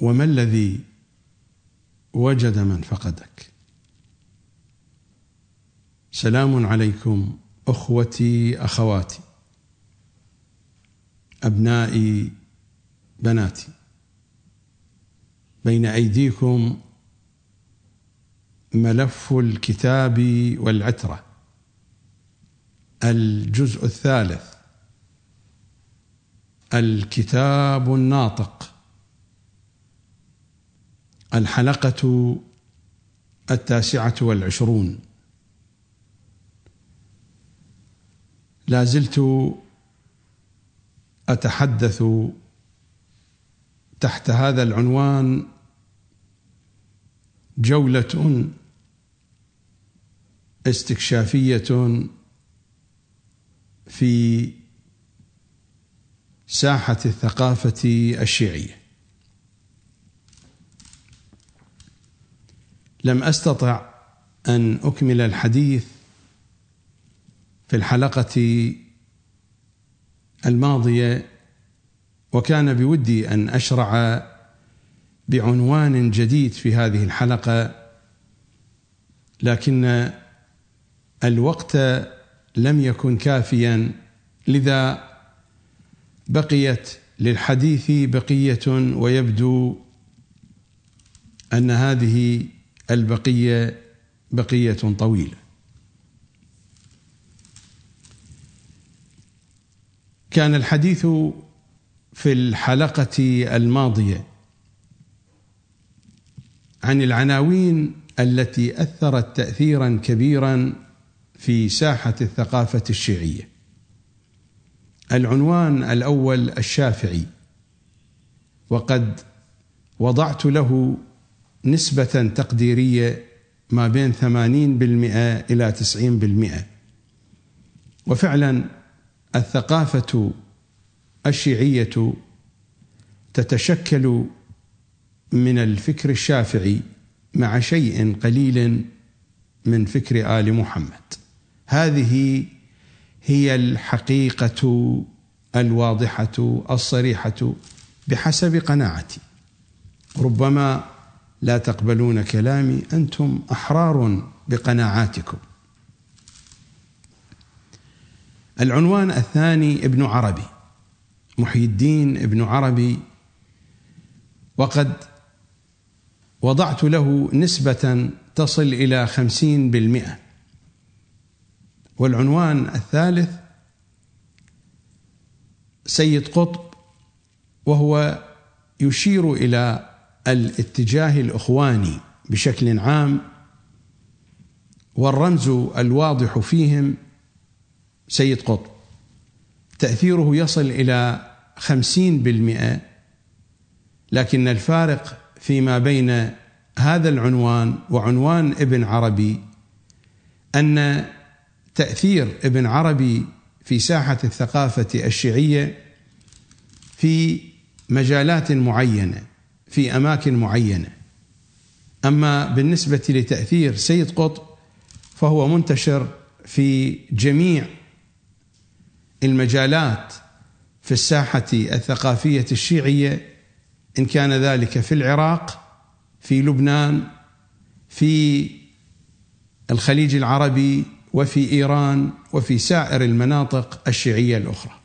وما الذي وجد من فقدك؟ سلام عليكم أخوتي أخواتي أبنائي بناتي. بين أيديكم ملف الكتاب والعترة. الجزء الثالث الكتاب الناطق. الحلقة التاسعة والعشرون. لا زلت أتحدث تحت هذا العنوان جولة استكشافية في ساحة الثقافة الشيعية. لم أستطع أن أكمل الحديث في الحلقة الماضية وكان بودي أن أشرع بعنوان جديد في هذه الحلقة لكن الوقت لم يكن كافيا لذا بقيت للحديث بقية ويبدو أن هذه البقية بقية طويلة. كان الحديث في الحلقة الماضية عن العناوين التي أثرت تاثيرا كبيرا في ساحة الثقافة الشيعية. العنوان الأول الشافعي وقد وضعت له نسبة تقديرية ما بين 80% إلى 90% وفعلا الثقافة الشيعية تتشكل من الفكر الشافعي مع شيء قليل من فكر آل محمد. هذه هي الحقيقة الواضحة الصريحة بحسب قناعتي. ربما لا تقبلون كلامي أنتم أحرار بقناعاتكم. العنوان الثاني ابن عربي محي الدين ابن عربي وقد وضعت له نسبة تصل إلى خمسين بالمئة. والعنوان الثالث سيد قطب وهو يشير إلى الاتجاه الإخواني بشكل عام والرمز الواضح فيهم سيد قطب. تأثيره يصل إلى خمسين بالمئة لكن الفارق فيما بين هذا العنوان وعنوان ابن عربي أن تأثير ابن عربي في ساحة الثقافة الشيعية في مجالات معينة. في أماكن معينة. أما بالنسبة لتأثير سيد قطب فهو منتشر في جميع المجالات في الساحة الثقافية الشيعية إن كان ذلك في العراق في لبنان في الخليج العربي وفي إيران وفي سائر المناطق الشيعية الأخرى.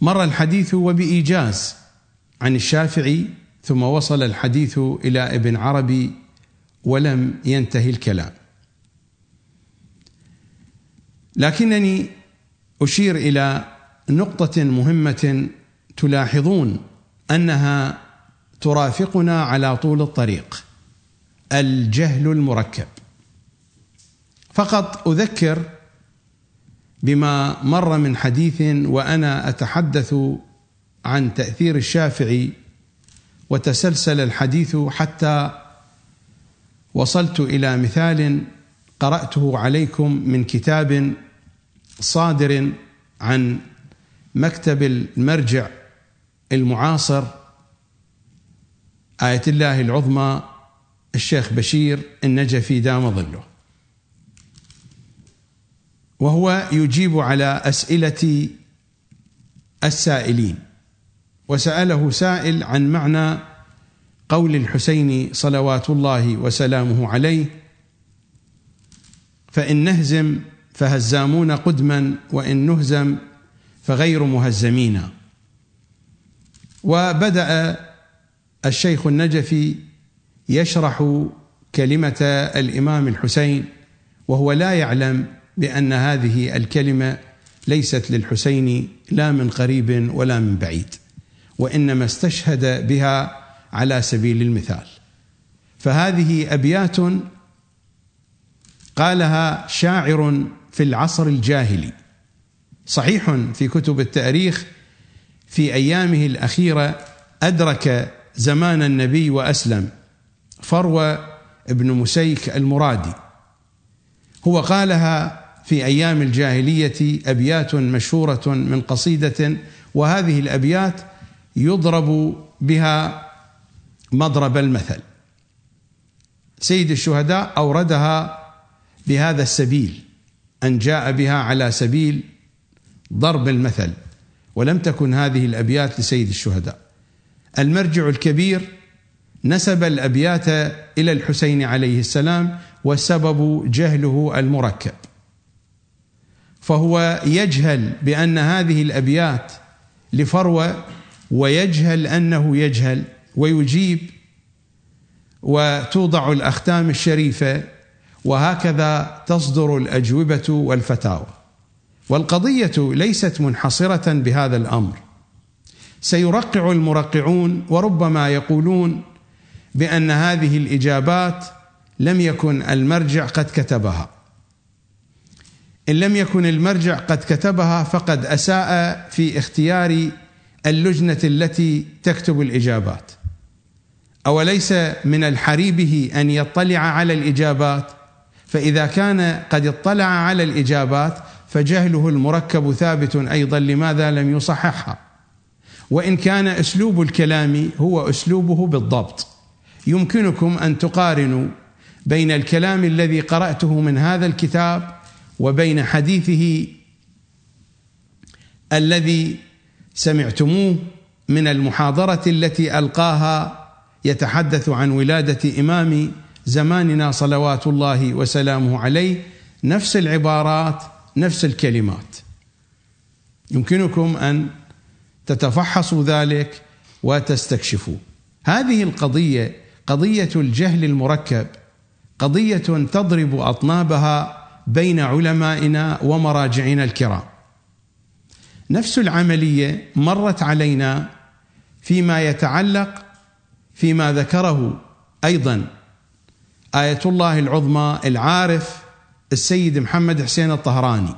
مر الحديث وبإيجاز عن الشافعي ثم وصل الحديث إلى ابن عربي ولم ينتهي الكلام. لكنني أشير إلى نقطة مهمة تلاحظون أنها ترافقنا على طول الطريق الجهل المركب. فقط أذكر بما مر من حديث وأنا أتحدث عن تأثير الشافعي وتسلسل الحديث حتى وصلت إلى مثال قرأته عليكم من كتاب صادر عن مكتب المرجع المعاصر آية الله العظمى الشيخ بشير النجفي دام ظله. وهو يجيب على أسئلة السائلين. وسأله سائل عن معنى قول الحسين صلوات الله وسلامه عليه فإن نهزم فهزامون قدما وإن نهزم فغير مهزمين. وبدأ الشيخ النجفي يشرح كلمة الإمام الحسين وهو لا يعلم بأن هذه الكلمة ليست للحسين لا من قريب ولا من بعيد وإنما استشهد بها على سبيل المثال. فهذه أبيات قالها شاعر في العصر الجاهلي صحيح في كتب التاريخ في أيامه الأخيرة أدرك زمان النبي وأسلم فروه ابن مسيك المرادي هو قالها في أيام الجاهلية أبيات مشهورة من قصيدة وهذه الأبيات يضرب بها مضرب المثل. سيد الشهداء أوردها بهذا السبيل أن جاء بها على سبيل ضرب المثل ولم تكن هذه الأبيات لسيد الشهداء. المرجع الكبير نسب الأبيات إلى الحسين عليه السلام والسبب جهله المركب. فهو يجهل بأن هذه الأبيات لفروة ويجهل أنه يجهل ويجيب وتوضع الأختام الشريفة وهكذا تصدر الأجوبة والفتاوى. والقضية ليست منحصرة بهذا الأمر. سيرقع المرقعون وربما يقولون بأن هذه الإجابات لم يكن المرجع قد كتبها. إن لم يكن المرجع قد كتبها فقد أساء في اختيار اللجنة التي تكتب الإجابات. أوليس من الحري أن يطلع على الإجابات؟ فإذا كان قد اطلع على الإجابات فجهله المركب ثابت أيضا لماذا لم يصححها؟ وإن كان أسلوب الكلام هو أسلوبه بالضبط. يمكنكم أن تقارنوا بين الكلام الذي قرأته من هذا الكتاب وبين حديثه الذي سمعتموه من المحاضرة التي ألقاها يتحدث عن ولادة إمام زماننا صلوات الله وسلامه عليه نفس العبارات نفس الكلمات. يمكنكم أن تتفحصوا ذلك وتستكشفوا. هذه القضية قضية الجهل المركب قضية تضرب أطنابها بين علمائنا ومراجعنا الكرام. نفس العملية مرت علينا فيما يتعلق فيما ذكره أيضا آية الله العظمى العارف السيد محمد حسين الطهراني.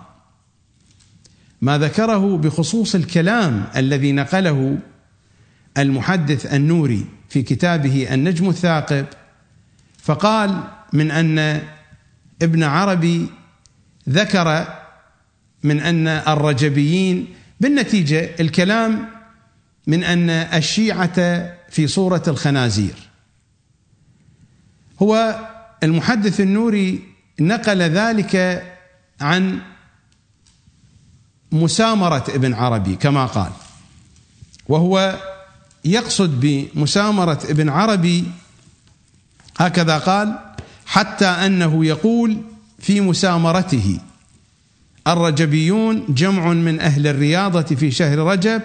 ما ذكره بخصوص الكلام الذي نقله المحدث النوري في كتابه النجم الثاقب فقال من أن ابن عربي ذكر من أن الرجبيين بالنتيجة الكلام من أن الشيعة في صورة الخنازير. هو المحدث النوري نقل ذلك عن مسامرة ابن عربي كما قال وهو يقصد بمسامرة ابن عربي هكذا قال حتى أنه يقول في مسامرته. الرجبيون جمع من أهل الرياضة في شهر رجب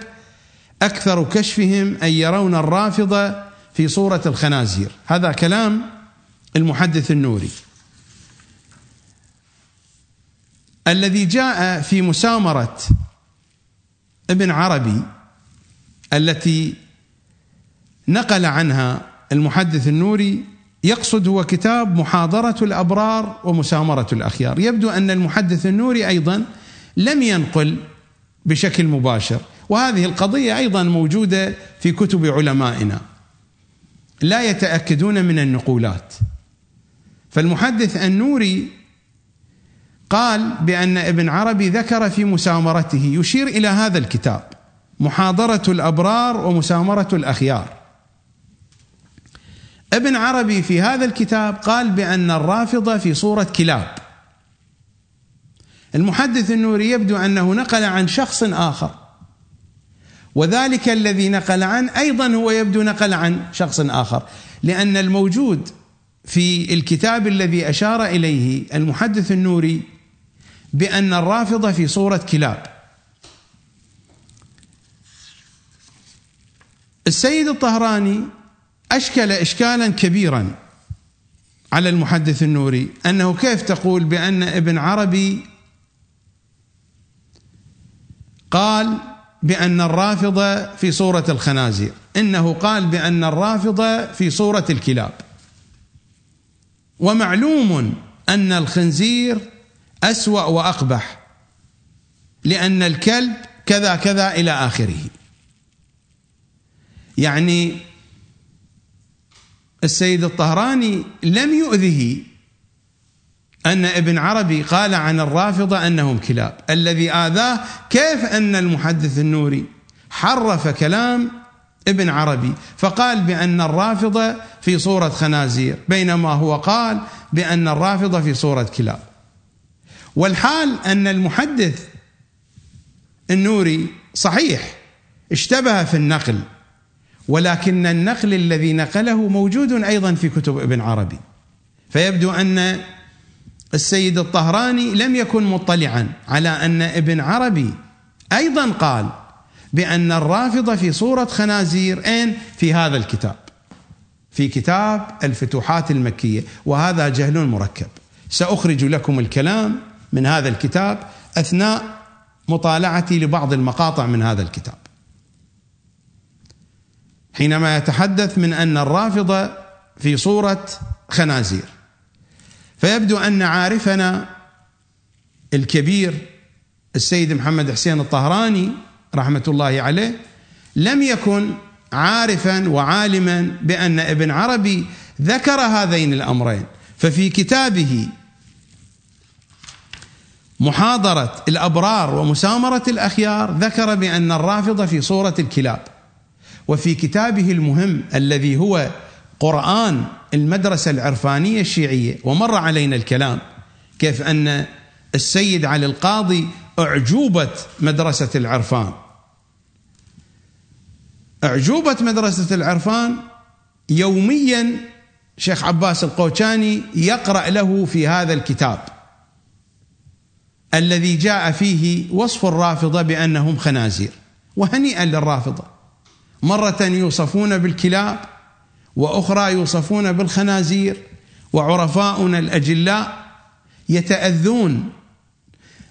أكثر كشفهم أن يرون الرافضة في صورة الخنازير. هذا كلام المحدث النوري. الذي جاء في مسامرة ابن عربي التي نقل عنها المحدث النوري يقصد هو كتاب محاضرة الأبرار ومسامرة الأخيار. يبدو أن المحدث النوري أيضا لم ينقل بشكل مباشر وهذه القضية أيضا موجودة في كتب علمائنا. لا يتأكدون من النقولات. فالمحدث النوري قال بأن ابن عربي ذكر في مسامرته يشير إلى هذا الكتاب محاضرة الأبرار ومسامرة الأخيار. ابن عربي في هذا الكتاب قال بأن الرافضة في صورة كلاب. المحدث النوري يبدو أنه نقل عن شخص آخر. وذلك الذي نقل عنه أيضا هو يبدو نقل عن شخص آخر. لأن الموجود في الكتاب الذي أشار إليه المحدث النوري بأن الرافضة في صورة كلاب. السيد الطهراني أشكل اشكالا كبيرا على المحدث النوري أنه كيف تقول بأن ابن عربي قال بأن الرافضة في صورة الخنازير إنه قال بأن الرافضة في صورة الكلاب. ومعلوم أن الخنزير أسوأ وأقبح لأن الكلب كذا كذا إلى آخره. يعني السيد الطهراني لم يؤذه أن ابن عربي قال عن الرافضة أنهم كلاب. الذي آذاه كيف أن المحدث النوري حرف كلام ابن عربي فقال بأن الرافضة في صورة خنازير بينما هو قال بأن الرافضة في صورة كلاب. والحال أن المحدث النوري صحيح اشتبه في النقل. ولكن النقل الذي نقله موجود أيضا في كتب ابن عربي. فيبدو أن السيد الطهراني لم يكن مطلعا على أن ابن عربي أيضا قال بأن الرافضة في صورة خنازير اين في هذا الكتاب في كتاب الفتوحات المكية وهذا جهل مركب. سأخرج لكم الكلام من هذا الكتاب أثناء مطالعتي لبعض المقاطع من هذا الكتاب. حينما يتحدث من أن الرافضه في صورة خنازير. فيبدو أن عارفنا الكبير السيد محمد حسين الطهراني رحمة الله عليه لم يكن عارفا وعالما بأن ابن عربي ذكر هذين الأمرين. ففي كتابه محاضرة الأبرار ومسامرة الأخيار ذكر بأن الرافضه في صورة الكلاب. وفي كتابه المهم الذي هو قرآن المدرسة العرفانية الشيعية ومر علينا الكلام كيف أن السيد علي القاضي أعجوبة مدرسة العرفان. أعجوبة مدرسة العرفان يوميا شيخ عباس القوشاني يقرأ له في هذا الكتاب الذي جاء فيه وصف الرافضة بأنهم خنازير وهنيئا للرافضة. مرة يوصفون بالكلاب وأخرى يوصفون بالخنازير وعرفاؤنا الأجلاء يتأذون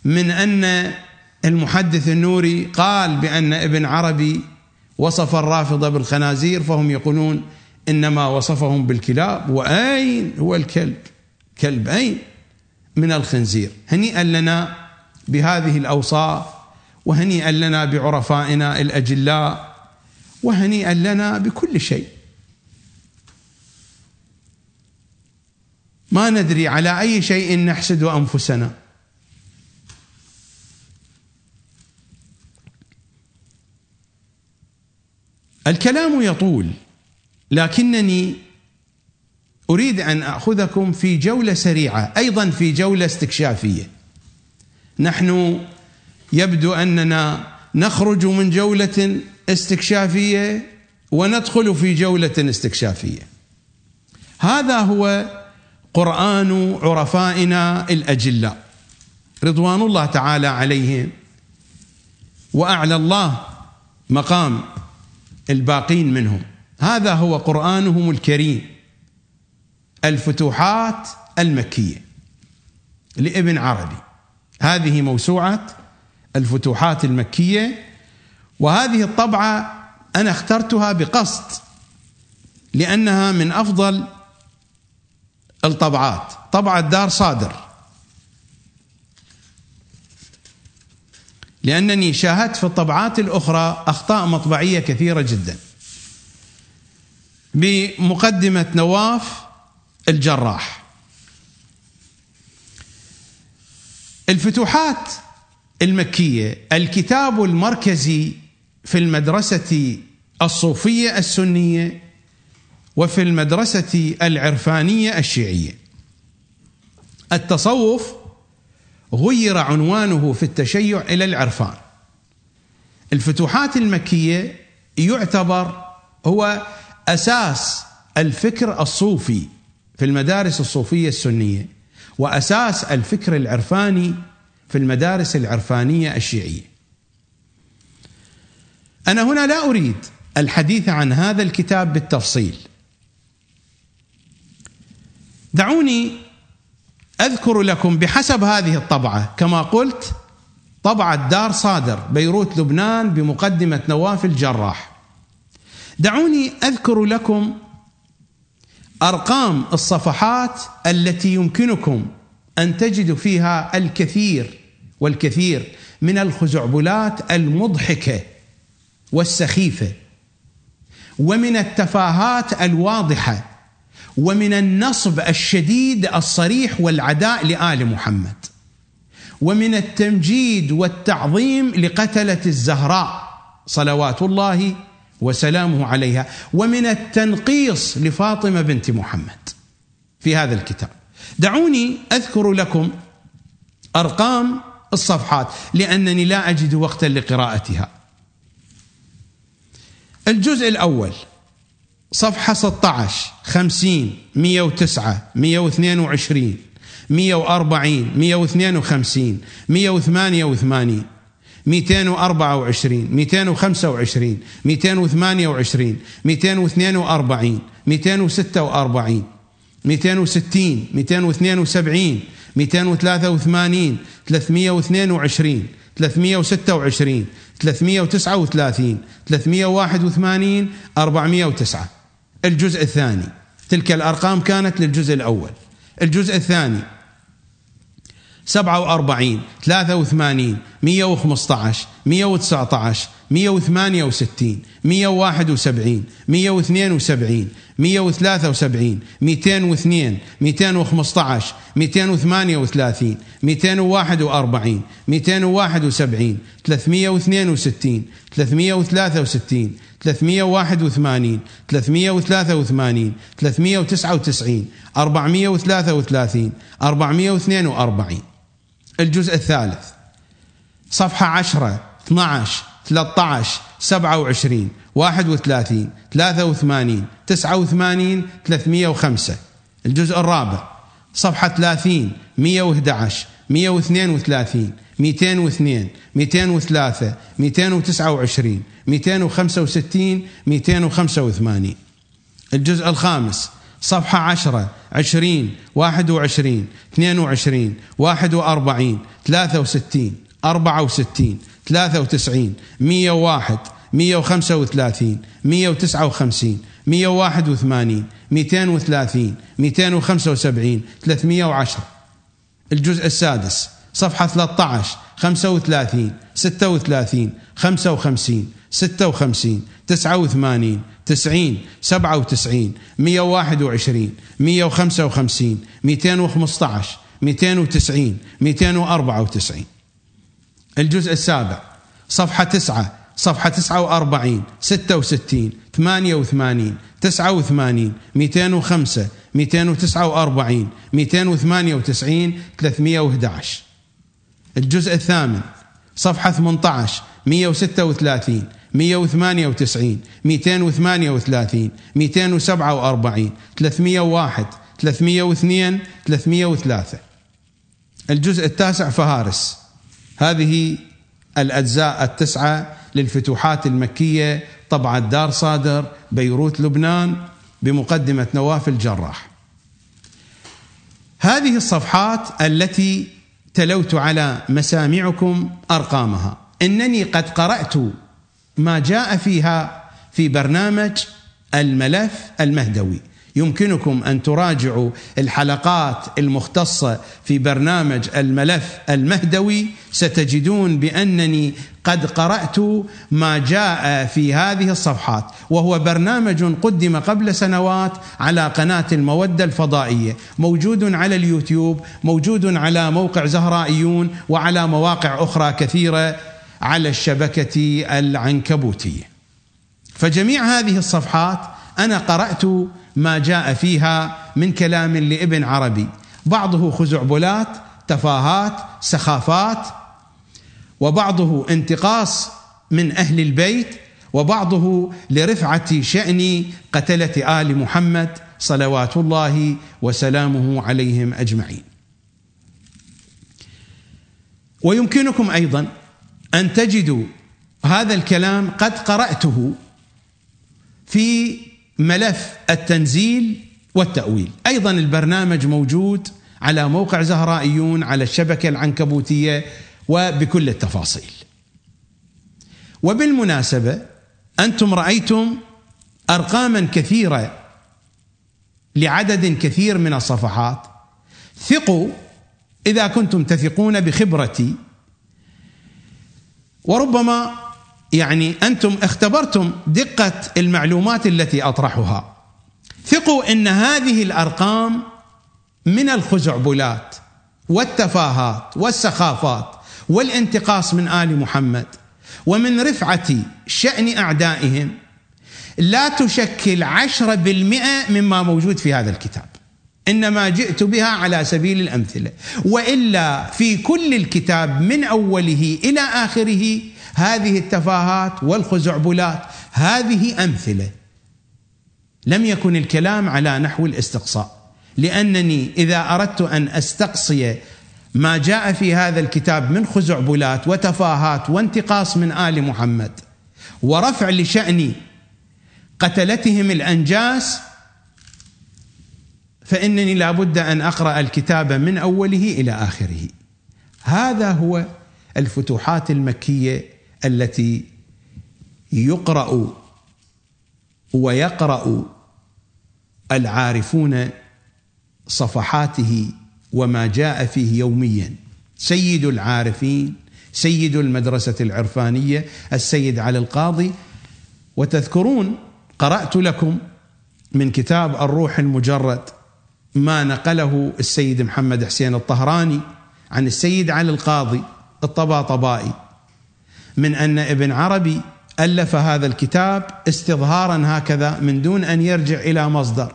من أن المحدث النوري قال بأن ابن عربي وصف الرافضه بالخنازير فهم يقولون إنما وصفهم بالكلاب وأين هو الكلب؟ كلب أين؟ من الخنزير. هنيئا لنا بهذه الأوصاف وهنيئا لنا بعرفائنا الأجلاء وهنيئا لنا بكل شيء. ما ندري على أي شيء نحسد أنفسنا. الكلام يطول لكنني أريد أن أخذكم في جولة سريعة أيضا في جولة استكشافية. نحن يبدو أننا نخرج من جولة استكشافية وندخل في جولة استكشافية. هذا هو قرآن عرفائنا الأجلاء. رضوان الله تعالى عليهم وأعلى الله مقام الباقين منهم. هذا هو قرآنهم الكريم. الفتوحات المكية لابن عربي. هذه موسوعة الفتوحات المكية وهذه الطبعة أنا اخترتها بقصد لأنها من أفضل الطبعات طبعة دار صادر. لأنني شاهدت في الطبعات الأخرى أخطاء مطبعية كثيرة جدا. بمقدمة نواف الجراح. الفتوحات المكية الكتاب المركزي في المدرسة الصوفية السنية وفي المدرسة العرفانية الشيعية. التصوف غير عنوانه في التشيع إلى العرفان. الفتوحات المكية يعتبر هو أساس الفكر الصوفي في المدارس الصوفية السنية وأساس الفكر العرفاني في المدارس العرفانية الشيعية. أنا هنا لا أريد الحديث عن هذا الكتاب بالتفصيل. دعوني أذكر لكم بحسب هذه الطبعة كما قلت طبعة دار صادر بيروت لبنان بمقدمة نواف الجراح. دعوني أذكر لكم أرقام الصفحات التي يمكنكم أن تجدوا فيها الكثير والكثير من الخزعبلات المضحكة. والسخيفة. ومن التفاهات الواضحة ومن النصب الشديد الصريح والعداء لآل محمد. ومن التمجيد والتعظيم لقتلة الزهراء صلوات الله وسلامه عليها. ومن التنقيص لفاطمة بنت محمد في هذا الكتاب. دعوني أذكر لكم أرقام الصفحات لأنني لا أجد وقتا لقراءتها. الجزء الأول صفحة 16 50 109 122 140 152 188 224 225 228 242 246 260 272 283 322 326 339 381 409 الجزء الثاني تلك الأرقام كانت للجزء الأول. الجزء الثاني 47 83 115 119 168 171 172 173 202 215 238 241 271 362 363 381 383 399 433 442 الجزء الثالث صفحة 10 12 13 27 31 83 89 305 الجزء الرابع صفحة 30 111 132 202 203 229 265 285 الجزء الخامس صفحة 10 20 21 22 41 63 64 93 101 135 159 181 230 275 310 الجزء السادس صفحة 13 35 36 55 56 89 90 97 121 155 215 290 294 الجزء السابع صفحة 9 صفحة 49 66 88 89 205 249 298 311 الجزء الثامن صفحة 18 136 198 238 247 301 302 303 الجزء التاسع فهارس. هذه الأجزاء التسعة للفتوحات المكية طبعة دار صادر بيروت لبنان بمقدمة نواف الجراح. هذه الصفحات التي تلوت على مسامعكم أرقامها. إنني قد قرأت ما جاء فيها في برنامج الملف المهدوي. يمكنكم أن تراجعوا الحلقات المختصة في برنامج الملف المهدوي. ستجدون بأنني قد قرأت ما جاء في هذه الصفحات وهو برنامج قدم قبل سنوات على قناة المودة الفضائية موجود على اليوتيوب موجود على موقع زهرائيون وعلى مواقع أخرى كثيرة على الشبكة العنكبوتية. فجميع هذه الصفحات أنا قرأت ما جاء فيها من كلام لابن عربي بعضه خزعبلات تفاهات سخافات وبعضه انتقاص من أهل البيت وبعضه لرفعة شأن قتلة آل محمد صلوات الله وسلامه عليهم أجمعين. ويمكنكم أيضا أن تجدوا هذا الكلام قد قرأته في ملف التنزيل والتأويل. أيضا البرنامج موجود على موقع زهرائيون على الشبكة العنكبوتية وبكل التفاصيل. وبالمناسبة أنتم رأيتم أرقاما كثيرة لعدد كثير من الصفحات. ثقوا إذا كنتم تثقون بخبرتي. وربما يعني أنتم اختبرتم دقة المعلومات التي أطرحها. ثقوا إن هذه الأرقام من الخزعبلات والتفاهات والسخافات والانتقاص من آل محمد ومن رفعة شأن أعدائهم لا تشكل عشرة بالمئة مما موجود في هذا الكتاب. إنما جئت بها على سبيل الأمثلة. وإلا في كل الكتاب من أوله إلى آخره هذه التفاهات والخزعبلات هذه أمثلة. لم يكن الكلام على نحو الاستقصاء لأنني إذا أردت أن أستقصي ما جاء في هذا الكتاب من خزعبلات وتفاهات وانتقاص من آل محمد ورفع لشأن قتلتهم الأنجاس فإنني لابد أن أقرأ الكتاب من أوله إلى آخره. هذا هو الفتوحات المكية التي يقرأ ويقرأ العارفون صفحاته وما جاء فيه يوميا. سيد العارفين سيد المدرسة العرفانية السيد علي القاضي. وتذكرون قرأت لكم من كتاب الروح المجرد ما نقله السيد محمد حسين الطهراني عن السيد علي القاضي الطباطبائي. من أن ابن عربي ألف هذا الكتاب استظهارا هكذا من دون أن يرجع إلى مصدر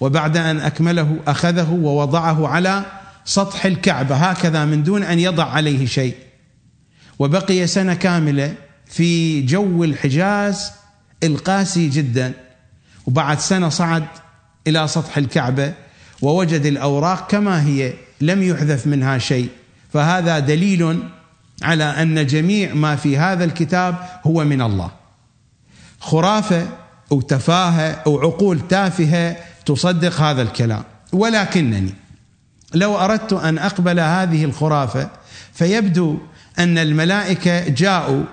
وبعد أن أكمله أخذه ووضعه على سطح الكعبة هكذا من دون أن يضع عليه شيء. وبقي سنة كاملة في جو الحجاز القاسي جدا وبعد سنة صعد إلى سطح الكعبة ووجد الأوراق كما هي لم يحذف منها شيء. فهذا دليل على أن جميع ما في هذا الكتاب هو من الله. خرافة أو تفاهة أو عقول تافهة تصدق هذا الكلام. ولكنني لو أردت أن أقبل هذه الخرافة فيبدو أن الملائكة جاءوا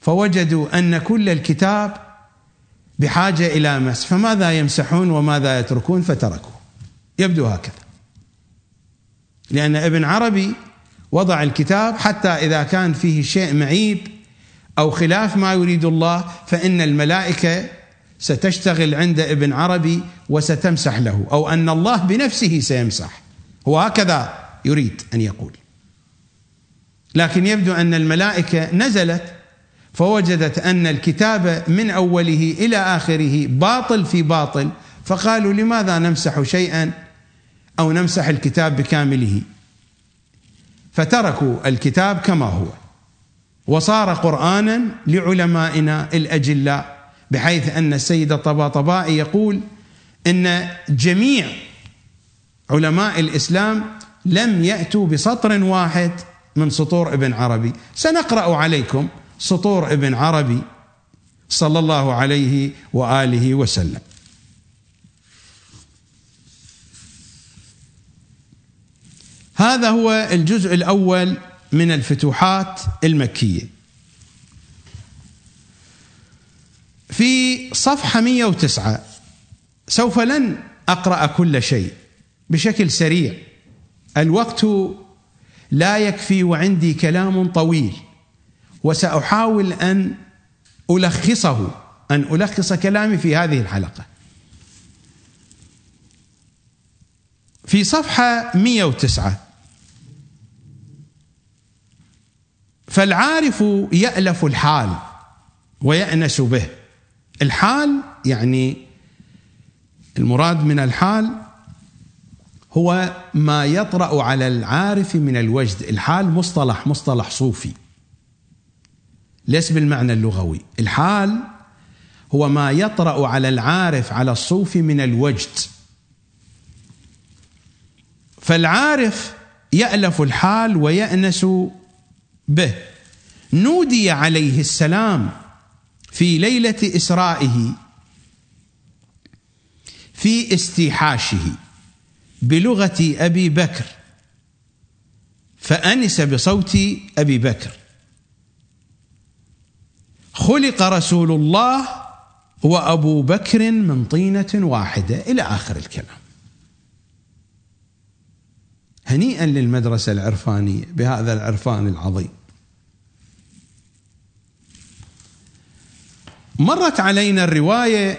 فوجدوا أن كل الكتاب بحاجة إلى مسح. فماذا يمسحون وماذا يتركون؟ فتركوا يبدو هكذا. لأن ابن عربي وضع الكتاب حتى إذا كان فيه شيء معيب أو خلاف ما يريد الله فإن الملائكة ستشتغل عند ابن عربي وستمسح له أو أن الله بنفسه سيمسح. هو هكذا يريد أن يقول. لكن يبدو أن الملائكة نزلت فوجدت أن الكتاب من أوله إلى آخره باطل في باطل فقالوا لماذا نمسح شيئا أو نمسح الكتاب بكامله؟ فتركوا الكتاب كما هو. وصار قرآنا لعلمائنا الأجلاء بحيث أن السيد الطباطبائي يقول إن جميع علماء الإسلام لم يأتوا بسطر واحد من سطور ابن عربي. سنقرأ عليكم سطور ابن عربي صلى الله عليه وآله وسلم. هذا هو الجزء الأول من الفتوحات المكية. في صفحة 109 سوف لن أقرأ كل شيء بشكل سريع. الوقت لا يكفي وعندي كلام طويل وسأحاول أن ألخصه أن ألخص كلامي في هذه الحلقة. في صفحة 109 فالعارف يألف الحال ويأنس به. الحال يعني المراد من الحال هو ما يطرأ على العارف من الوجد. الحال مصطلح مصطلح صوفي. ليس بالمعنى اللغوي. الحال هو ما يطرأ على العارف على الصوفي من الوجد. فالعارف يألف الحال ويأنس به. نودي عليه السلام في ليلة إسرائه في استيحاشه بلغة أبي بكر. فأنس بصوت أبي بكر. خلق رسول الله وأبو بكر من طينة واحدة إلى آخر الكلام. هنيئا للمدرسة العرفانية بهذا العرفان العظيم. مرت علينا الرواية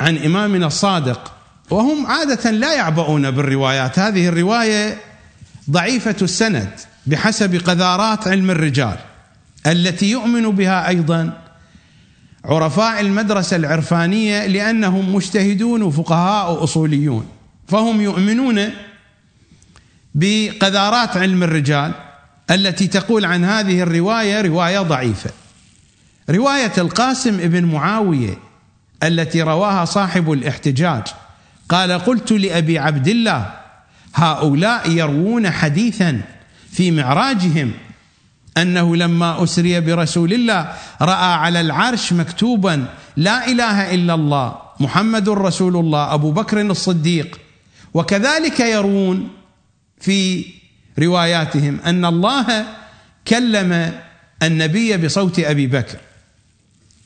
عن إمامنا الصادق وهم عادة لا يعبؤون بالروايات. هذه الرواية ضعيفة السند بحسب قذارات علم الرجال التي يؤمن بها أيضا عرفاء المدرسة العرفانية لأنهم مجتهدون وفقهاء وأصوليون. فهم يؤمنون بقذارات علم الرجال التي تقول عن هذه الرواية رواية ضعيفة. رواية القاسم ابن معاوية التي رواها صاحب الاحتجاج. قال قلت لأبي عبد الله هؤلاء يروون حديثا في معراجهم. أنه لما أسري برسول الله رأى على العرش مكتوبا لا إله إلا الله محمد رسول الله أبو بكر الصديق. وكذلك يروون في رواياتهم أن الله كلم النبي بصوت أبي بكر.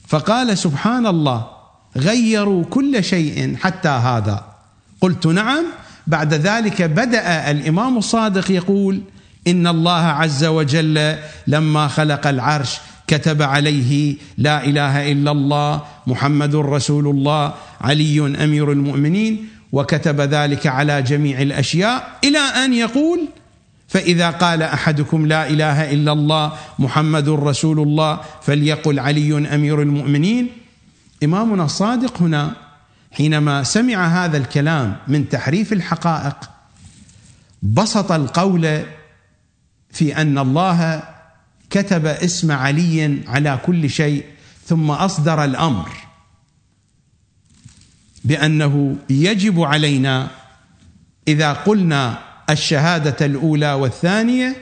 فقال سبحان الله غيروا كل شيء حتى هذا. قلت نعم. بعد ذلك بدأ الإمام الصادق يقول إن الله عز وجل لما خلق العرش كتب عليه لا إله إلا الله محمد رسول الله علي أمير المؤمنين وكتب ذلك على جميع الأشياء إلى أن يقول فإذا قال أحدكم لا إله إلا الله محمد رسول الله فليقل علي أمير المؤمنين. إمامنا الصادق هنا حينما سمع هذا الكلام من تحريف الحقائق بسط القول في أن الله كتب اسم علي على كل شيء ثم أصدر الأمر بأنه يجب علينا إذا قلنا الشهادة الأولى والثانية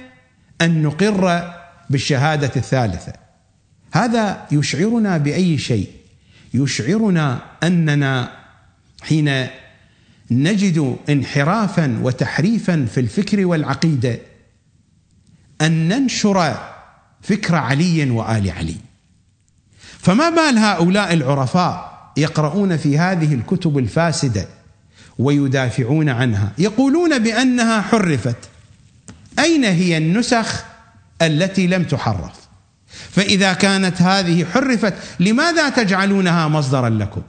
أن نقر بالشهادة الثالثة. هذا يشعرنا بأي شيء؟ يشعرنا أننا حين نجد انحرافا وتحريفا في الفكر والعقيدة أن ننشر فكر علي وآل علي. فما بال هؤلاء العرفاء يقرؤون في هذه الكتب الفاسدة ويدافعون عنها. يقولون بأنها حرفت. أين هي النسخ التي لم تحرف؟ فإذا كانت هذه حرفت لماذا تجعلونها مصدرا لكم؟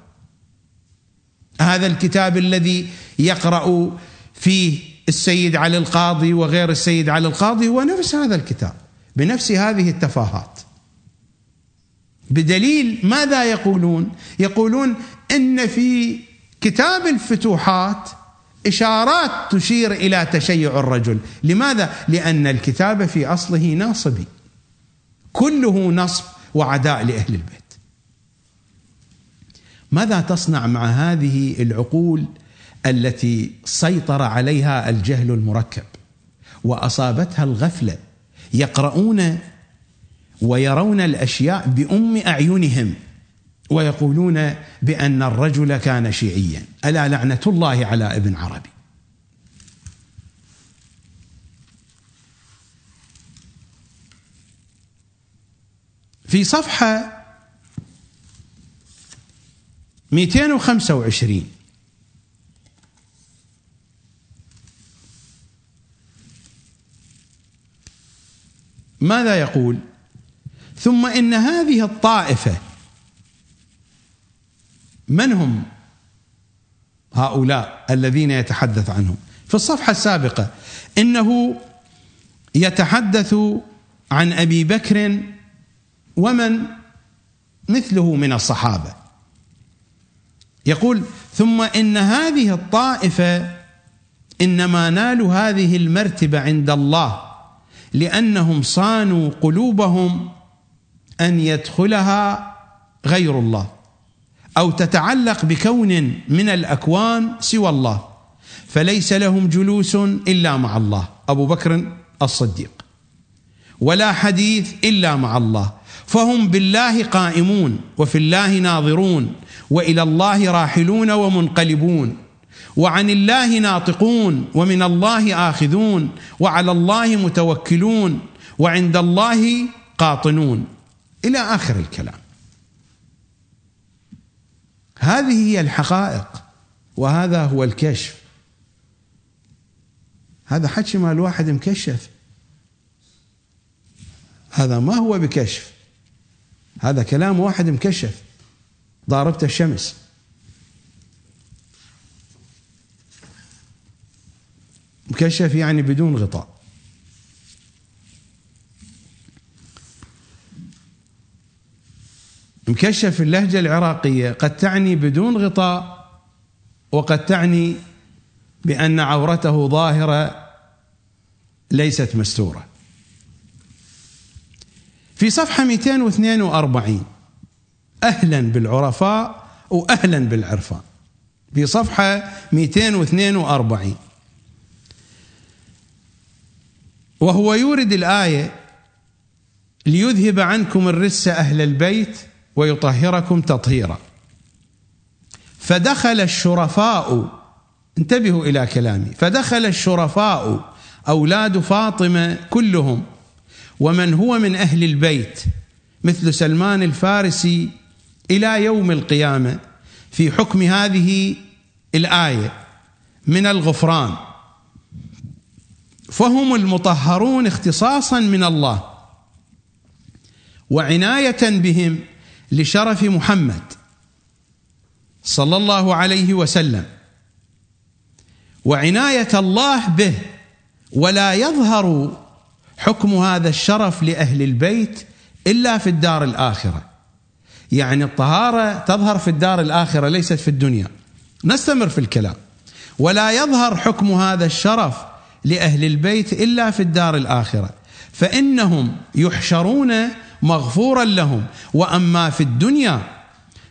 هذا الكتاب الذي يقرأ فيه السيد علي القاضي وغير السيد علي القاضي هو نفس هذا الكتاب بنفس هذه التفاهات. بدليل ماذا يقولون؟ يقولون إن في كتاب الفتوحات إشارات تشير إلى تشيع الرجل، لماذا؟ لأن الكتاب في أصله ناصبي. كله نصب وعداء لأهل البيت. ماذا تصنع مع هذه العقول التي سيطر عليها الجهل المركب وأصابتها الغفلة يقرؤون ويرون الأشياء بأم أعينهم ويقولون بأن الرجل كان شيعيا. ألا لعنة الله على ابن عربي؟ في صفحة 225 ماذا يقول؟ ثم إن هذه الطائفة من هم هؤلاء الذين يتحدث عنهم؟ في الصفحة السابقة إنه يتحدث عن أبي بكر ومن مثله من الصحابة. يقول ثم إن هذه الطائفة إنما نالوا هذه المرتبة عند الله لأنهم صانوا قلوبهم أن يدخلها غير الله. أو تتعلق بكون من الأكوان سوى الله فليس لهم جلوس إلا مع الله. أبو بكر الصديق. ولا حديث إلا مع الله. فهم بالله قائمون وفي الله ناظرون وإلى الله راحلون ومنقلبون وعن الله ناطقون ومن الله آخذون وعلى الله متوكلون وعند الله قاطنون. إلى آخر الكلام. هذه هي الحقائق وهذا هو الكشف. هذا حكي مال واحد مكشف. هذا ما هو بكشف. هذا كلام واحد مكشف. ضاربته الشمس. مكشف يعني بدون غطاء. مكشف اللهجة العراقية. قد تعني بدون غطاء وقد تعني بأن عورته ظاهرة ليست مستورة. في صفحة 242 أهلا بالعرفاء وأهلا بالعرفان. في صفحة 242 وهو يورد الآية ليذهب عنكم الرس أهل البيت ويطهركم تطهيرا. فدخل الشرفاء انتبهوا إلى كلامي. فدخل الشرفاء أولاد فاطمة كلهم ومن هو من أهل البيت؟ مثل سلمان الفارسي إلى يوم القيامة في حكم هذه الآية من الغفران. فهم المطهرون اختصاصا من الله وعناية بهم لشرف محمد صلى الله عليه وسلم. وعناية الله به ولا يظهر حكم هذا الشرف لأهل البيت إلا في الدار الآخرة. يعني الطهارة تظهر في الدار الآخرة ليست في الدنيا. نستمر في الكلام. ولا يظهر حكم هذا الشرف لأهل البيت إلا في الدار الآخرة. فإنهم يحشرون مغفورا لهم. وأما في الدنيا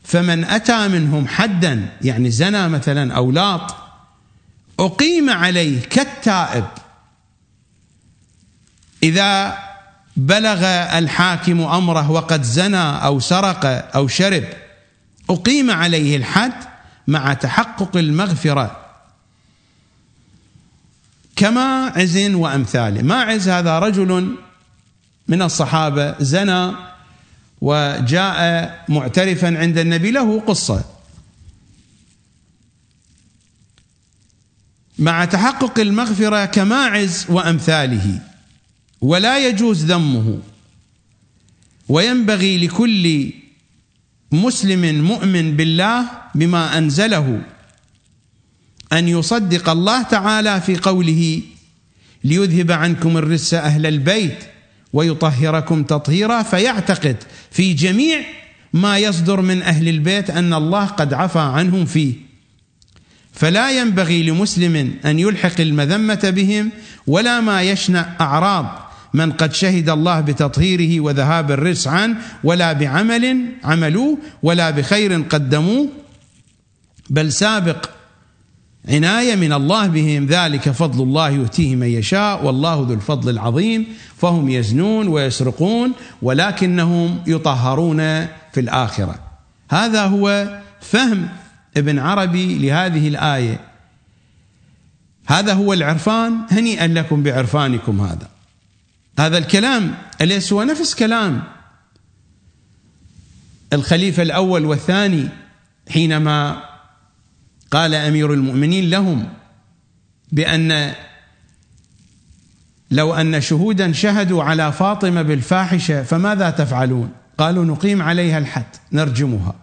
فمن أتى منهم حدا يعني زنى مثلا أو لاط أقيم عليه كالتائب. إذا بلغ الحاكم أمره وقد زنى أو سرق أو شرب أقيم عليه الحد مع تحقق المغفرة. كما عز وامثاله ما عز هذا رجل من الصحابة زنى وجاء معترفا عند النبي له قصة. مع تحقق المغفرة كماعز وأمثاله ولا يجوز ذمه وينبغي لكل مسلم مؤمن بالله بما أنزله أن يصدق الله تعالى في قوله ليذهب عنكم الرس أهل البيت. ويطهركم تطهيرا فيعتقد في جميع ما يصدر من أهل البيت أن الله قد عفى عنهم فيه. فلا ينبغي لمسلم أن يلحق المذمة بهم ولا ما يشنع أعراض من قد شهد الله بتطهيره وذهاب الرس عنه ولا بعمل عملوه ولا بخير قدموه. بل سابق عناية من الله بهم ذلك فضل الله يؤتيه من يشاء والله ذو الفضل العظيم. فهم يزنون ويسرقون ولكنهم يطهرون في الآخرة. هذا هو فهم ابن عربي لهذه الآية. هذا هو العرفان. هنيئا لكم بعرفانكم هذا. هذا الكلام أليس هو نفس كلام الخليفة الأول والثاني حينما قال أمير المؤمنين لهم بأن لو أن شهودا شهدوا على فاطمة بالفاحشة فماذا تفعلون؟ قالوا نقيم عليها الحد نرجمها.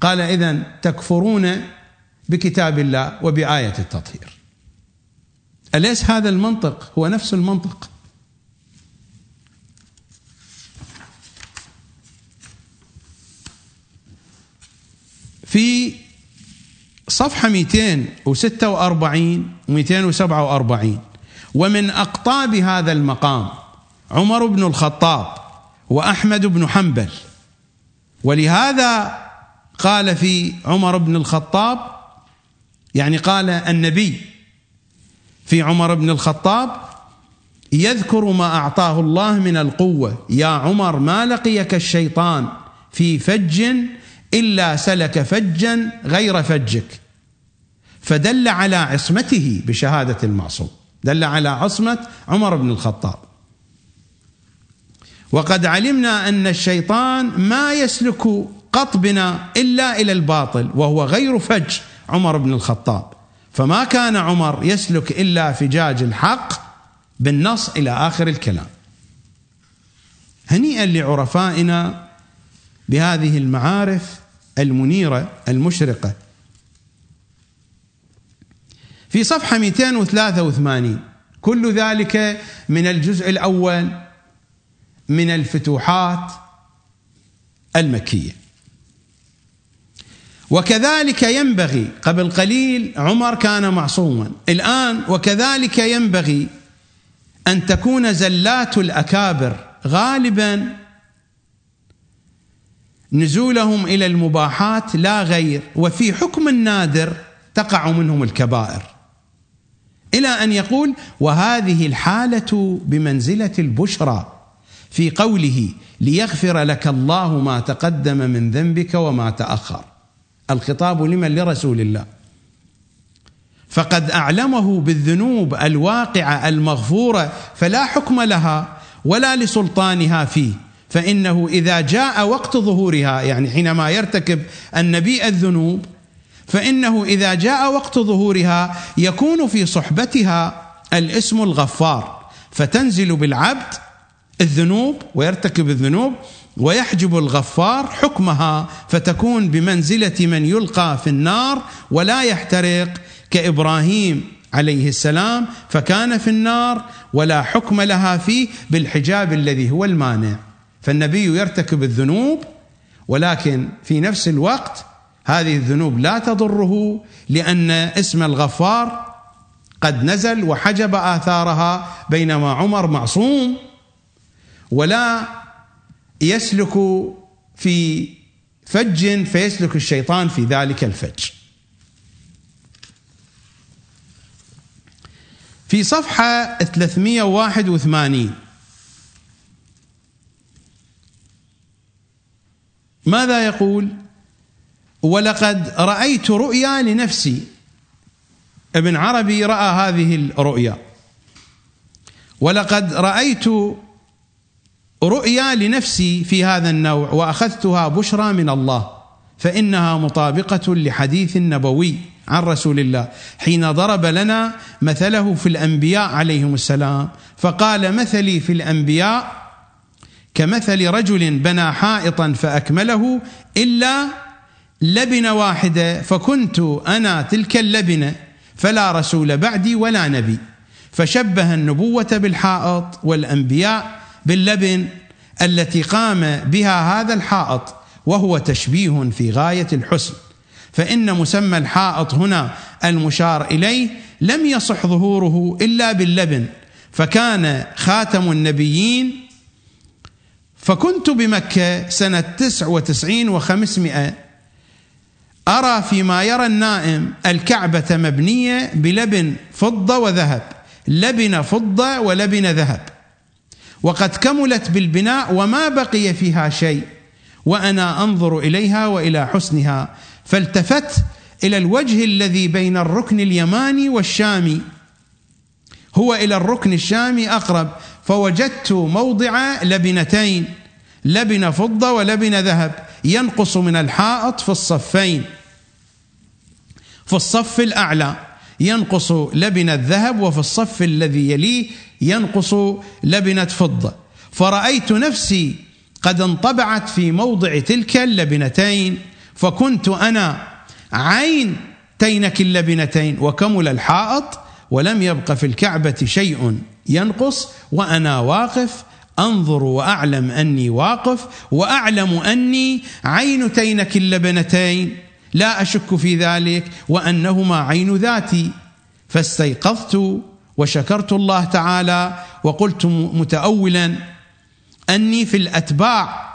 قال اذا تكفرون بكتاب الله وبآية التطهير. أليس هذا المنطق هو نفس المنطق؟ في صفحة 246 و 247 ومن أقطاب هذا المقام عمر بن الخطاب وأحمد بن حنبل. ولهذا قال في عمر بن الخطاب يعني قال النبي في عمر بن الخطاب يذكر ما أعطاه الله من القوة. يا عمر ما لقيك الشيطان في فج إلا سلك فجا غير فجك. فدل على عصمته بشهادة المعصوم. دل على عصمة عمر بن الخطاب. وقد علمنا أن الشيطان ما يسلك قط بنا إلا إلى الباطل وهو غير فج عمر بن الخطاب. فما كان عمر يسلك إلا فجاج الحق بالنص إلى آخر الكلام. هنيئا لعرفائنا بهذه المعارف المنيرة المشرقة. في صفحة 283 كل ذلك من الجزء الأول من الفتوحات المكية. وكذلك ينبغي قبل قليل عمر كان معصوما. الآن وكذلك ينبغي أن تكون زلات الأكابر غالبا نزولهم إلى المباحات لا غير وفي حكم النادر تقع منهم الكبائر. إلى أن يقول وهذه الحالة بمنزلة البشرى في قوله ليغفر لك الله ما تقدم من ذنبك وما تأخر. الخطاب لمن؟ لرسول الله. فقد أعلمه بالذنوب الواقعة المغفورة فلا حكم لها ولا لسلطانها فيه. فإنه إذا جاء وقت ظهورها يعني حينما يرتكب النبي الذنوب فإنه إذا جاء وقت ظهورها يكون في صحبتها الاسم الغفار فتنزل بالعبد الذنوب ويرتكب الذنوب ويحجب الغفار حكمها فتكون بمنزلة من يلقى في النار ولا يحترق كإبراهيم عليه السلام فكان في النار ولا حكم لها فيه بالحجاب الذي هو المانع. فالنبي يرتكب الذنوب ولكن في نفس الوقت هذه الذنوب لا تضره لأن اسم الغفار قد نزل وحجب آثارها بينما عمر معصوم ولا يسلك في فج فيسلك الشيطان في ذلك الفج. في صفحة 381 ماذا يقول؟ ولقد رأيت رؤيا لنفسي. ابن عربي رأى هذه الرؤيا. ولقد رأيت رؤيا لنفسي في هذا النوع وأخذتها بشرى من الله فإنها مطابقة لحديث نبوي عن رسول الله. حين ضرب لنا مثله في الأنبياء عليهم السلام فقال مثلي في الأنبياء كمثل رجل بنى حائطا فأكمله إلا لبنه واحدة فكنت أنا تلك اللبنه فلا رسول بعدي ولا نبي. فشبه النبوة بالحائط والأنبياء باللبن التي قام بها هذا الحائط وهو تشبيه في غاية الحسن. فإن مسمى الحائط هنا المشار إليه لم يصح ظهوره إلا باللبن. فكان خاتم النبيين فكنت بمكة سنة تسع وتسعين وخمسمائة أرى فيما يرى النائم الكعبة مبنية بلبن فضة وذهب لبن فضة ولبن ذهب. وقد كملت بالبناء وما بقي فيها شيء وأنا أنظر إليها وإلى حسنها فالتفت إلى الوجه الذي بين الركن اليماني والشامي. هو إلى الركن الشامي أقرب فوجدت موضع لبنتين لبن فضة ولبن ذهب ينقص من الحائط في الصفين. في الصف الأعلى ينقص لبن الذهب وفي الصف الذي يليه ينقص لبنه فضة. فرأيت نفسي قد انطبعت في موضع تلك اللبنتين فكنت أنا عين تينك اللبنتين وكمل الحائط ولم يبق في الكعبة شيء. ينقص وأنا واقف أنظر وأعلم أني واقف وأعلم أني عين تينك اللبنتين لا أشك في ذلك وأنهما عين ذاتي. فاستيقظت وشكرت الله تعالى وقلت متاولا أني في الأتباع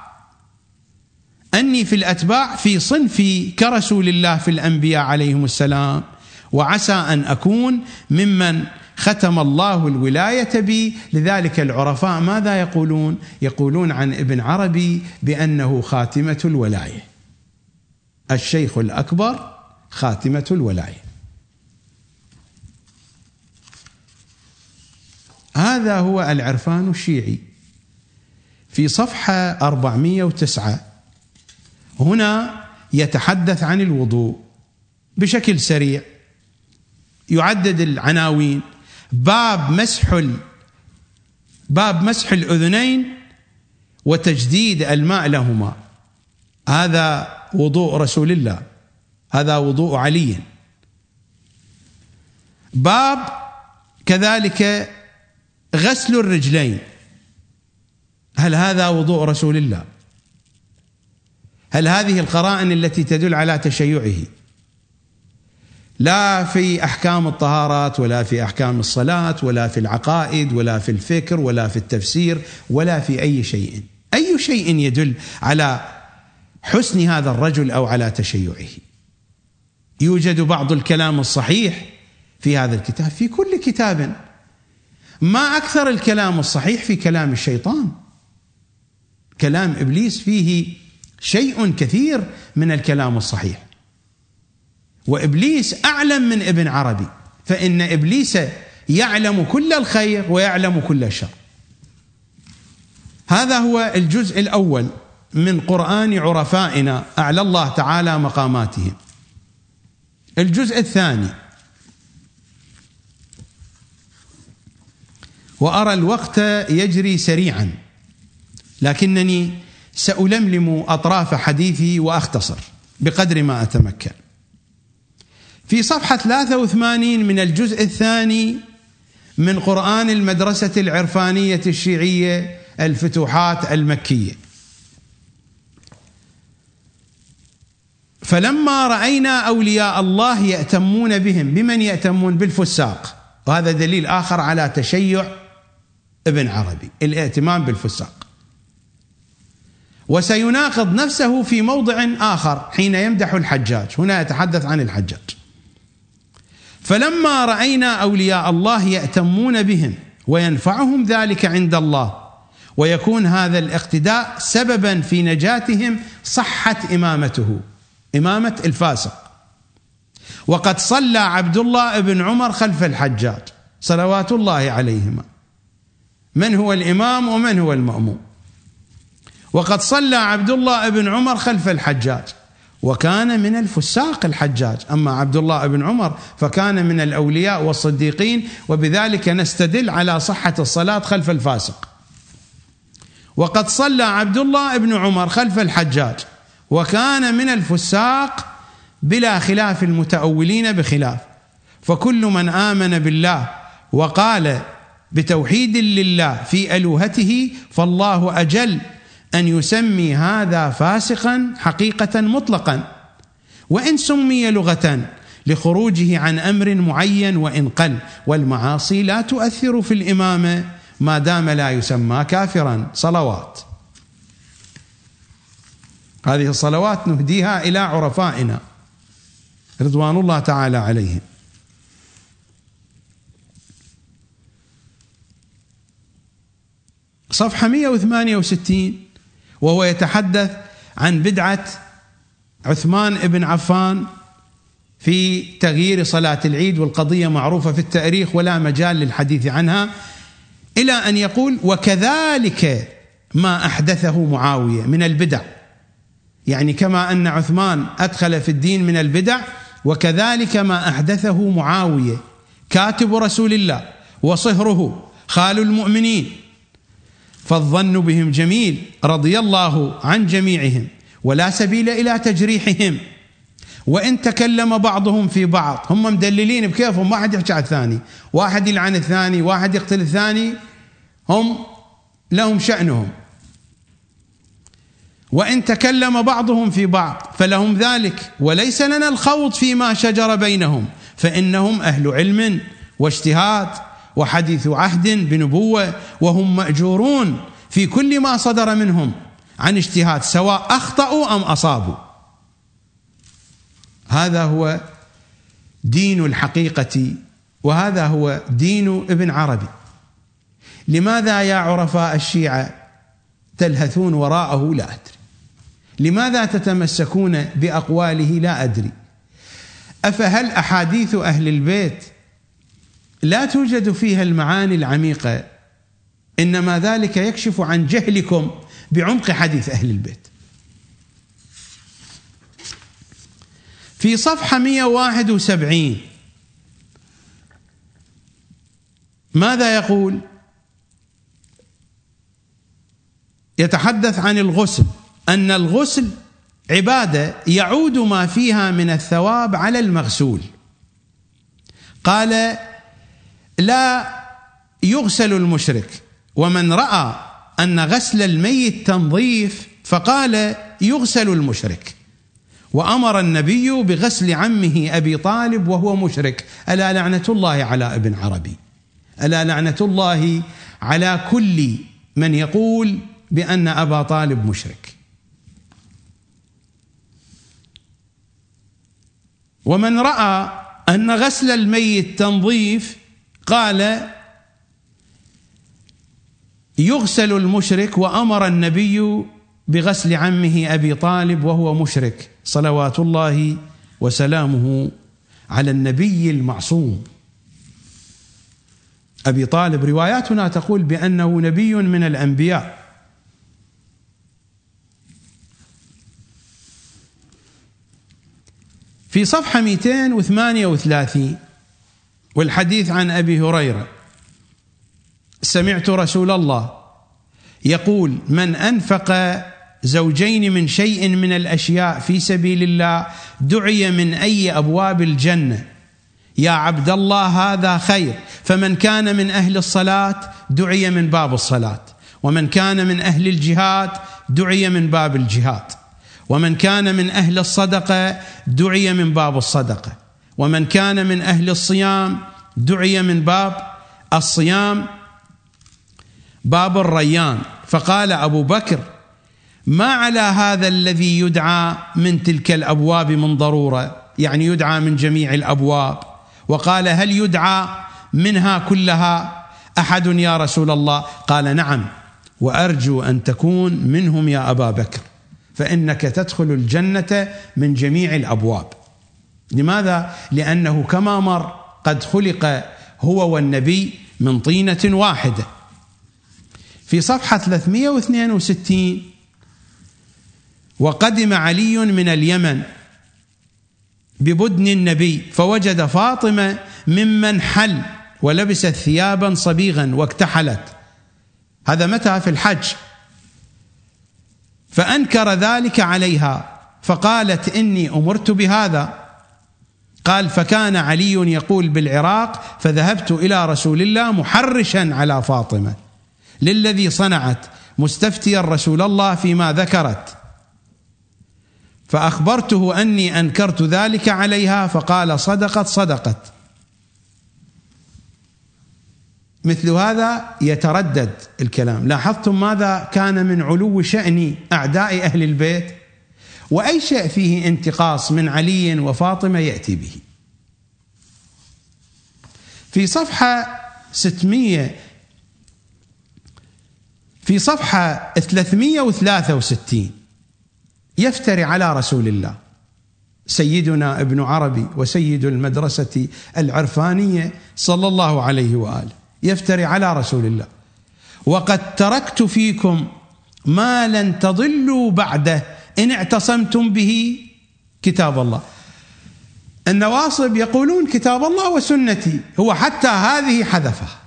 أني في الأتباع في صنفي كرسول الله في الأنبياء عليهم السلام. وعسى أن أكون ممن ختم الله الولاية بي لذلك العرفاء ماذا يقولون؟ يقولون عن ابن عربي بأنه خاتمة الولاية. الشيخ الأكبر خاتمة الولاية. هذا هو العرفان الشيعي في صفحة 409 هنا يتحدث عن الوضوء بشكل سريع يعدد العناوين باب مسح باب مسح الأذنين وتجديد الماء لهما. هذا وضوء رسول الله. هذا وضوء علي. باب كذلك غسل الرجلين. هل هذا وضوء رسول الله؟ هل هذه القرائن التي تدل على تشيعه؟ لا في أحكام الطهارات ولا في أحكام الصلاة ولا في العقائد ولا في الفكر ولا في التفسير ولا في أي شيء. أي شيء يدل على حسن هذا الرجل أو على تشيعه. يوجد بعض الكلام الصحيح في هذا الكتاب في كل كتاب. ما أكثر الكلام الصحيح في كلام الشيطان. كلام إبليس فيه شيء كثير من الكلام الصحيح. وإبليس أعلم من ابن عربي فإن إبليس يعلم كل الخير ويعلم كل الشر هذا هو الجزء الأول من قرآن عرفائنا أعلى الله تعالى مقاماتهم الجزء الثاني وأرى الوقت يجري سريعا لكنني سألملم أطراف حديثي وأختصر بقدر ما أتمكن. في صفحة 83 من الجزء الثاني من قرآن المدرسة العرفانية الشيعية الفتوحات المكية. فلما رأينا أولياء الله يأتمون بهم بمن يأتمون؟ بالفساق. وهذا دليل آخر على تشيع ابن عربي الائتمام بالفساق. وسيناقض نفسه في موضع آخر حين يمدح الحجاج. هنا يتحدث عن الحجاج. فلما رأينا أولياء الله يأتمون بهم وينفعهم ذلك عند الله ويكون هذا الاقتداء سببا في نجاتهم صحت إمامته إمامة الفاسق. وقد صلى عبد الله بن عمر خلف الحجاج صلوات الله عليهما. من هو الإمام ومن هو المأموم؟ وقد صلى عبد الله بن عمر خلف الحجاج. وكان من الفساق الحجاج. أما عبد الله بن عمر فكان من الأولياء والصديقين وبذلك نستدل على صحة الصلاة خلف الفاسق. وقد صلى عبد الله بن عمر خلف الحجاج وكان من الفساق بلا خلاف المتأولين بخلاف. فكل من آمن بالله وقال بتوحيد لله في ألوهته فالله أجل أن يسمي هذا فاسقا حقيقة مطلقا. وإن سمي لغة لخروجه عن أمر معين وإن قل. والمعاصي لا تؤثر في الامامه ما دام لا يسمى كافرا. صلوات. هذه الصلوات نهديها إلى عرفائنا. رضوان الله تعالى عليهم. صفحة 168 وهو يتحدث عن بدعة عثمان بن عفان في تغيير صلاة العيد والقضية معروفة في التاريخ ولا مجال للحديث عنها إلى أن يقول وكذلك ما أحدثه معاوية من البدع. يعني كما أن عثمان أدخل في الدين من البدع وكذلك ما أحدثه معاوية كاتب رسول الله وصهره خال المؤمنين فالظن بهم جميل رضي الله عن جميعهم ولا سبيل إلى تجريحهم. وإن تكلم بعضهم في بعض هم مدللين بكيفهم ما حد يحكي على الثاني واحد يلعن الثاني واحد يقتل الثاني هم لهم شأنهم. وإن تكلم بعضهم في بعض فلهم ذلك وليس لنا الخوض فيما شجر بينهم فإنهم أهل علم واجتهاد. وحديث عهد بنبوة وهم مأجورون في كل ما صدر منهم عن اجتهاد سواء أخطأوا أم أصابوا. هذا هو دين الحقيقة وهذا هو دين ابن عربي. لماذا يا عرفاء الشيعة تلهثون وراءه؟ لا أدري. لماذا تتمسكون بأقواله؟ لا أدري. أفهل أحاديث أهل البيت لا توجد فيها المعاني العميقة إنما ذلك يكشف عن جهلكم بعمق حديث أهل البيت في صفحة 171 ماذا يقول؟ يتحدث عن الغسل أن الغسل عبادة يعود ما فيها من الثواب على المغسول قال لا يغسل المشرك. ومن رأى أن غسل الميت تنظيف فقال يغسل المشرك. وأمر النبي بغسل عمه أبي طالب وهو مشرك. ألا لعنة الله على ابن عربي. ألا لعنة الله على كل من يقول بأن أبا طالب مشرك. ومن رأى أن غسل الميت تنظيف قال يغسل المشرك وأمر النبي بغسل عمه أبي طالب وهو مشرك. صلوات الله وسلامه على النبي المعصوم. أبي طالب رواياتنا تقول بأنه نبي من الأنبياء. في صفحة 238 والحديث عن أبي هريرة. سمعت رسول الله يقول من أنفق زوجين من شيء من الأشياء في سبيل الله دعي من أي أبواب الجنة. يا عبد الله هذا خير. فمن كان من أهل الصلاة دعي من باب الصلاة. ومن كان من أهل الجهاد دعي من باب الجهاد. ومن كان من أهل الصدقة دعي من باب الصدقة. ومن كان من أهل الصيام دعي من باب الصيام باب الريان. فقال أبو بكر ما على هذا الذي يدعى من تلك الأبواب من ضرورة؟ يعني يدعى من جميع الأبواب. وقال هل يدعى منها كلها أحد يا رسول الله؟ قال نعم. وأرجو أن تكون منهم يا أبا بكر فإنك تدخل الجنة من جميع الأبواب. لماذا؟ لأنه كما مر قد خلق هو والنبي من طينة واحدة. في صفحة 362 وقدم علي من اليمن ببدن النبي فوجد فاطمة ممن حل ولبست ثيابا صبيغا واكتحلت. هذا متى؟ في الحج. فأنكر ذلك عليها فقالت إني أمرت بهذا. قال فكان علي يقول بالعراق فذهبت إلى رسول الله محرشا على فاطمة. للذي صنعت مستفتيا رسول الله فيما ذكرت. فأخبرته أني أنكرت ذلك عليها فقال صدقت صدقت. مثل هذا يتردد الكلام. لاحظتم ماذا كان من علو شأن أعداء أهل البيت؟ وأي شيء فيه انتقاص من علي وفاطمة يأتي به. في صفحة 600 في صفحة 363 يفتري على رسول الله سيدنا ابن عربي وسيد المدرسة العرفانية صلى الله عليه وآله يفتري على رسول الله. وقد تركت فيكم ما لن تضلوا بعده. إن اعتصمتم به كتاب الله. النواصب يقولون كتاب الله وسنتي هو حتى هذه حذفها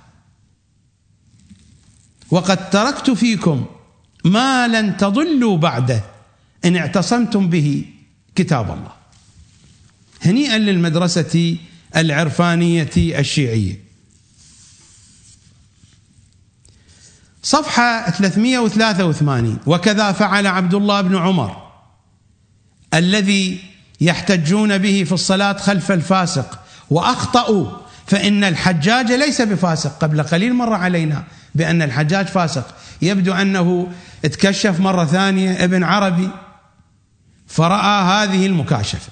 وقد تركت فيكم ما لن تضلوا بعده إن اعتصمتم به كتاب الله. هنيئا للمدرسة العرفانية الشيعية. صفحة 383 وكذا فعل عبد الله بن عمر الذي يحتجون به في الصلاة خلف الفاسق وأخطأوا فإن الحجاج ليس بفاسق. قبل قليل مر علينا بأن الحجاج فاسق. يبدو أنه تكشف مرة ثانية ابن عربي فرأى هذه المكاشفة.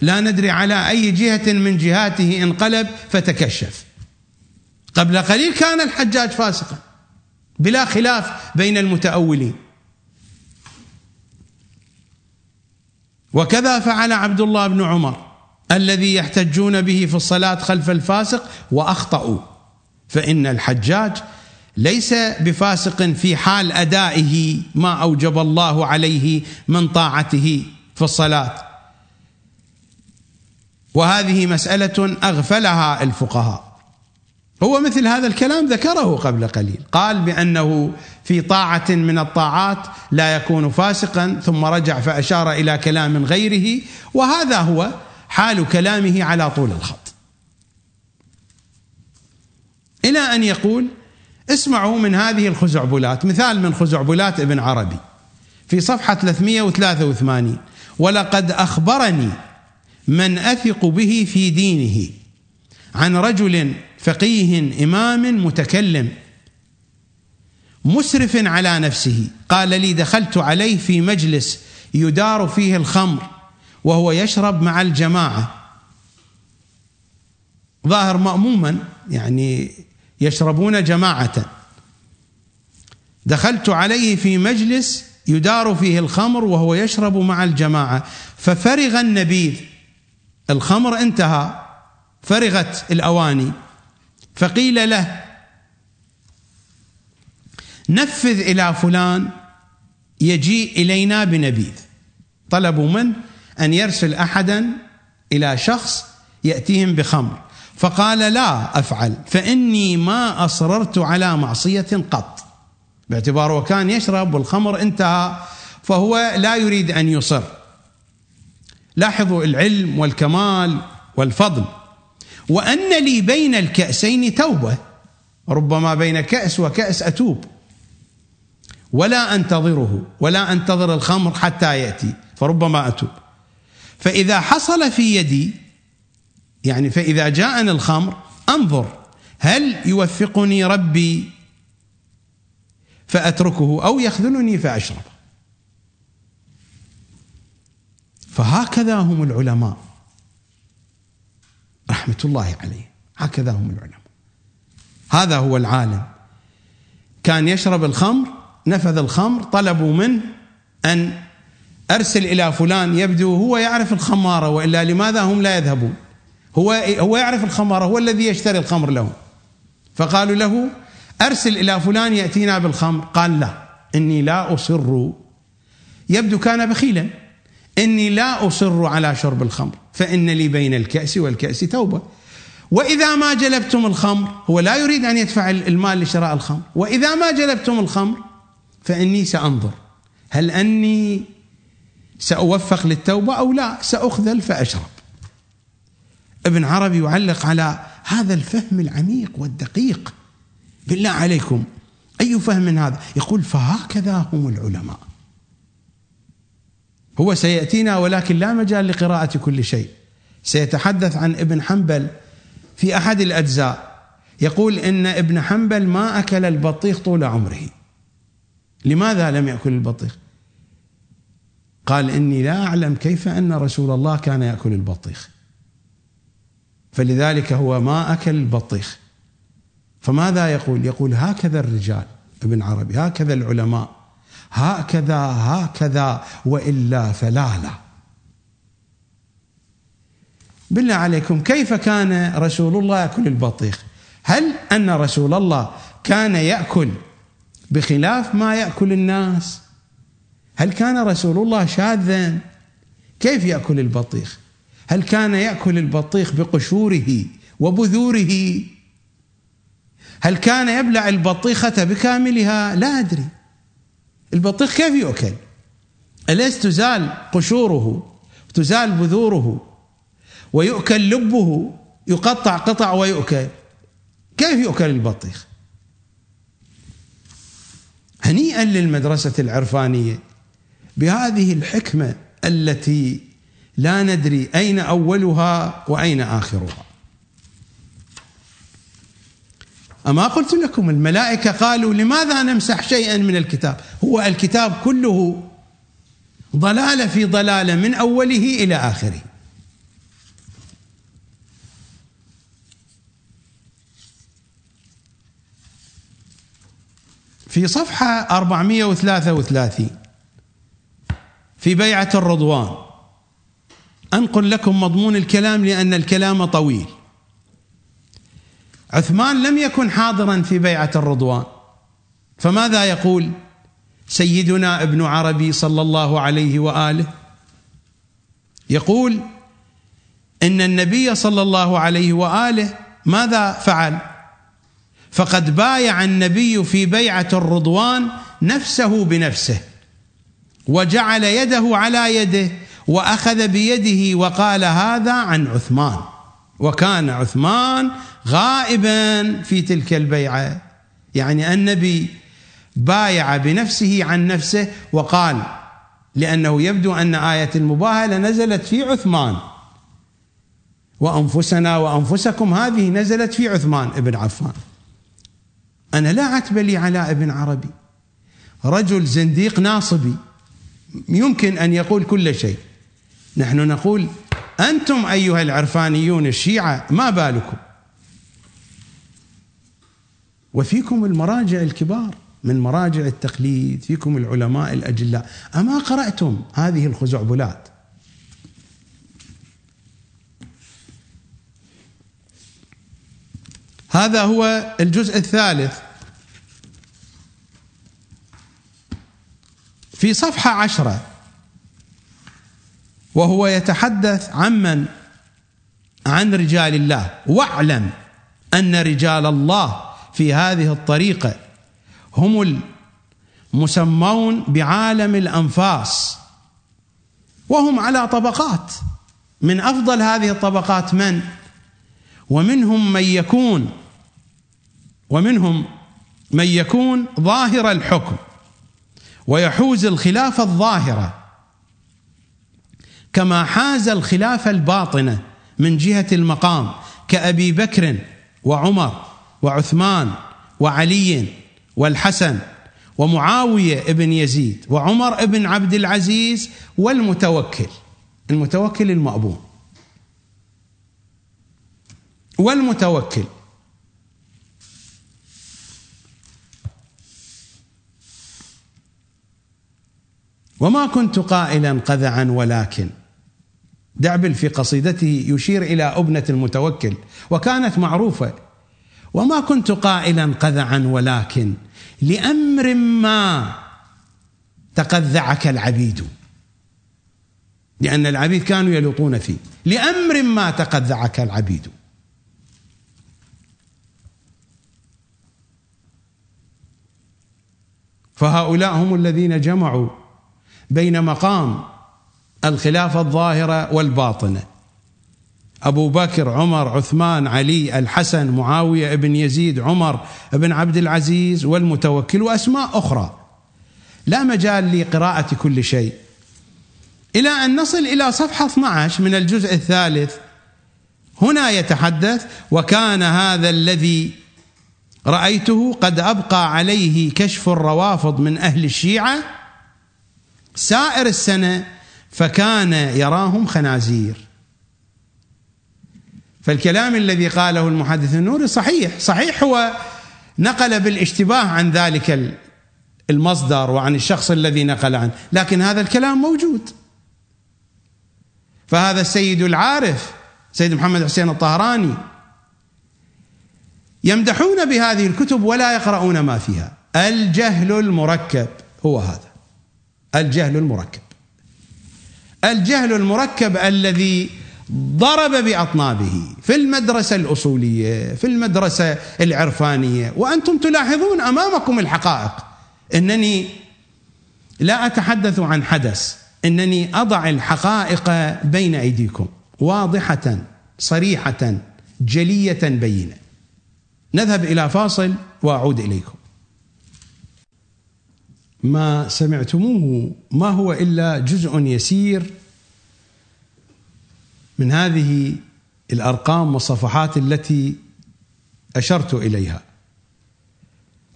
لا ندري على أي جهة من جهاته انقلب فتكشف. قبل قليل كان الحجاج فاسقا بلا خلاف بين المتأولين. وكذا فعل عبد الله بن عمر الذي يحتجون به في الصلاة خلف الفاسق وأخطأوا. فإن الحجاج ليس بفاسق في حال أدائه ما أوجب الله عليه من طاعته في الصلاة. وهذه مسألة أغفلها الفقهاء. هو مثل هذا الكلام ذكره قبل قليل. قال بأنه في طاعة من الطاعات لا يكون فاسقا ثم رجع فأشار إلى كلام غيره وهذا هو حال كلامه على طول الخط. إلى أن يقول اسمعوا من هذه الخزعبلات. مثال من خزعبلات ابن عربي في صفحة 383 ولقد أخبرني من أثق به في دينه عن رجل فقيه إمام متكلم مسرف على نفسه. قال لي دخلت عليه في مجلس يدار فيه الخمر وهو يشرب مع الجماعة. ظاهر مأموما يعني يشربون جماعة. دخلت عليه في مجلس يدار فيه الخمر وهو يشرب مع الجماعة. ففرغ النبيذ الخمر انتهى فرغت الأواني. فقيل له نفذ إلى فلان يجيء إلينا بنبيذ. طلبوا منه أن يرسل أحدا إلى شخص يأتيهم بخمر. فقال لا أفعل فإني ما أصررت على معصية قط. باعتباره كان يشرب والخمر انتهى فهو لا يريد أن يصر. لاحظوا العلم والكمال والفضل. وأن لي بين الكأسين توبة. ربما بين كأس وكأس أتوب. ولا أنتظره ولا أنتظر الخمر حتى يأتي فربما أتوب. فإذا حصل في يدي يعني فإذا جاءني الخمر أنظر هل يوفقني ربي فأتركه أو يخذلني فأشرب فهكذا هم العلماء. رحمة الله عليه. هكذا هم العلماء. هذا هو العالم. كان يشرب الخمر نفذ الخمر طلبوا منه أن أرسل إلى فلان يبدو هو يعرف الخمارة وإلا لماذا هم لا يذهبون؟ هو هو يعرف الخمر هو الذي يشتري الخمر له فقالوا له أرسل إلى فلان يأتينا بالخمر. قال لا إني لا أصر. يبدو كان بخيلا. إني لا أصر على شرب الخمر. فإن لي بين الكأس والكأس توبة. وإذا ما جلبتم الخمر هو لا يريد أن يدفع المال لشراء الخمر. وإذا ما جلبتم الخمر فإني سأنظر هل أني سأوفق للتوبة أو لا. ساخذل فأشرب. ابن عربي يعلق على هذا الفهم العميق والدقيق. بالله عليكم أي فهم هذا؟ يقول فهكذا هم العلماء. هو سيأتينا ولكن لا مجال لقراءة كل شيء. سيتحدث عن ابن حنبل في أحد الأجزاء. يقول إن ابن حنبل ما أكل البطيخ طول عمره. لماذا لم يأكل البطيخ؟ قال إني لا أعلم كيف أن رسول الله كان يأكل البطيخ. فلذلك هو ما أكل البطيخ. فماذا يقول؟ يقول هكذا الرجال ابن عربي هكذا العلماء. هكذا هكذا وإلا فلا لا بالله عليكم كيف كان رسول الله يأكل البطيخ؟ هل أن رسول الله كان يأكل بخلاف ما يأكل الناس؟ هل كان رسول الله شاذا؟ كيف يأكل البطيخ؟ هل كان يأكل البطيخ بقشوره وبذوره؟ هل كان يبلع البطيخة بكاملها؟ لا أدري. البطيخ كيف يؤكل؟ أليس تزال قشوره تزال بذوره ويؤكل لبه يقطع قطع ويؤكل؟ كيف يؤكل البطيخ؟ هنيئا للمدرسة العرفانية بهذه الحكمة التي لا ندري أين أولها وأين آخرها. أما قلت لكم الملائكة قالوا لماذا نمسح شيئا من الكتاب؟ هو الكتاب كله ضلالة في ضلالة من أوله إلى آخره. في صفحة 433 في بيعة الرضوان أنقل لكم مضمون الكلام لأن الكلام طويل. عثمان لم يكن حاضرا في بيعة الرضوان. فماذا يقول؟ سيدنا ابن عربي صلى الله عليه وآله. يقول إن النبي صلى الله عليه وآله ماذا فعل؟ فقد بايع النبي في بيعة الرضوان نفسه بنفسه وجعل يده على يده وأخذ بيده وقال هذا عن عثمان. وكان عثمان غائبا في تلك البيعة. يعني النبي بايع بنفسه عن نفسه وقال لأنه يبدو أن آية المباهله نزلت في عثمان. وأنفسنا وأنفسكم هذه نزلت في عثمان. ابن عفان أنا لا عتب لي على ابن عربي. رجل زنديق ناصبي يمكن أن يقول كل شيء. نحن نقول أنتم أيها العرفانيون الشيعة ما بالكم؟ وفيكم المراجع الكبار من مراجع التقليد فيكم العلماء الأجلاء. أما قرأتم هذه الخزعبلات؟ هذا هو الجزء الثالث. في صفحة عشرة. وهو يتحدث عمن؟ عن رجال الله. واعلم أن رجال الله في هذه الطريقة. هم المسمون بعالم الأنفاس. وهم على طبقات. من أفضل هذه الطبقات من؟ ومنهم من يكون ومنهم من يكون ظاهر الحكم. ويحوز الخلافه الظاهرة. كما حاز الخلافه الباطنة من جهة المقام. كأبي بكر وعمر. وعثمان وعلي والحسن ومعاوية ابن يزيد وعمر ابن عبد العزيز والمتوكل المتوكل المأبون. والمتوكل. وما كنت قائلا قذعا ولكن. دعبل في قصيدته يشير إلى أبنة المتوكل وكانت معروفة وما كنت قائلا قذعا ولكن لأمر ما تقذعك العبيد لأن العبيد كانوا يلوطون فيه. لأمر ما تقذعك العبيد. فهؤلاء هم الذين جمعوا بين مقام الخلافه الظاهره والباطنه أبو بكر عمر عثمان علي الحسن معاوية ابن يزيد عمر ابن عبد العزيز والمتوكل وأسماء أخرى. لا مجال لقراءة كل شيء. إلى أن نصل إلى صفحة 12 من الجزء الثالث هنا يتحدث وكان هذا الذي رأيته قد أبقى عليه كشف الروافض من أهل الشيعة سائر السنة فكان يراهم خنازير. فالكلام الذي قاله المحدث النوري صحيح. صحيح هو نقل بالاشتباه عن ذلك المصدر وعن الشخص الذي نقل عنه لكن هذا الكلام موجود. فهذا السيد العارف سيد محمد حسين الطهراني يمدحون بهذه الكتب ولا يقرؤون ما فيها. الجهل المركب هو هذا. الجهل المركب. الجهل المركب الذي ضرب بأطنابه في المدرسة الأصولية في المدرسة العرفانية. وأنتم تلاحظون أمامكم الحقائق. إنني لا أتحدث عن حدث. إنني أضع الحقائق بين أيديكم. واضحة صريحة جلية بينة. نذهب إلى فاصل وأعود إليكم. ما سمعتموه ما هو إلا جزء يسير من هذه الأرقام والصفحات التي أشرت إليها.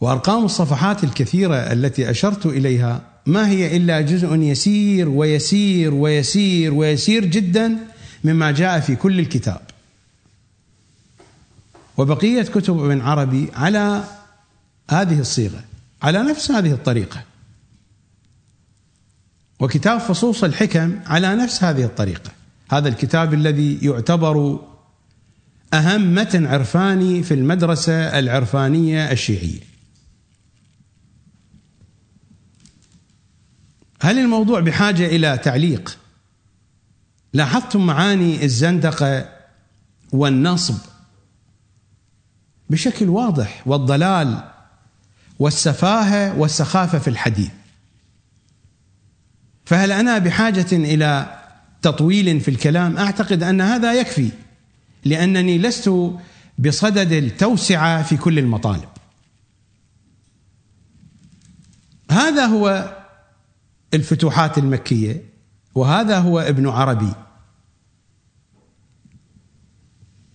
وأرقام الصفحات الكثيرة التي أشرت إليها ما هي إلا جزء يسير ويسير ويسير ويسير جدا مما جاء في كل الكتاب. وبقية كتب ابن عربي على هذه الصيغة على نفس هذه الطريقة. وكتاب فصوص الحكم على نفس هذه الطريقة. هذا الكتاب الذي يعتبر اهم متن عرفاني في المدرسة العرفانية الشيعية. هل الموضوع بحاجة إلى تعليق؟ لاحظتم معاني الزندقة والنصب بشكل واضح والضلال والسفاهة والسخافة في الحديث. فهل أنا بحاجة إلى تطويل في الكلام أعتقد أن هذا يكفي لأنني لست بصدد التوسعة في كل المطالب. هذا هو الفتوحات المكية وهذا هو ابن عربي.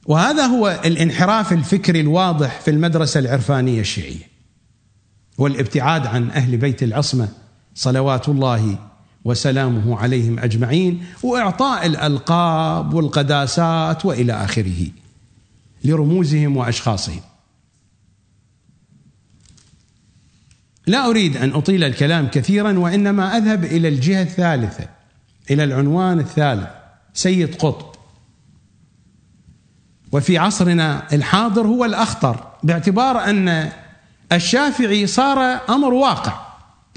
وهذا هو الانحراف الفكري الواضح في المدرسة العرفانية الشيعية والابتعاد عن أهل بيت العصمة صلوات الله وسلامه عليهم أجمعين وإعطاء الألقاب والقداسات وإلى آخره لرموزهم وأشخاصهم. لا أريد أن أطيل الكلام كثيرا وإنما أذهب إلى الجهة الثالثة إلى العنوان الثالث سيد قطب. وفي عصرنا الحاضر هو الأخطر باعتبار أن الشافعي صار أمر واقع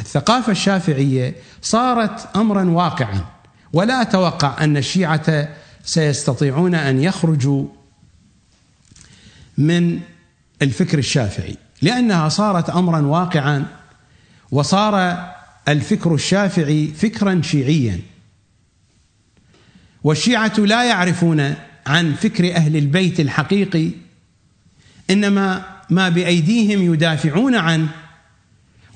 الثقافة الشافعية صارت أمرا واقعا ولا أتوقع أن الشيعة سيستطيعون أن يخرجوا من الفكر الشافعي لأنها صارت أمرا واقعا وصار الفكر الشافعي فكرا شيعيا. والشيعة لا يعرفون عن فكر أهل البيت الحقيقي إنما ما بأيديهم يدافعون عنه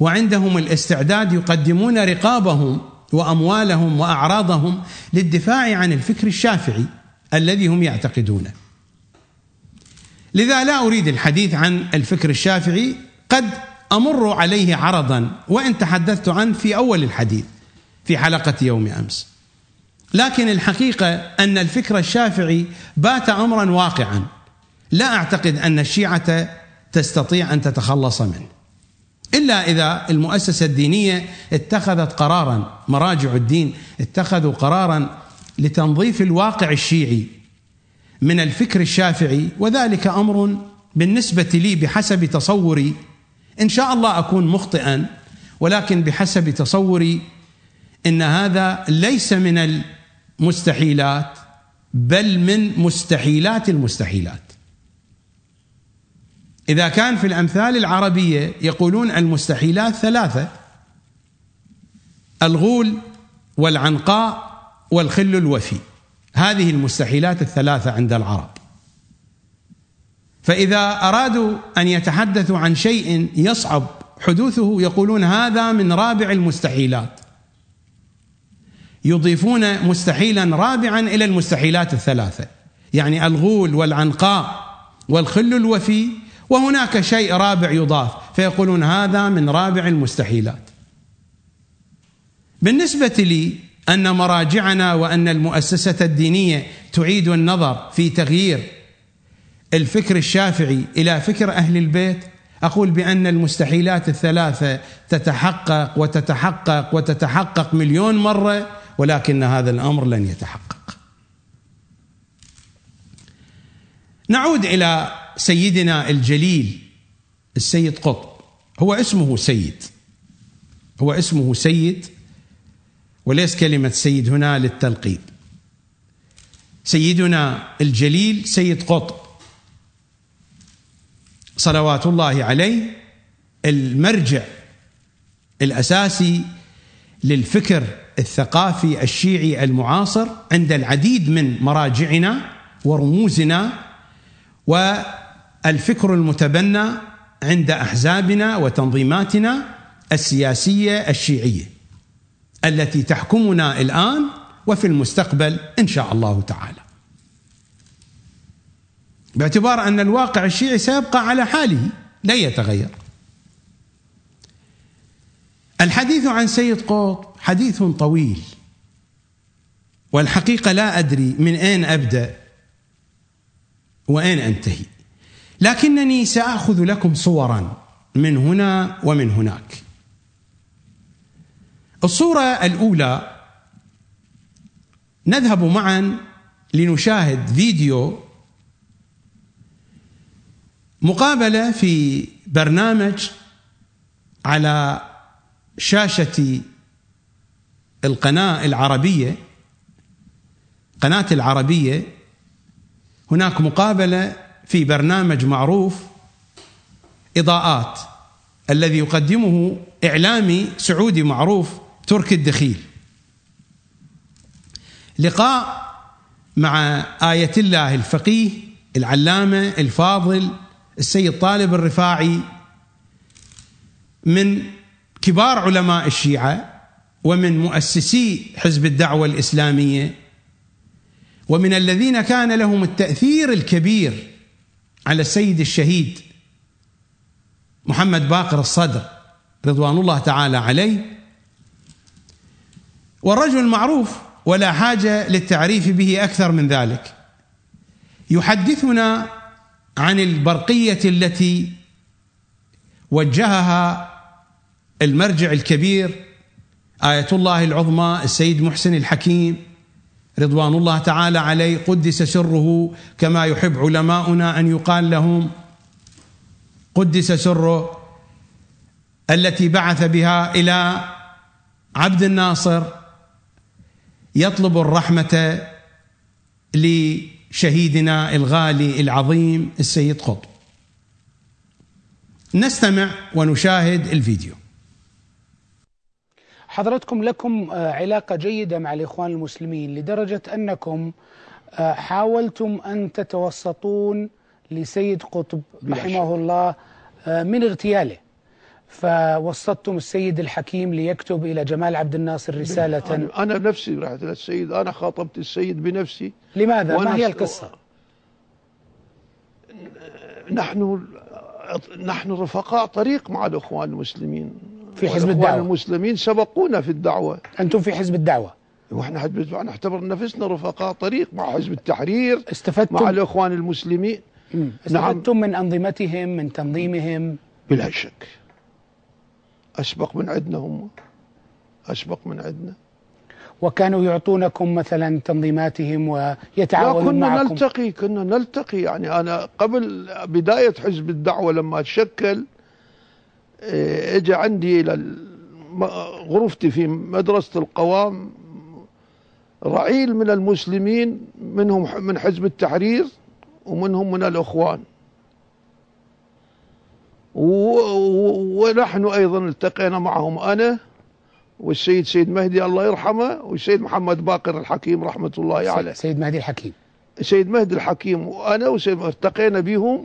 وعندهم الاستعداد يقدمون رقابهم وأموالهم وأعراضهم للدفاع عن الفكر الشافعي الذي هم يعتقدونه. لذا لا أريد الحديث عن الفكر الشافعي قد أمر عليه عرضا وإن تحدثت عنه في أول الحديث في حلقة يوم أمس. لكن الحقيقة أن الفكر الشافعي بات امرا واقعا لا أعتقد أن الشيعة تستطيع أن تتخلص منه. إلا إذا المؤسسة الدينية اتخذت قرارا مراجع الدين اتخذوا قرارا لتنظيف الواقع الشيعي من الفكر الشافعي وذلك أمر بالنسبة لي بحسب تصوري. إن شاء الله أكون مخطئا ولكن بحسب تصوري إن هذا ليس من المستحيلات بل من مستحيلات المستحيلات. إذا كان في الأمثال العربية يقولون المستحيلات ثلاثة الغول والعنقاء والخل الوفي. هذه المستحيلات الثلاثة عند العرب. فإذا أرادوا أن يتحدثوا عن شيء يصعب حدوثه يقولون هذا من رابع المستحيلات. يضيفون مستحيلا رابعا إلى المستحيلات الثلاثة. يعني الغول والعنقاء والخل الوفي وهناك شيء رابع يضاف فيقولون هذا من رابع المستحيلات. بالنسبة لي أن مراجعنا وأن المؤسسة الدينية تعيد النظر في تغيير الفكر الشافعي إلى فكر أهل البيت أقول بأن المستحيلات الثلاثة تتحقق وتتحقق وتتحقق مليون مرة ولكن هذا الأمر لن يتحقق. نعود إلى سيدنا الجليل السيد قطب. هو اسمه سيد. هو اسمه سيد وليس كلمة سيد هنا للتلقيب. سيدنا الجليل سيد قطب. صلوات الله عليه المرجع الأساسي للفكر الثقافي الشيعي المعاصر عند العديد من مراجعنا ورموزنا والفكر المتبنى عند أحزابنا وتنظيماتنا السياسية الشيعية التي تحكمنا الآن وفي المستقبل إن شاء الله تعالى. باعتبار أن الواقع الشيعي سيبقى على حاله لا يتغير. الحديث عن سيد قطب حديث طويل والحقيقة لا أدري من أين أبدأ وأين أنتهي لكنني سآخذ لكم صورا من هنا ومن هناك. الصورة الأولى نذهب معا لنشاهد فيديو مقابلة في برنامج على شاشة القناة العربية قناة العربية. هناك مقابلة في برنامج معروف إضاءات الذي يقدمه إعلامي سعودي معروف تركي الدخيل. لقاء مع آية الله الفقيه العلامة الفاضل السيد طالب الرفاعي من كبار علماء الشيعة ومن مؤسسي حزب الدعوة الإسلامية ومن الذين كان لهم التأثير الكبير على السيد الشهيد محمد باقر الصدر رضوان الله تعالى عليه. والرجل معروف ولا حاجة للتعريف به أكثر من ذلك. يحدثنا عن البرقية التي وجهها المرجع الكبير آية الله العظمى السيد محسن الحكيم رضوان الله تعالى عليه قدس سره كما يحب علماؤنا أن يقال لهم. قدس سره التي بعث بها إلى عبد الناصر يطلب الرحمة لشهيدنا الغالي العظيم السيد قطب. نستمع ونشاهد الفيديو. حضرتكم لكم آه، علاقة جيدة مع الإخوان المسلمين لدرجة أنكم آه، حاولتم أن تتوسطون لسيد قطب رحمه الله آه، من اغتياله. فوسطتم السيد الحكيم ليكتب إلى جمال عبد الناصر رسالة. أنا بنفسي رحت للسيد أنا خاطبت السيد بنفسي. لماذا؟ ما هي القصة؟ نحن نحن رفقاء طريق مع الإخوان المسلمين. في حزب الدعوة. المسلمين سبقونا في الدعوة. أنتم في حزب الدعوة. وإحنا حزب نعتبر نفسنا رفقاء طريق مع حزب التحرير استفدتم؟ مع الإخوان المسلمين. استفدتم نعم. من أنظمتهم من تنظيمهم؟ بلا شك. أسبق من عندنا هم. أسبق من عندنا. وكانوا يعطونكم مثلا تنظيماتهم ويتعاونون كنا معكم؟ نلتقي كنا نلتقي. يعني أنا قبل بداية حزب الدعوة لما تشكل اجى عندي إلى غرفتي في مدرسة القوام رعيل من المسلمين منهم من حزب التحرير ومنهم من الإخوان. ونحن أيضا التقينا معهم أنا والسيد سيد مهدي الله يرحمه والسيد محمد باقر الحكيم رحمة الله عليه. سيد مهدي الحكيم. سيد مهدي الحكيم وأنا وسيد التقينا بهم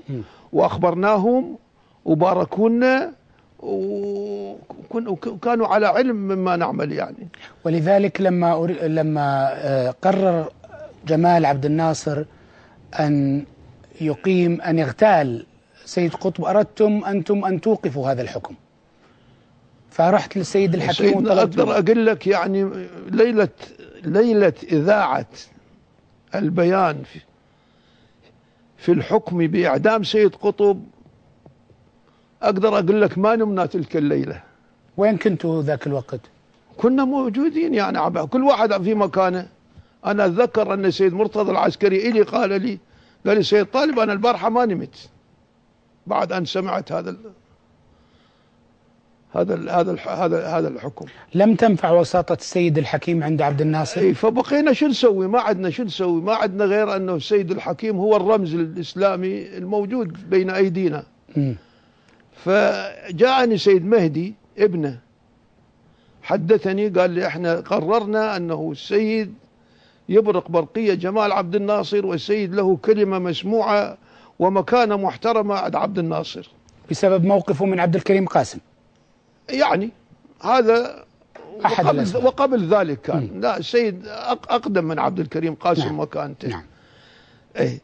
وأخبرناهم وباركونا وكانوا على علم مما نعمل يعني. ولذلك لما لما آه، قرر جمال عبد الناصر أن يقيم أن يغتال سيد قطب أردتم أنتم أن توقفوا هذا الحكم. فرحت للسيد الحكيم أقدر أقول لك يعني ليلة ليلة إذاعة البيان في, في الحكم بإعدام سيد قطب أقدر أقول لك ما نمنا تلك الليلة. وين كنتوا ذاك الوقت؟ كنا موجودين يعني كل واحد في مكانه. أنا أتذكر أن السيد مرتضى العسكري إلي قال لي قال لي سيد طالب أنا البارحة ما نمت. بعد أن سمعت هذا هذا هذا هذا هذا الحكم. لم تنفع وساطة السيد الحكيم عند عبد الناصر؟ اي فبقينا شو نسوي؟ ما عندنا شو نسوي؟ ما عندنا غير أنه السيد الحكيم هو الرمز الإسلامي الموجود بين أيدينا. م. فجاءني سيد مهدي ابنه حدثني قال لي إحنا قررنا أنه السيد يبرق برقية جمال عبد الناصر والسيد له كلمة مسموعة ومكانة محترمة عند عبد الناصر. بسبب موقفه من عبد الكريم قاسم. يعني هذا أحد وقبل, الأسباب. وقبل ذلك كان. م. لا السيد أق- أقدم من عبد الكريم قاسم نعم. مكانته. نعم. إيه.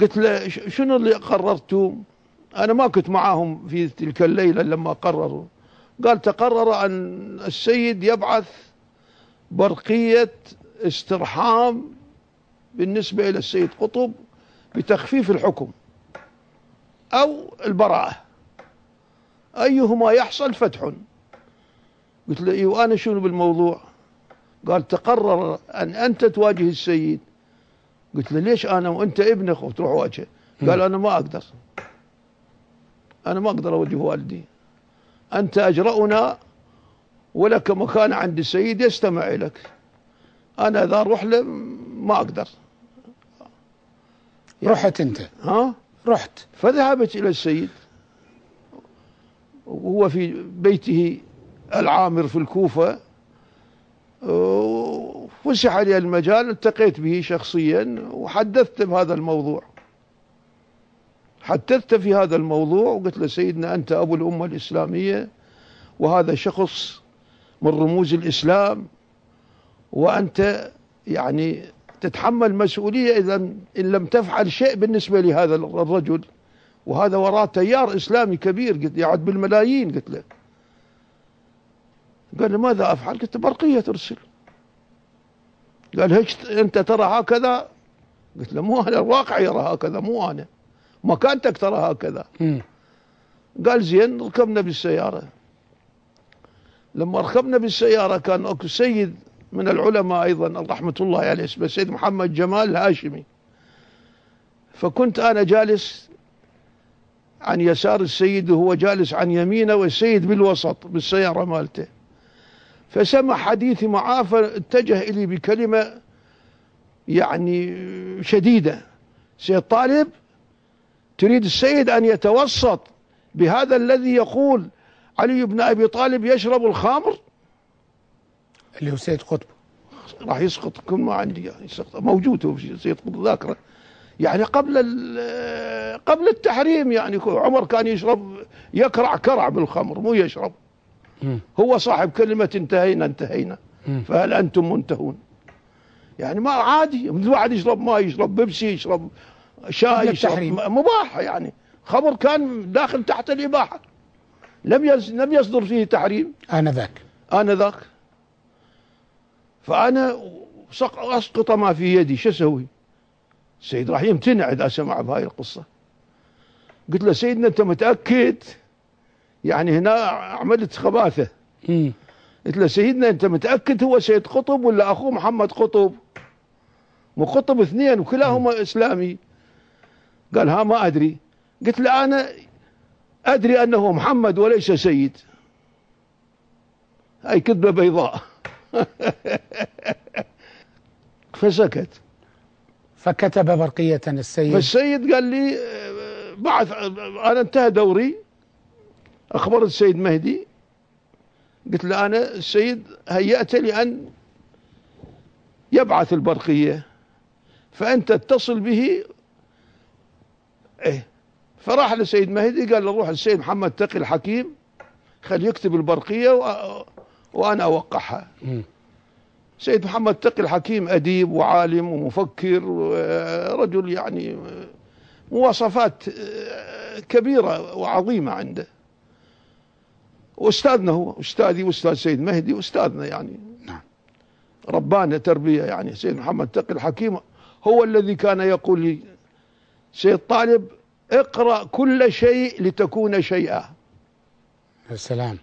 قلت له شنو اللي قررتم أنا ما كنت معاهم في تلك الليلة لما قرروا. قال تقرر أن السيد يبعث برقية استرحام بالنسبة إلى السيد قطب بتخفيف الحكم أو البراءة. أيهما يحصل فتح. قلت له إيه وأنا شنو بالموضوع؟ قال تقرر أن أنت تواجه السيد. قلت له ليش أنا وأنت ابنك؟ وتروح واجهه. قال أنا ما أقدر. أنا ما أقدر اوجه والدي. أنت اجرأنا ولك مكان عند السيد يستمع لك أنا إذا أروح له ما أقدر. رحت أنت. ها؟ رحت. فذهبت إلى السيد. وهو في بيته العامر في الكوفة. وفسح لي المجال التقيت به شخصيا وحدثت بهذا الموضوع. حدثت في هذا الموضوع وقلت له سيدنا أنت أبو الأمة الإسلامية وهذا شخص من رموز الإسلام وأنت يعني تتحمل مسؤولية إذا إن لم تفعل شيء بالنسبة لهذا الرجل. وهذا وراه تيار إسلامي كبير قلت يعد بالملايين قلت له. قال لي ماذا أفعل؟ قلت برقية ترسل. قال هيك أنت ترى هكذا؟ قلت له مو أنا الواقع يرى هكذا مو أنا. مكانتك ترى هكذا. م. قال زين ركبنا بالسيارة. لما ركبنا بالسيارة كان أكو سيد من العلماء أيضا رحمة الله عليه اسمه السيد محمد جمال الهاشمي. فكنت أنا جالس عن يسار السيد وهو جالس عن يمينه والسيد بالوسط بالسيارة مالته. فسمع حديثي معاه فاتجه إلي بكلمة يعني شديدة. سيد طالب تريد السيد أن يتوسط بهذا الذي يقول علي بن أبي طالب يشرب الخمر؟ اللي هو سيد قطب. راح يسقط كل ما عندي يعني يسقط. موجود هو سيد قطب ذاكرة يعني قبل قبل التحريم يعني عمر كان يشرب يكرع كرع بالخمر مو يشرب. هو صاحب كلمة انتهينا انتهينا. فهل أنتم منتهون؟ يعني ما عادي الواحد يشرب ماء يشرب بيبسي يشرب شاي مباح يعني. خمر كان داخل تحت الإباحة. لم. لم يصدر فيه تحريم. آنذاك. آنذاك. فأنا سق- أسقط ما في يدي. شو أسوي؟ السيد راح يمتنع إذا سمع بهاي القصة. قلت له سيدنا أنت متأكد؟ يعني هنا عملت خباثة. م. قلت له سيدنا أنت متأكد هو سيد قطب ولا أخوه محمد قطب؟ مو قطب اثنين وكلاهما إسلامي. قال ها ما أدري. قلت له أنا أدري أنه محمد وليس سيد. هاي كذبة بيضاء. فسكت. فكتب برقية السيد. فالسيد قال لي بعث أنا انتهى دوري. أخبرت السيد مهدي. قلت له أنا السيد هيأت لأن يبعث البرقية. فأنت اتصل به إيه. فراح لسيد مهدي قال له روح للسيد محمد تقي الحكيم خليه يكتب البرقية وأ- وأنا أوقعها. م. سيد محمد تقي الحكيم أديب وعالم ومفكر ورجل يعني مواصفات كبيرة وعظيمة عنده. وأستاذنا هو أستاذي وأستاذ سيد مهدي وأستاذنا يعني. نعم. ربانا تربية يعني. سيد محمد تقي الحكيم هو الذي كان يقول لي سيد طالب اقرأ كل شيء لتكون شيئا. يا سلام.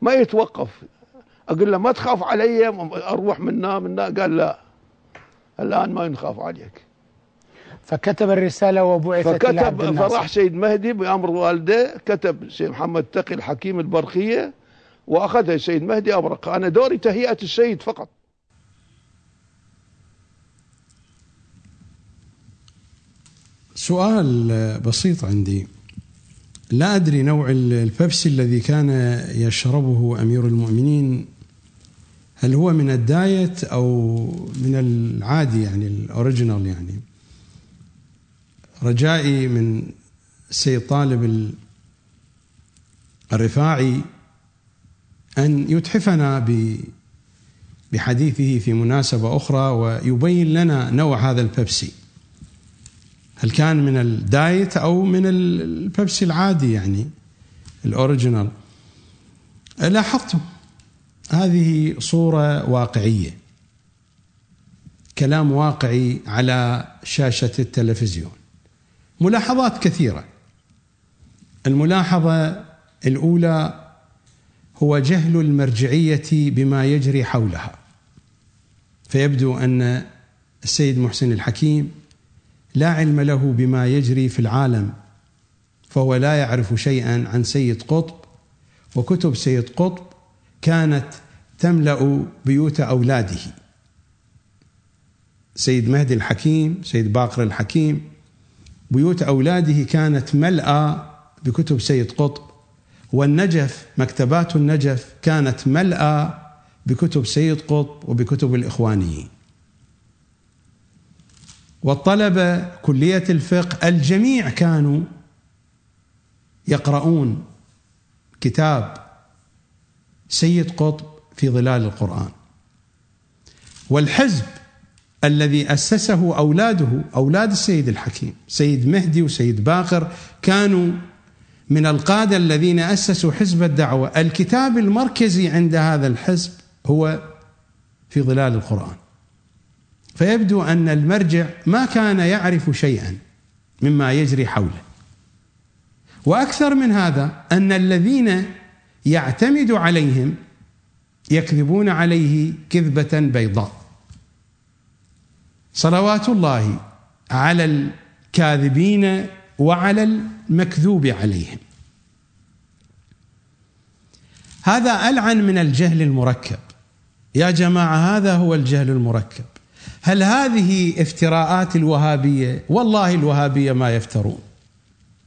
ما يتوقف. أقول له ما تخاف علي أروح منا منا قال لا. الآن ما نخاف عليك. فكتب الرسالة وبعثت فكتب الناصر. فراح سيد مهدي بأمر والده كتب سيد محمد تقي الحكيم البرخية وأخذها سيد مهدي أبرق. أنا دوري تهيئة السيد فقط. سؤال بسيط عندي. لا أدري نوع البيبسي الذي كان يشربه أمير المؤمنين. هل هو من ال diet أو من العادي يعني ال original يعني؟ رجائي من السيد طالب الرفاعي أن يتحفنا بحديثه في مناسبة أخرى ويبين لنا نوع هذا البيبسي. هل كان من ال diet أو من البيبسي العادي يعني ال original؟ لاحظتم هذه صورة واقعية كلام واقعي على شاشة التلفزيون ملاحظات كثيرة. الملاحظة الأولى هو جهل المرجعية بما يجري حولها فيبدو أن السيد محسن الحكيم لا علم له بما يجري في العالم فهو لا يعرف شيئا عن سيد قطب وكتب سيد قطب كانت تملأ بيوت أولاده. سيد مهدي الحكيم سيد باقر الحكيم بيوت أولاده كانت ملأى بكتب سيد قطب والنجف مكتبات النجف كانت ملأى بكتب سيد قطب وبكتب الإخوانيين. والطلبه كلية الفقه الجميع كانوا يقرؤون كتاب سيد قطب في ظلال القرآن. والحزب الذي أسسه أولاده أولاد السيد الحكيم سيد مهدي وسيد باقر كانوا من القادة الذين أسسوا حزب الدعوة. الكتاب المركزي عند هذا الحزب هو في ظلال القرآن. فيبدو أن المرجع ما كان يعرف شيئا مما يجري حوله. وأكثر من هذا أن الذين يعتمد عليهم يكذبون عليه كذبة بيضاء. صلوات الله على الكاذبين وعلى المكذوب عليهم. هذا ألعن من الجهل المركب. يا جماعة هذا هو الجهل المركب. هل هذه افتراءات الوهابية؟ والله الوهابية ما يفترون.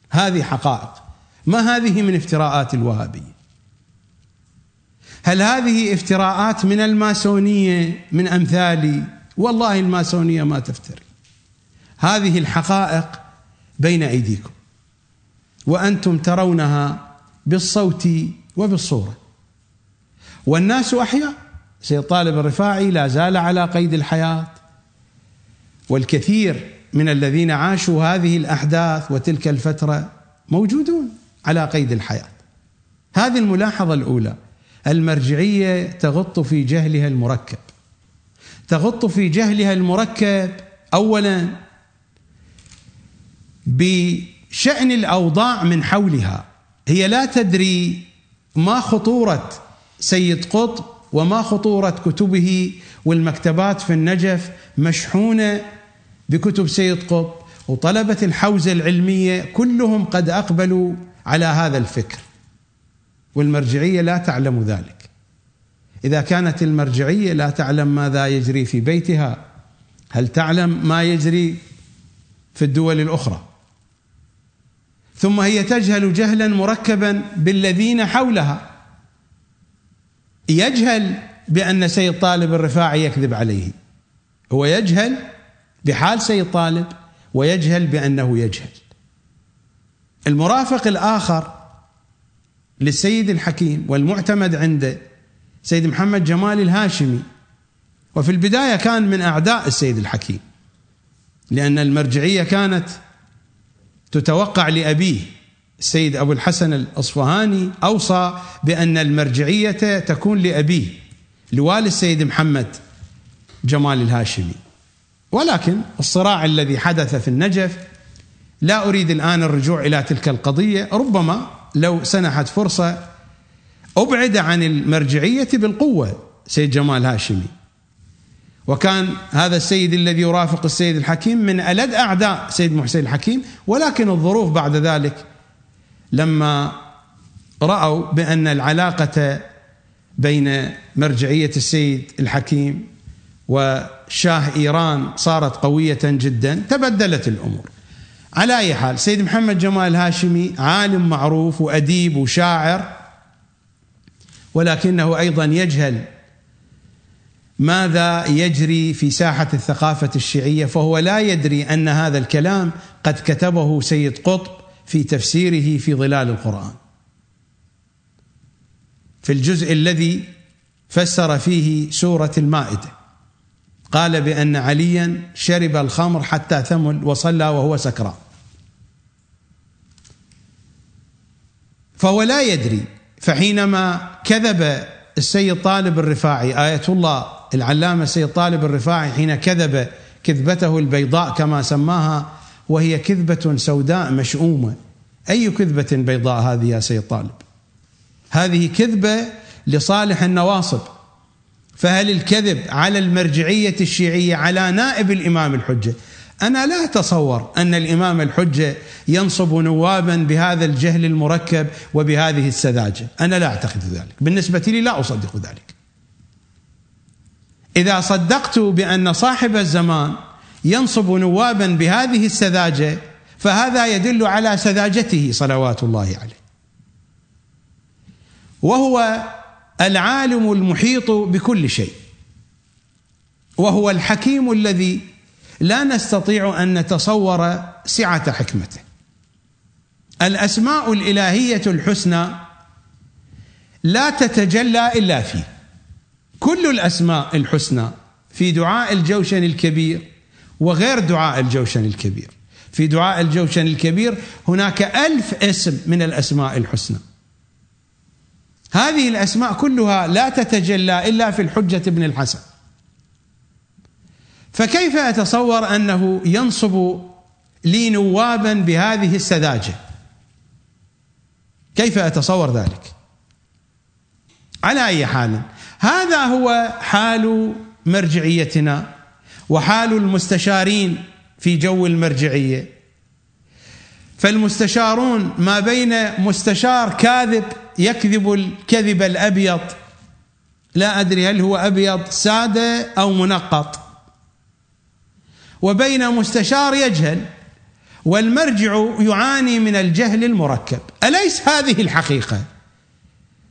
هذه حقائق. ما هذه من افتراءات الوهابية؟ هل هذه افتراءات من الماسونية من أمثالي؟ والله الماسونية ما تفتري. هذه الحقائق بين أيديكم. وأنتم ترونها بالصوت وبالصورة. والناس أحياء. سيد طالب الرفاعي لا زال على قيد الحياة والكثير من الذين عاشوا هذه الأحداث وتلك الفترة موجودون على قيد الحياة. هذه الملاحظة الأولى المرجعية تغط في جهلها المركب. تغط في جهلها المركب اولا بشأن الأوضاع من حولها هي لا تدري ما خطورة سيد قطب وما خطورة كتبه والمكتبات في النجف مشحونة بكتب سيد قطب وطلبة الحوزة العلمية كلهم قد أقبلوا على هذا الفكر. والمرجعية لا تعلم ذلك. إذا كانت المرجعية لا تعلم ماذا يجري في بيتها هل تعلم ما يجري في الدول الأخرى؟ ثم هي تجهل جهلا مركبا بالذين حولها. يجهل بأن سيد طالب الرفاعي يكذب عليه. هو يجهل بحال سيد طالب ويجهل بأنه يجهل. المرافق الآخر للسيد الحكيم والمعتمد عنده سيد محمد جمال الهاشمي وفي البداية كان من أعداء السيد الحكيم لأن المرجعية كانت تتوقع لأبيه. السيد أبو الحسن الأصفهاني أوصى بأن المرجعية تكون لأبيه لوالي السيد محمد جمال الهاشمي. ولكن الصراع الذي حدث في النجف لا أريد الآن الرجوع إلى تلك القضية ربما لو سنحت فرصة أبعد عن المرجعية بالقوة سيد جمال هاشمي. وكان هذا السيد الذي يرافق السيد الحكيم من ألد أعداء سيد محسن الحكيم ولكن الظروف بعد ذلك لما رأوا بأن العلاقة بين مرجعية السيد الحكيم وشاه إيران صارت قوية جدا تبدلت الأمور. على أي حال سيد محمد جمال الهاشمي عالم معروف وأديب وشاعر ولكنه أيضا يجهل ماذا يجري في ساحة الثقافة الشيعية فهو لا يدري أن هذا الكلام قد كتبه سيد قطب في تفسيره في ظلال القرآن. في الجزء الذي فسر فيه سورة المائدة قال بأن عليا شرب الخمر حتى ثمل وصلى وهو سكران. فهو لا يدري فحينما كذب السيد طالب الرفاعي آية الله العلامة السيد طالب الرفاعي حين كذب كذبته البيضاء كما سماها وهي كذبة سوداء مشؤومة. أي كذبة بيضاء هذه يا سيد طالب؟ هذه كذبة لصالح النواصب. فهل الكذب على المرجعية الشيعية على نائب الإمام الحجة؟ أنا لا أتصور أن الإمام الحجة ينصب نوابا بهذا الجهل المركب وبهذه السذاجة. أنا لا أعتقد ذلك. بالنسبة لي لا أصدق ذلك. إذا صدقت بأن صاحب الزمان ينصب نوابا بهذه السذاجة فهذا يدل على سذاجته صلوات الله عليه. وهو العالم المحيط بكل شيء. وهو الحكيم الذي لا نستطيع أن نتصور سعة حكمته. الأسماء الإلهية الحسنى لا تتجلى إلا فيه. كل الأسماء الحسنى في دعاء الجوشن الكبير وغير دعاء الجوشن الكبير. في دعاء الجوشن الكبير هناك ألف اسم من الأسماء الحسنى. هذه الأسماء كلها لا تتجلى إلا في الحجة بن الحسن. فكيف أتصور أنه ينصب لي نوابا بهذه السذاجة؟ كيف أتصور ذلك؟ على أي حال هذا هو حال مرجعيتنا وحال المستشارين في جو المرجعية. فالمستشارون ما بين مستشار كاذب يكذب الكذب الأبيض. لا أدري هل هو أبيض سادة أو منقط. وبين مستشار يجهل والمرجع يعاني من الجهل المركب. أليس هذه الحقيقة؟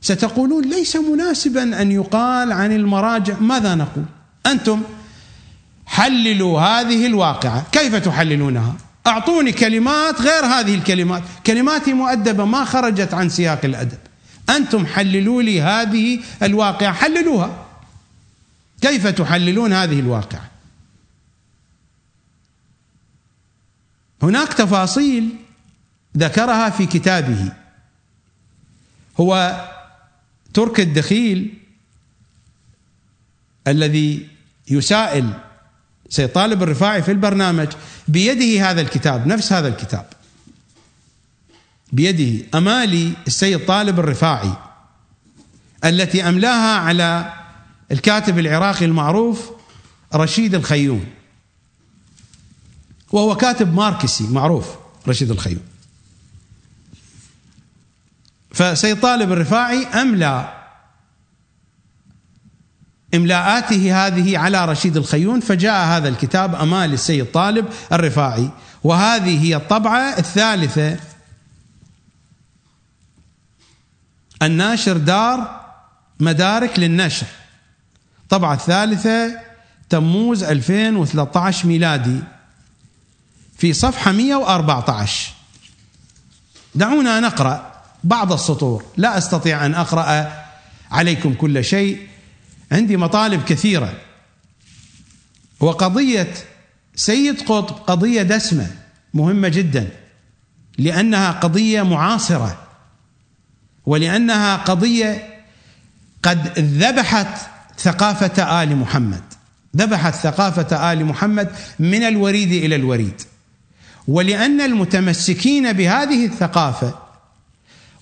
ستقولون ليس مناسبا أن يقال عن المراجع. ماذا نقول؟ أنتم حللوا هذه الواقعة. كيف تحللونها؟ أعطوني كلمات غير هذه الكلمات. كلماتي مؤدبة ما خرجت عن سياق الأدب. أنتم حللوا لي هذه الواقعة. حللوها. كيف تحللون هذه الواقعة؟ هناك تفاصيل ذكرها في كتابه. هو ترك الدخيل الذي يسائل سيد طالب الرفاعي في البرنامج بيده هذا الكتاب نفس هذا الكتاب. بيده أمالي السيد طالب الرفاعي التي أملاها على الكاتب العراقي المعروف رشيد الخيوم. وهو كاتب ماركسي معروف رشيد الخيوم. فسيد طالب الرفاعي أملى املاءاته هذه على رشيد الخيون فجاء هذا الكتاب أمال السيد طالب الرفاعي. وهذه هي الطبعة الثالثة. الناشر دار مدارك للنشر. طبعة الثالثة تموز 2013 ميلادي. في صفحة 114 دعونا نقرأ بعض السطور. لا أستطيع أن أقرأ عليكم كل شيء. عندي مطالب كثيرة. وقضيه سيد قطب قضية دسمة مهمة جدا لأنها قضية معاصرة ولأنها قضية قد ذبحت ثقافة آل محمد. ذبحت ثقافة آل محمد من الوريد إلى الوريد. ولأن المتمسكين بهذه الثقافة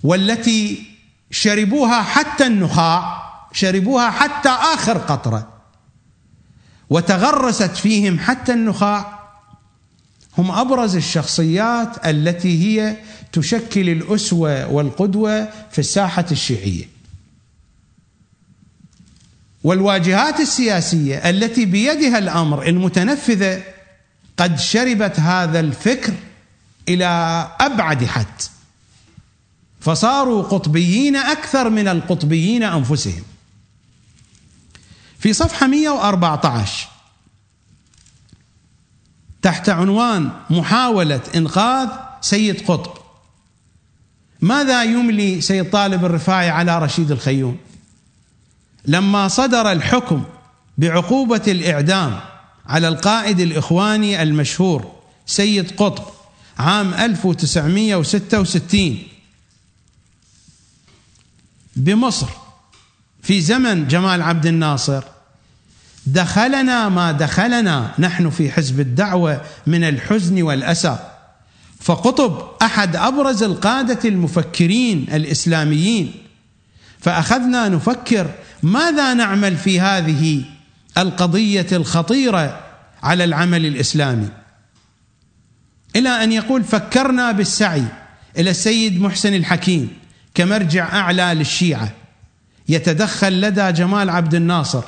والتي شربوها حتى النخاع شربوها حتى آخر قطرة. وتغرست فيهم حتى النخاع. هم أبرز الشخصيات التي هي تشكل الأسوة والقدوة في الساحة الشيعية. والواجهات السياسية التي بيدها الأمر المتنفذة قد شربت هذا الفكر إلى أبعد حد. فصاروا قطبيين أكثر من القطبيين أنفسهم. في صفحة 114 تحت عنوان محاولة إنقاذ سيد قطب. ماذا يملي سيد طالب الرفاعي على رشيد الخيوم؟ لما صدر الحكم بعقوبة الإعدام على القائد الإخواني المشهور سيد قطب عام 1966 بمصر في زمن جمال عبد الناصر. دخلنا ما دخلنا نحن في حزب الدعوة من الحزن والأسى. فقطب أحد أبرز القادة المفكرين الإسلاميين. فأخذنا نفكر ماذا نعمل في هذه القضية الخطيرة على العمل الإسلامي. إلى أن يقول فكرنا بالسعي إلى السيد محسن الحكيم كمرجع أعلى للشيعة. يتدخل لدى جمال عبد الناصر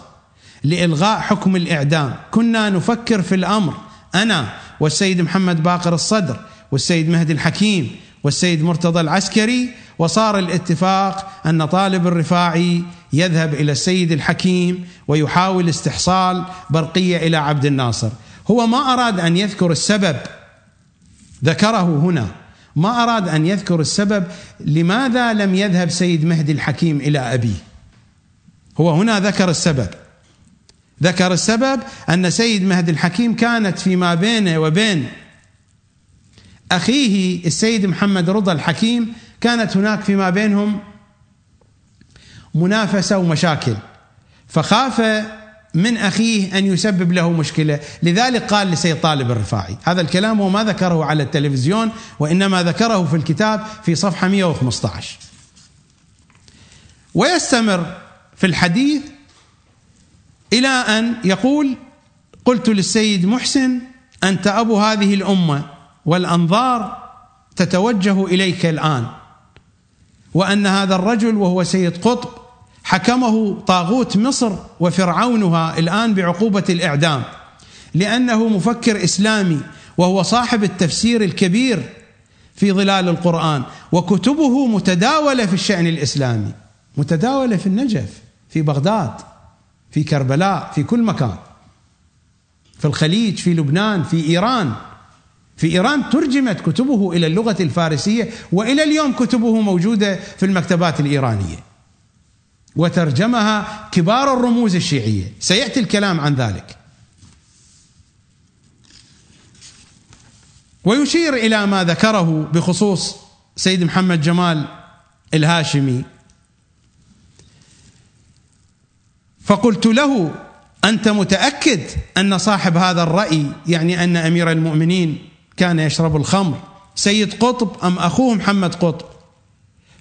لإلغاء حكم الإعدام. كنا نفكر في الأمر أنا والسيد محمد باقر الصدر والسيد مهدي الحكيم والسيد مرتضى العسكري وصار الاتفاق أن طالب الرفاعي يذهب إلى السيد الحكيم ويحاول استحصال برقية إلى عبد الناصر. هو ما أراد أن يذكر السبب ذكره هنا ما أراد أن يذكر السبب لماذا لم يذهب سيد مهدي الحكيم إلى أبيه. هو هنا ذكر السبب. ذكر السبب أن سيد مهدي الحكيم كانت فيما بينه وبين أخيه السيد محمد رضا الحكيم كانت هناك فيما بينهم منافسة ومشاكل. فخاف من أخيه أن يسبب له مشكلة، لذلك قال لسيد طالب الرفاعي، هذا الكلام هو ما ذكره على التلفزيون وإنما ذكره في الكتاب في صفحة 115. ويستمر في الحديث إلى أن يقول: قلت للسيد محسن أنت أبو هذه الأمة والأنظار تتوجه إليك الآن وأن هذا الرجل وهو سيد قطب حكمه طاغوت مصر وفرعونها الآن بعقوبة الإعدام لأنه مفكر إسلامي وهو صاحب التفسير الكبير في ظلال القرآن وكتبه متداولة في الشأن الإسلامي متداولة في النجف. في بغداد في كربلاء في كل مكان. في الخليج في لبنان في إيران. في إيران ترجمت كتبه إلى اللغة الفارسية وإلى اليوم كتبه موجودة في المكتبات الإيرانية. وترجمها كبار الرموز الشيعية. سيأتي الكلام عن ذلك. ويشير إلى ما ذكره بخصوص سيد محمد جمال الهاشمي. فقلت له أنت متأكد أن صاحب هذا الرأي يعني أن أمير المؤمنين كان يشرب الخمر سيد قطب أم أخوه محمد قطب؟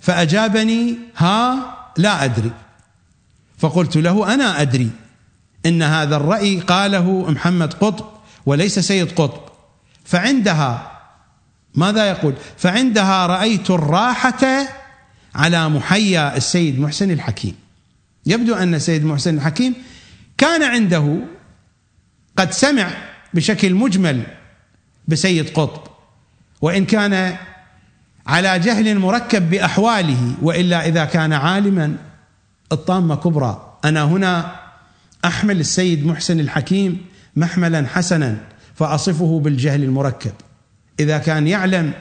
فأجابني ها لا أدري. فقلت له أنا أدري إن هذا الرأي قاله محمد قطب وليس سيد قطب. فعندها ماذا يقول؟ فعندها رأيت الراحة على محيا السيد محسن الحكيم. يبدو أن السيد محسن الحكيم كان عنده قد سمع بشكل مجمل بسيد قطب وإن كان على جهل مركب بأحواله وإلا إذا كان عالما الطامة كبرى. أنا هنا أحمل السيد محسن الحكيم محملا حسنا فأصفه بالجهل المركب. إذا كان يعلم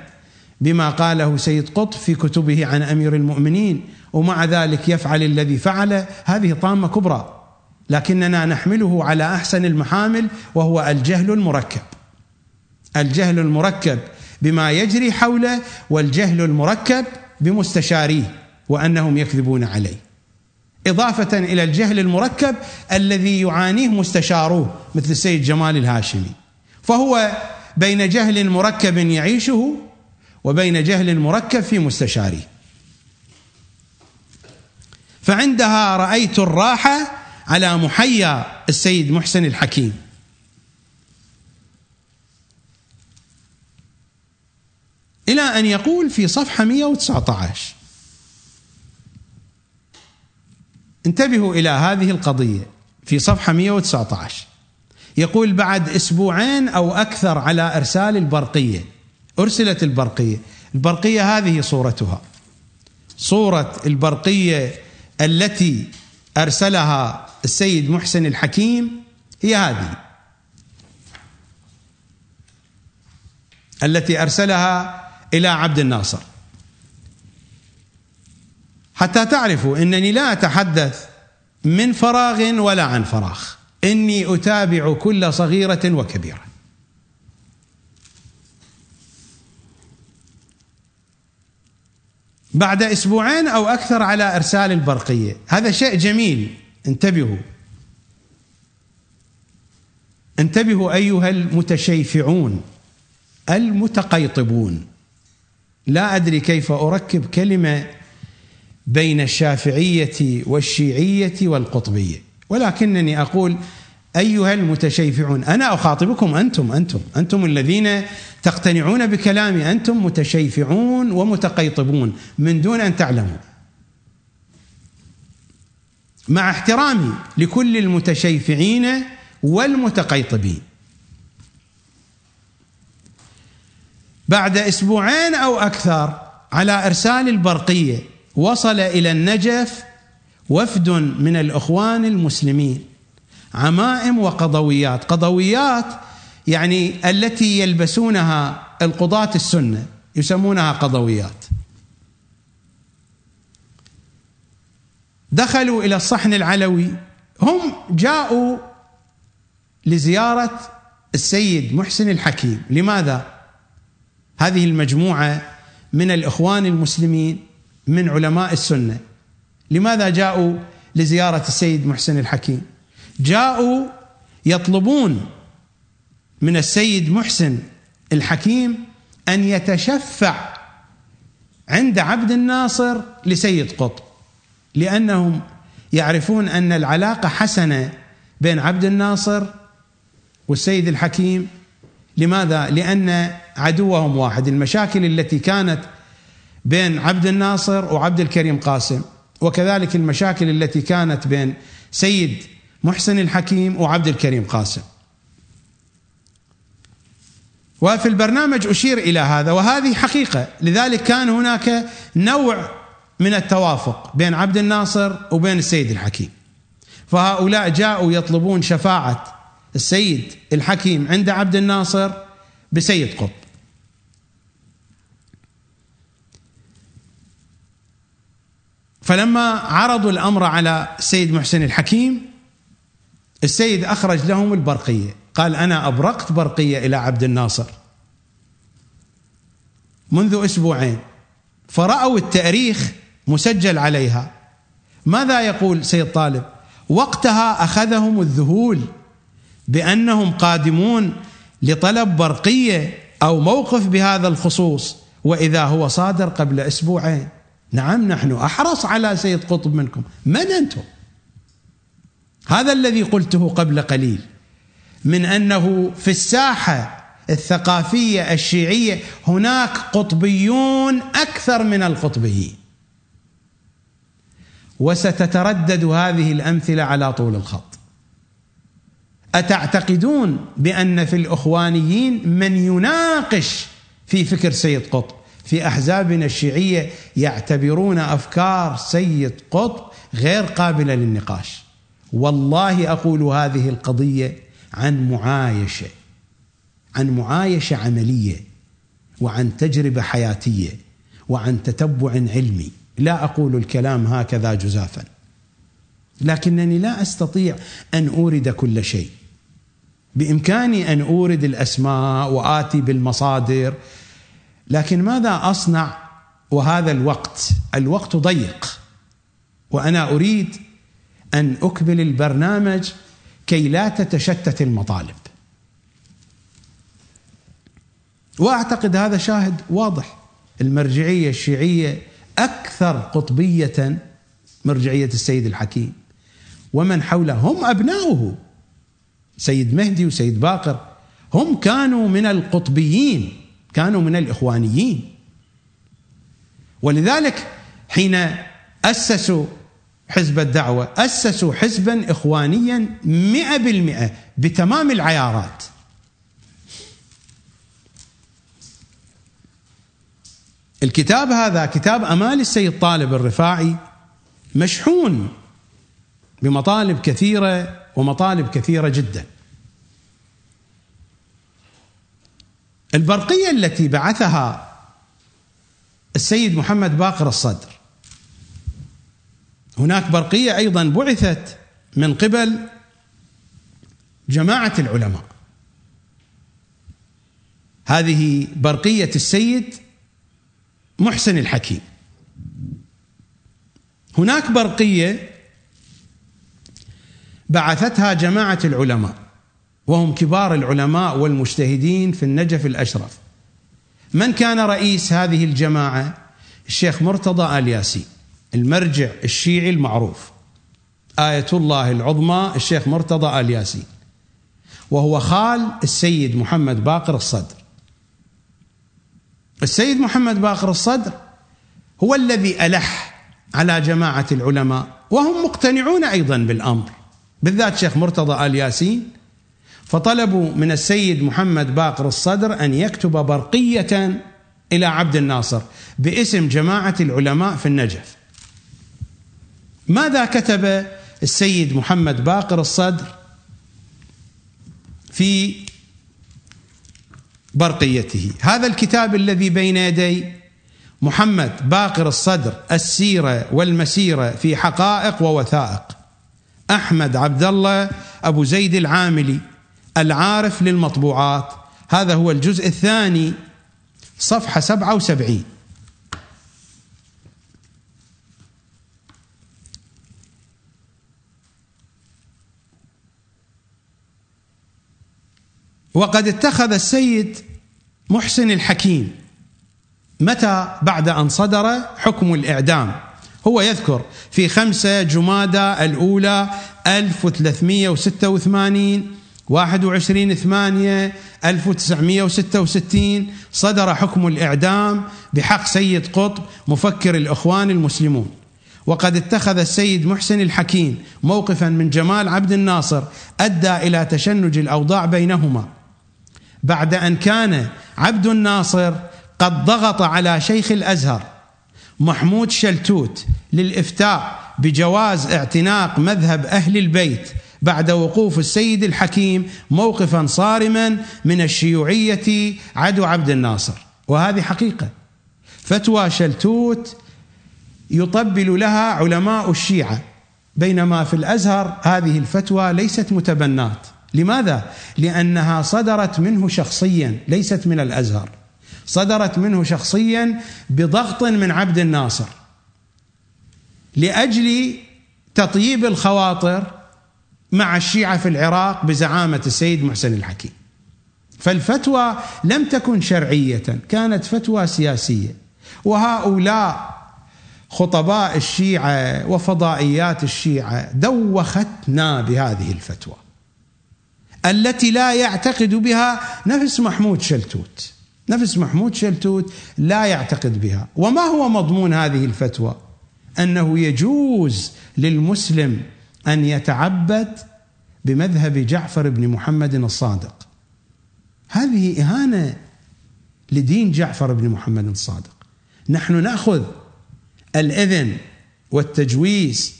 بما قاله سيد قطب في كتبه عن أمير المؤمنين ومع ذلك يفعل الذي فعل. هذه طامة كبرى. لكننا نحمله على أحسن المحامل وهو الجهل المركب. الجهل المركب بما يجري حوله والجهل المركب بمستشاريه وأنهم يكذبون عليه. إضافة إلى الجهل المركب الذي يعانيه مستشاروه مثل السيد جمال الهاشمي. فهو بين جهل مركب يعيشه وبين جهل مركب في مستشاريه. فعندها رأيت الراحة على محيا السيد محسن الحكيم. إلى أن يقول في صفحة 119 انتبهوا إلى هذه القضية في صفحة 119 يقول بعد أسبوعين أو أكثر على إرسال البرقية. أرسلت البرقية. البرقية هذه صورتها. صورة البرقية التي أرسلها السيد محسن الحكيم هي هذه. التي أرسلها إلى عبد الناصر. حتى تعرفوا إنني لا أتحدث من فراغ ولا عن فراغ. إني أتابع كل صغيرة وكبيرة. بعد أسبوعين أو أكثر على إرسال البرقية. هذا شيء جميل. انتبهوا. انتبهوا أيها المتشيفعون. المتقيطبون. لا أدري كيف أركب كلمة بين الشافعية والشيعية والقطبية. ولكنني أقول أيها المتشيفعون أنا أخاطبكم أنتم أنتم أنتم الذين تقتنعون بكلامي أنتم متشيفعون ومتقيطبون من دون أن تعلموا. مع احترامي لكل المتشيفعين والمتقيطبين. بعد أسبوعين أو أكثر على إرسال البرقية وصل إلى النجف وفد من الإخوان المسلمين. عمائم وقضويات. قضويات يعني التي يلبسونها القضاة السنة يسمونها قضويات. دخلوا إلى الصحن العلوي. هم جاءوا لزيارة السيد محسن الحكيم. لماذا؟ هذه المجموعة من الإخوان المسلمين من علماء السنة. لماذا جاءوا لزيارة السيد محسن الحكيم؟ جاءوا يطلبون من السيد محسن الحكيم أن يتشفع عند عبد الناصر لسيد قطب لأنهم يعرفون أن العلاقة حسنة بين عبد الناصر والسيد الحكيم لماذا؟ لأن عدوهم واحد المشاكل التي كانت بين عبد الناصر وعبد الكريم قاسم وكذلك المشاكل التي كانت بين سيد محسن الحكيم وعبد الكريم قاسم. وفي البرنامج أشير إلى هذا وهذه حقيقة. لذلك كان هناك نوع من التوافق بين عبد الناصر وبين السيد الحكيم. فهؤلاء جاءوا يطلبون شفاعة السيد الحكيم عند عبد الناصر بسيد قطب. فلما عرضوا الأمر على السيد محسن الحكيم السيد أخرج لهم البرقية. قال أنا أبرقت برقية إلى عبد الناصر. منذ أسبوعين. فرأوا التأريخ مسجل عليها. ماذا يقول سيد طالب؟ وقتها أخذهم الذهول بأنهم قادمون لطلب برقية أو موقف بهذا الخصوص وإذا هو صادر قبل أسبوعين. نعم نحن أحرص على سيد قطب منكم. من أنتم؟ هذا الذي قلته قبل قليل من أنه في الساحة الثقافية الشيعية هناك قطبيون أكثر من القطبيين وستتردد هذه الأمثلة على طول الخط. أتعتقدون بأن في الأخوانيين من يناقش في فكر سيد قطب؟ في أحزابنا الشيعية يعتبرون أفكار سيد قطب غير قابلة للنقاش. والله أقول هذه القضية عن معايشة عن معايشة عملية وعن تجربة حياتية وعن تتبع علمي. لا أقول الكلام هكذا جزافا لكنني لا أستطيع أن أورد كل شيء. بإمكاني أن أورد الأسماء وآتي بالمصادر لكن ماذا أصنع وهذا الوقت؟ الوقت ضيق وأنا أريد أن أكمل البرنامج كي لا تتشتت المطالب. وأعتقد هذا شاهد واضح. المرجعية الشيعية أكثر قطبية مرجعيه السيد الحكيم. ومن حوله هم أبناؤه سيد مهدي وسيد باقر. هم كانوا من القطبيين كانوا من الإخوانيين. ولذلك حين أسسوا حزب الدعوة أسسوا حزبا إخوانيا مئة بالمئة بتمام العيارات. الكتاب هذا كتاب أمال السيد طالب الرفاعي مشحون بمطالب كثيرة ومطالب كثيرة جدا. البرقية التي بعثها السيد محمد باقر الصدر هناك برقية أيضا بعثت من قبل جماعة العلماء. هذه برقية السيد محسن الحكيم. هناك برقية بعثتها جماعة العلماء وهم كبار العلماء والمجتهدين في النجف الأشرف. من كان رئيس هذه الجماعة؟ الشيخ مرتضى آل ياسين. المرجع الشيعي المعروف. آية الله العظمى الشيخ مرتضى آل ياسين. وهو خال السيد محمد باقر الصدر. السيد محمد باقر الصدر هو الذي ألح على جماعة العلماء وهم مقتنعون أيضا بالأمر. بالذات شيخ مرتضى آل ياسين فطلبوا من السيد محمد باقر الصدر أن يكتب برقية إلى عبد الناصر باسم جماعة العلماء في النجف. ماذا كتب السيد محمد باقر الصدر في برقيته؟ هذا الكتاب الذي بين يدي محمد باقر الصدر السيرة والمسيرة في حقائق ووثائق. أحمد عبد الله أبو زيد العاملي العارف للمطبوعات. هذا هو الجزء الثاني صفحة 77 وقد اتخذ السيد محسن الحكيم. متى؟ بعد أن صدر حكم الإعدام. هو يذكر في خمسة جمادى الأولى 1386 21 ثمانية 1966 صدر حكم الإعدام بحق سيد قطب مفكر الإخوان المسلمون. وقد اتخذ السيد محسن الحكيم موقفا من جمال عبد الناصر أدى إلى تشنج الأوضاع بينهما. بعد أن كان عبد الناصر قد ضغط على شيخ الأزهر محمود شلتوت للإفتاء بجواز اعتناق مذهب أهل البيت بعد وقوف السيد الحكيم موقفا صارما من الشيوعية عدو عبد الناصر. وهذه حقيقة. فتوى شلتوت يطبل لها علماء الشيعة بينما في الأزهر هذه الفتوى ليست متبنات. لماذا؟ لأنها صدرت منه شخصيا ليست من الأزهر. صدرت منه شخصيا بضغط من عبد الناصر. لأجل تطييب الخواطر مع الشيعة في العراق بزعامة السيد محسن الحكيم. فالفتوى لم تكن شرعية كانت فتوى سياسية. وهؤلاء خطباء الشيعة وفضائيات الشيعة دوختنا بهذه الفتوى. التي لا يعتقد بها نفس محمود شلتوت. نفس محمود شلتوت لا يعتقد بها. وما هو مضمون هذه الفتوى؟ أنه يجوز للمسلم أن يتعبد بمذهب جعفر بن محمد الصادق. هذه إهانة لدين جعفر بن محمد الصادق. نحن نأخذ الإذن والتجويز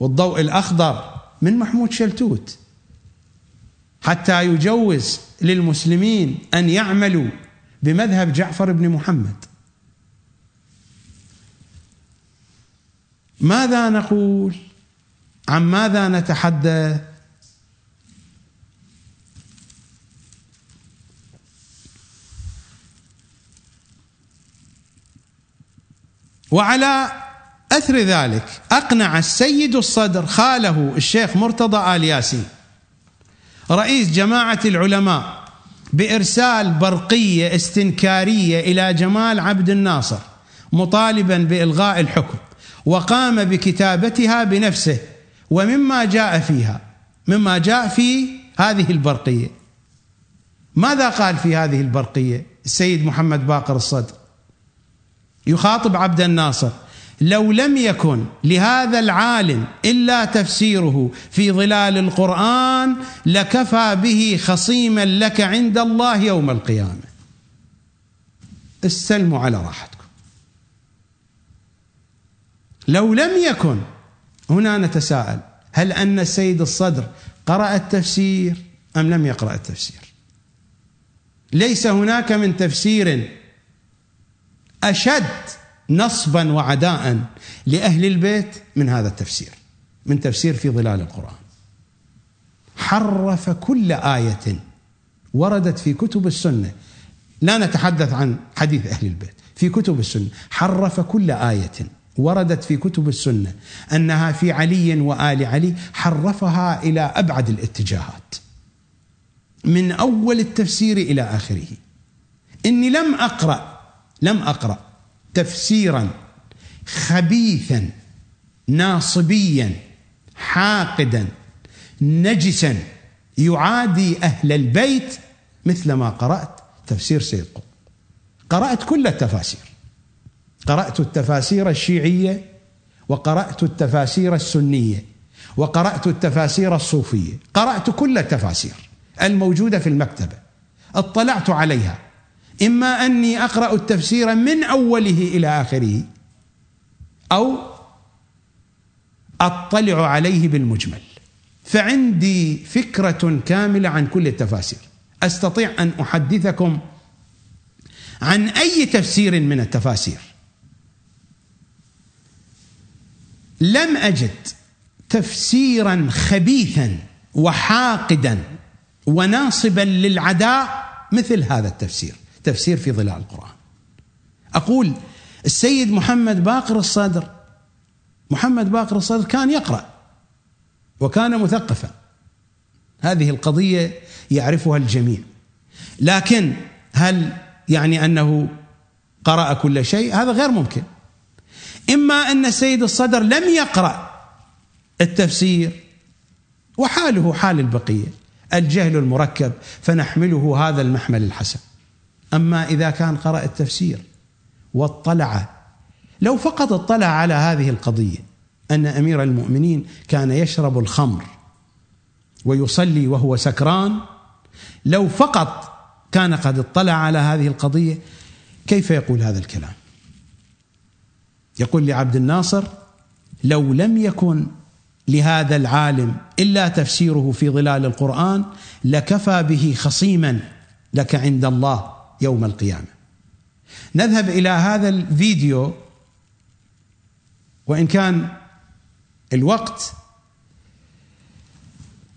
والضوء الأخضر من محمود شلتوت. حتى يجوز للمسلمين أن يعملوا بمذهب جعفر بن محمد. ماذا نقول؟ عن ماذا نتحدث؟ وعلى أثر ذلك أقنع السيد الصدر خاله الشيخ مرتضى آل ياسين رئيس جماعة العلماء بإرسال برقية استنكارية إلى جمال عبد الناصر مطالبا بإلغاء الحكم وقام بكتابتها بنفسه ومما جاء فيها مما جاء في هذه البرقية. ماذا قال في هذه البرقية السيد محمد باقر الصدر؟ يخاطب عبد الناصر. لو لم يكن لهذا العالم إلا تفسيره في ظلال القرآن لكفى به خصيما لك عند الله يوم القيامة. استلموا على راحتكم. لو لم يكن هنا نتساءل هل أن السيد الصدر قرأ التفسير أم لم يقرأ التفسير؟ ليس هناك من تفسير أشد نصبا وعداء لأهل البيت من هذا التفسير من تفسير في ظلال القرآن. حرف كل آية وردت في كتب السنة. لا نتحدث عن حديث أهل البيت في كتب السنة. حرف كل آية وردت في كتب السنة. أنها في علي وآل علي حرفها إلى أبعد الاتجاهات. من أول التفسير إلى آخره. إني لم أقرأ لم أقرأ تفسيرا خبيثا ناصبيا حاقدا نجسا يعادي أهل البيت مثل ما قرأت تفسير سيد قطب. قرأت كل التفاسير. قرأت التفاسير الشيعية وقرأت التفاسير السنية وقرأت التفاسير الصوفية. قرأت كل التفاسير الموجودة في المكتبة. اطلعت عليها. إما أني أقرأ التفسير من أوله إلى آخره أو أطلع عليه بالمجمل. فعندي فكرة كاملة عن كل التفاسير. أستطيع أن أحدثكم عن أي تفسير من التفاسير. لم أجد تفسيرا خبيثا وحاقدا وناصبا للعداء مثل هذا التفسير. تفسير في ظلال القرآن. أقول السيد محمد باقر الصدر محمد باقر الصدر كان يقرأ وكان مثقفا. هذه القضية يعرفها الجميع. لكن هل يعني أنه قرأ كل شيء؟ هذا غير ممكن. إما أن السيد الصدر لم يقرأ التفسير وحاله حال البقية الجهل المركب فنحمله هذا المحمل الحسن. أما إذا كان قرأ التفسير واطلع. لو فقط اطلع على هذه القضية أن أمير المؤمنين كان يشرب الخمر ويصلي وهو سكران لو فقط كان قد اطلع على هذه القضية كيف يقول هذا الكلام؟ يقول لعبد الناصر لو لم يكن لهذا العالم إلا تفسيره في ظلال القرآن لكفى به خصيما لك عند الله. يوم القيامة. نذهب إلى هذا الفيديو وإن كان الوقت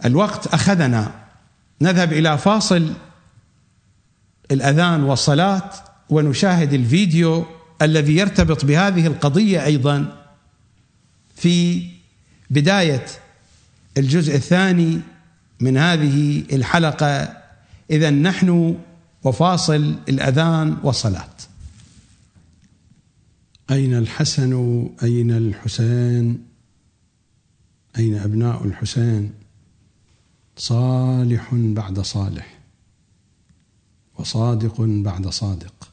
الوقت أخذنا. نذهب إلى فاصل الأذان والصلاة ونشاهد الفيديو الذي يرتبط بهذه القضية أيضا في بداية الجزء الثاني من هذه الحلقة. اذا نحن وفاصل الأذان والصلاة. أين الحسن؟ أين الحسين؟ أين أبناء الحسين؟ صالح بعد صالح وصادق بعد صادق.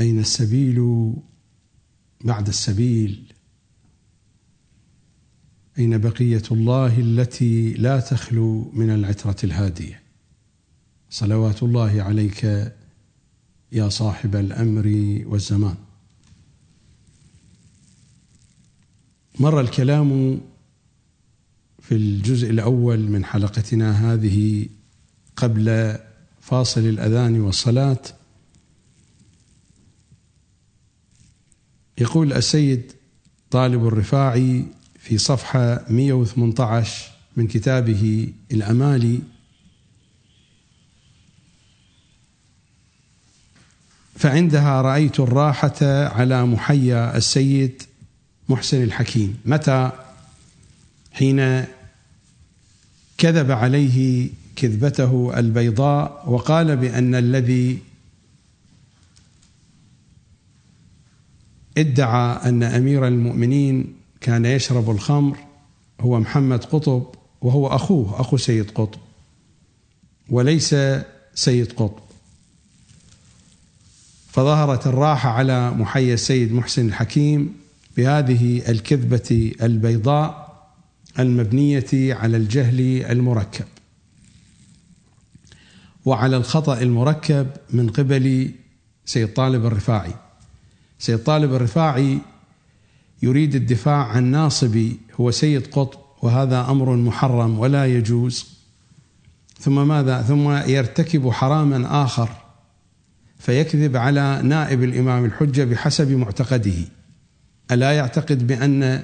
أين السبيل بعد السبيل؟ أين بقية الله التي لا تخلو من العترة الهادية؟ صلوات الله عليك يا صاحب الأمر والزمان. مر الكلام في الجزء الأول من حلقتنا هذه قبل فاصل الأذان والصلاة. يقول السيد طالب الرفاعي في صفحة 118 من كتابه الأمالي فعندها رأيت الراحة على محيا السيد محسن الحكيم. متى؟ حين كذب عليه كذبته البيضاء وقال بأن الذي ادعى أن أمير المؤمنين كان يشرب الخمر هو محمد قطب وهو أخوه أخو سيد قطب وليس سيد قطب. فظهرت الراحة على محيا السيد محسن الحكيم بهذه الكذبة البيضاء المبنية على الجهل المركب. وعلى الخطأ المركب من قبل سيد طالب الرفاعي. سيد طالب الرفاعي يريد الدفاع عن ناصبي هو سيد قطب وهذا أمر محرم ولا يجوز. ثم ماذا؟ ثم يرتكب حراما آخر فيكذب على نائب الإمام الحجة بحسب معتقده. ألا يعتقد بأن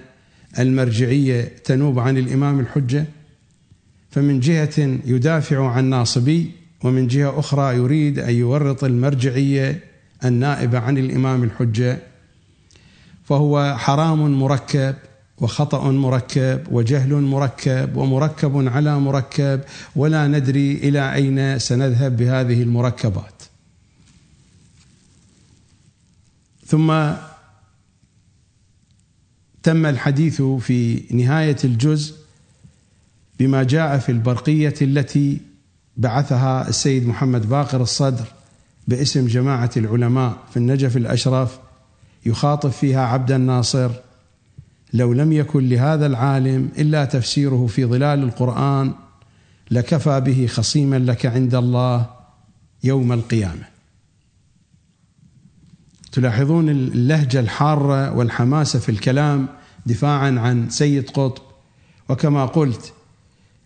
المرجعية تنوب عن الإمام الحجة؟ فمن جهة يدافع عن ناصبي ومن جهة أخرى يريد أن يورط المرجعية النائبة عن الإمام الحجة. فهو حرام مركب وخطأ مركب وجهل مركب ومركب على مركب ولا ندري إلى أين سنذهب بهذه المركبات. ثم تم الحديث في نهاية الجزء بما جاء في البرقية التي بعثها السيد محمد باقر الصدر باسم جماعة العلماء في النجف الأشرف يخاطب فيها عبد الناصر لو لم يكن لهذا العالم إلا تفسيره في ظلال القرآن لكفى به خصيما لك عند الله يوم القيامة. تلاحظون اللهجة الحارة والحماسة في الكلام دفاعا عن سيد قطب. وكما قلت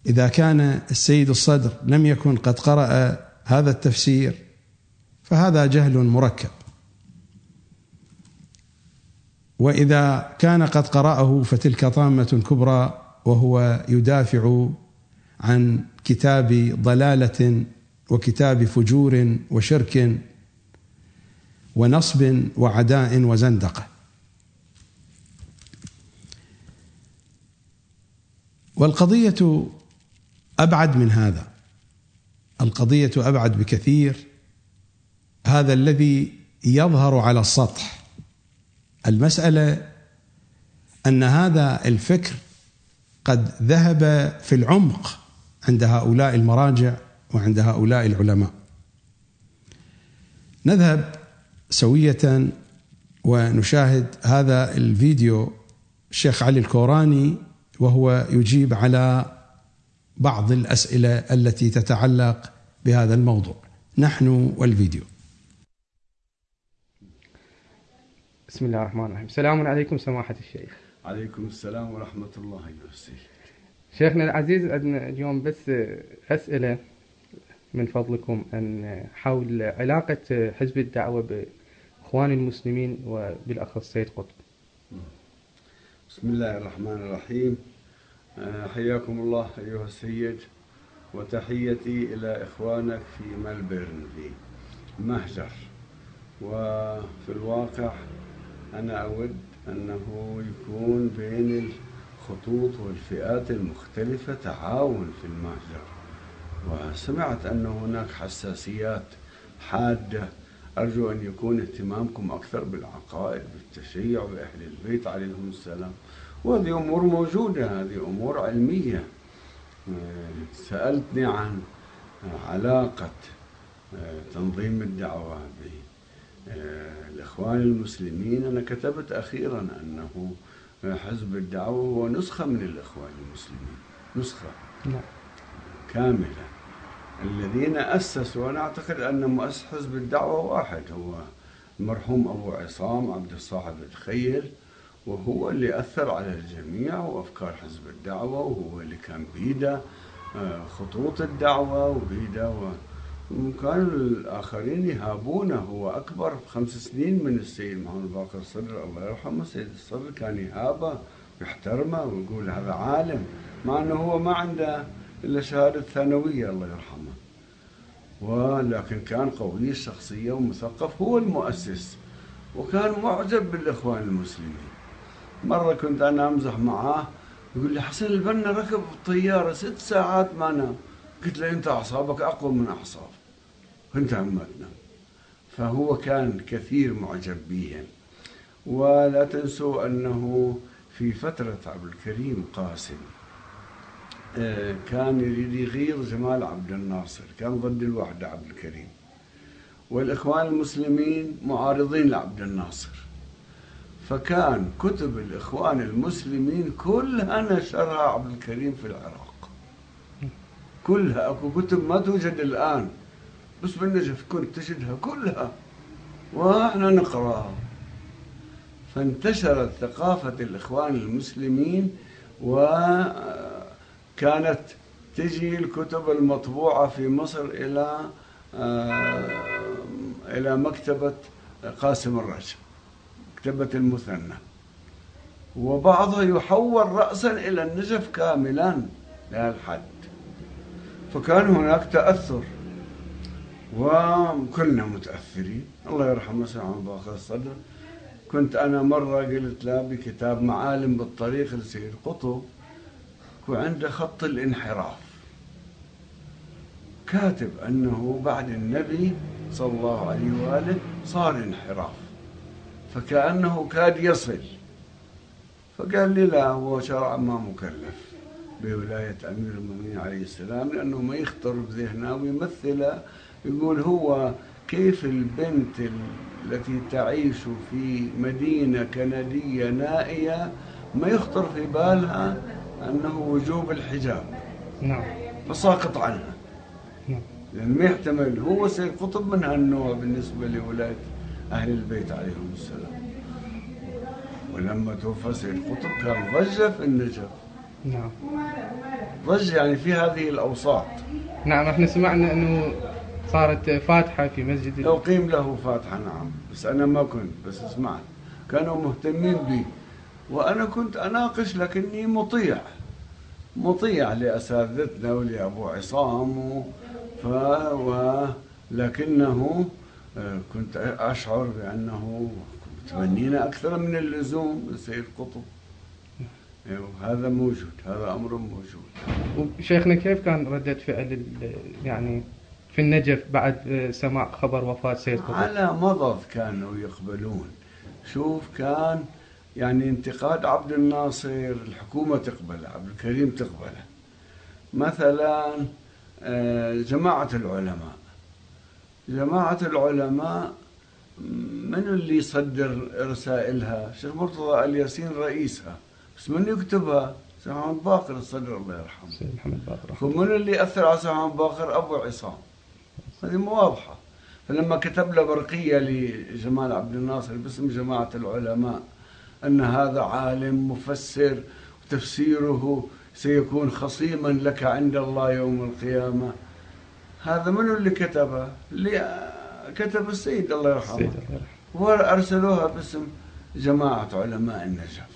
إذا كان السيد الصدر لم يكن قد قرأ هذا التفسير فهذا جهل مركب. وإذا كان قد قرأه فتلك طامة كبرى وهو يدافع عن كتاب ضلالة وكتاب فجور وشرك ونصب وعداء وزندقة. والقضية أبعد من هذا. القضية أبعد بكثير. هذا الذي يظهر على السطح. المسألة أن هذا الفكر قد ذهب في العمق عند هؤلاء المراجع وعند هؤلاء العلماء. نذهب سوية ونشاهد هذا الفيديو الشيخ علي الكوراني وهو يجيب على بعض الأسئلة التي تتعلق بهذا الموضوع. نحن والفيديو. بسم الله الرحمن الرحيم. السلام عليكم سماحة الشيخ. عليكم السلام ورحمة الله وبركاته. شيخنا العزيز عندنا اليوم بس أسئلة من فضلكم أن حول علاقة حزب الدعوة بإخوان المسلمين وبالأخص سيد قطب. بسم الله الرحمن الرحيم. آه، حياكم الله أيها السيد وتحيتي إلى إخوانك في ملبورن في مهجر. وفي الواقع أنا أود أنه يكون بين الخطوط والفئات المختلفة تعاون في المهجر. وسمعت أن هناك حساسيات حادة أرجو أن يكون اهتمامكم أكثر بالعقائد بالتشيع بأهل البيت عليهم السلام. وهذه أمور موجودة هذه أمور علمية. سألتني عن علاقة تنظيم الدعوة آه، الإخوان المسلمين. أنا كتبت أخيرا أنه حزب الدعوة هو نسخة من الإخوان المسلمين نسخة نعم. كاملة. الذين أسسوا أنا أعتقد أن مؤسس حزب الدعوة واحد هو المرحوم أبو عصام عبد الصاحب الخير وهو اللي أثر على الجميع وأفكار حزب الدعوة وهو اللي كان بيده آه، خطوط الدعوة وبيده وكان الآخرين يهابونه. هو أكبر خمس سنين من السيد محمد باقر الصدر الله يرحمه السيد الصدر كان يهابه ويحترمه ويقول هذا عالم مع أنه هو ما عنده إلا شهادة ثانوية الله يرحمه. ولكن كان قوي الشخصية ومثقف هو المؤسس. وكان معجب بالإخوان المسلمين. مرة كنت أنا أمزح معاه يقول لي حسن البنا ركب الطيارة ست ساعات ما نام. قلت له أنت أعصابك أقوى من أعصاب. كنت عمتنا. فهو كان كثير معجب بهم ولا تنسوا أنه في فترة عبد الكريم قاسم كان يريد يغير جمال عبد الناصر كان ضد الوحدة عبد الكريم. والإخوان المسلمين معارضين لعبد الناصر. فكان كتب الإخوان المسلمين كلها نشرها عبد الكريم في العراق. كلها أكو كتب ما توجد الآن بس بالنجف كنت تجدها كلها. وإحنا نقرأها. فانتشرت ثقافة الإخوان المسلمين وكانت تجي الكتب المطبوعة في مصر إلى آه، إلى مكتبة قاسم الرجب مكتبة المثنى. وبعضها يحول رأسا إلى النجف كاملا لهالحد فكان هناك تأثر وكلنا متأثرين. الله يرحمه سعد باخر الصدر. كنت أنا مرة قلت له بكتاب معالم بالطريق لسيد قطب وعنده خط الانحراف. كاتب أنه بعد النبي صلى الله عليه وآله صار انحراف. فكأنه كاد يصل. فقال لي لا هو شرعا ما مكلف. بولاية أمير المؤمنين عليه السلام لأنه ما يخطر بذهنه ويمثل يقول هو كيف البنت التي تعيش في مدينة كندية نائية ما يخطر في بالها أنه وجوب الحجاب. نعم. فساقط عنها نعم. ما يحتمل هو سيد قطب من هالنوع بالنسبة لولاية أهل البيت عليهم السلام. ولما توفى سيد قطب كان ضجة في النجف. نعم. ضجة يعني في هذه الأوساط. نعم إحنا سمعنا أنه صارت فاتحة في مسجد أقيم له فاتحة نعم. بس أنا ما كنت بس اسمع كانوا مهتمين بي. وأنا كنت أناقش لكني مطيع. مطيع لأساتذتنا ولأبو عصام. ف... و... لكنه آه، كنت أشعر بأنه تمنينا أكثر من اللزوم السيد قطب. أيوه، هذا موجود هذا أمر موجود. وشيخنا كيف كان ردة فعل يعني في النجف بعد سماع خبر وفاة سيد قطب؟ على مضض كانوا يقبلون. شوف كان يعني انتقاد عبد الناصر الحكومة تقبله عبد الكريم تقبله. مثلا آه، جماعة العلماء. جماعة العلماء من اللي يصدر رسائلها؟ شيخ مرتضى الياسين رئيسها. بس من يكتبها؟ سيد محمد باقر الصدر الله يرحمه. سيد محمد باقر. ومن اللي أثر على سيد محمد باقر؟ أبو عصام. هذه مو واضحة. فلما كتب له برقية لجمال عبد الناصر باسم جماعة العلماء أن هذا عالم مفسر وتفسيره سيكون خصيما لك عند الله يوم القيامة. هذا منو اللي كتبه؟ اللي كتب السيد الله يرحمه. سيد الله يرحمه. وأرسلوها باسم جماعة علماء النجف.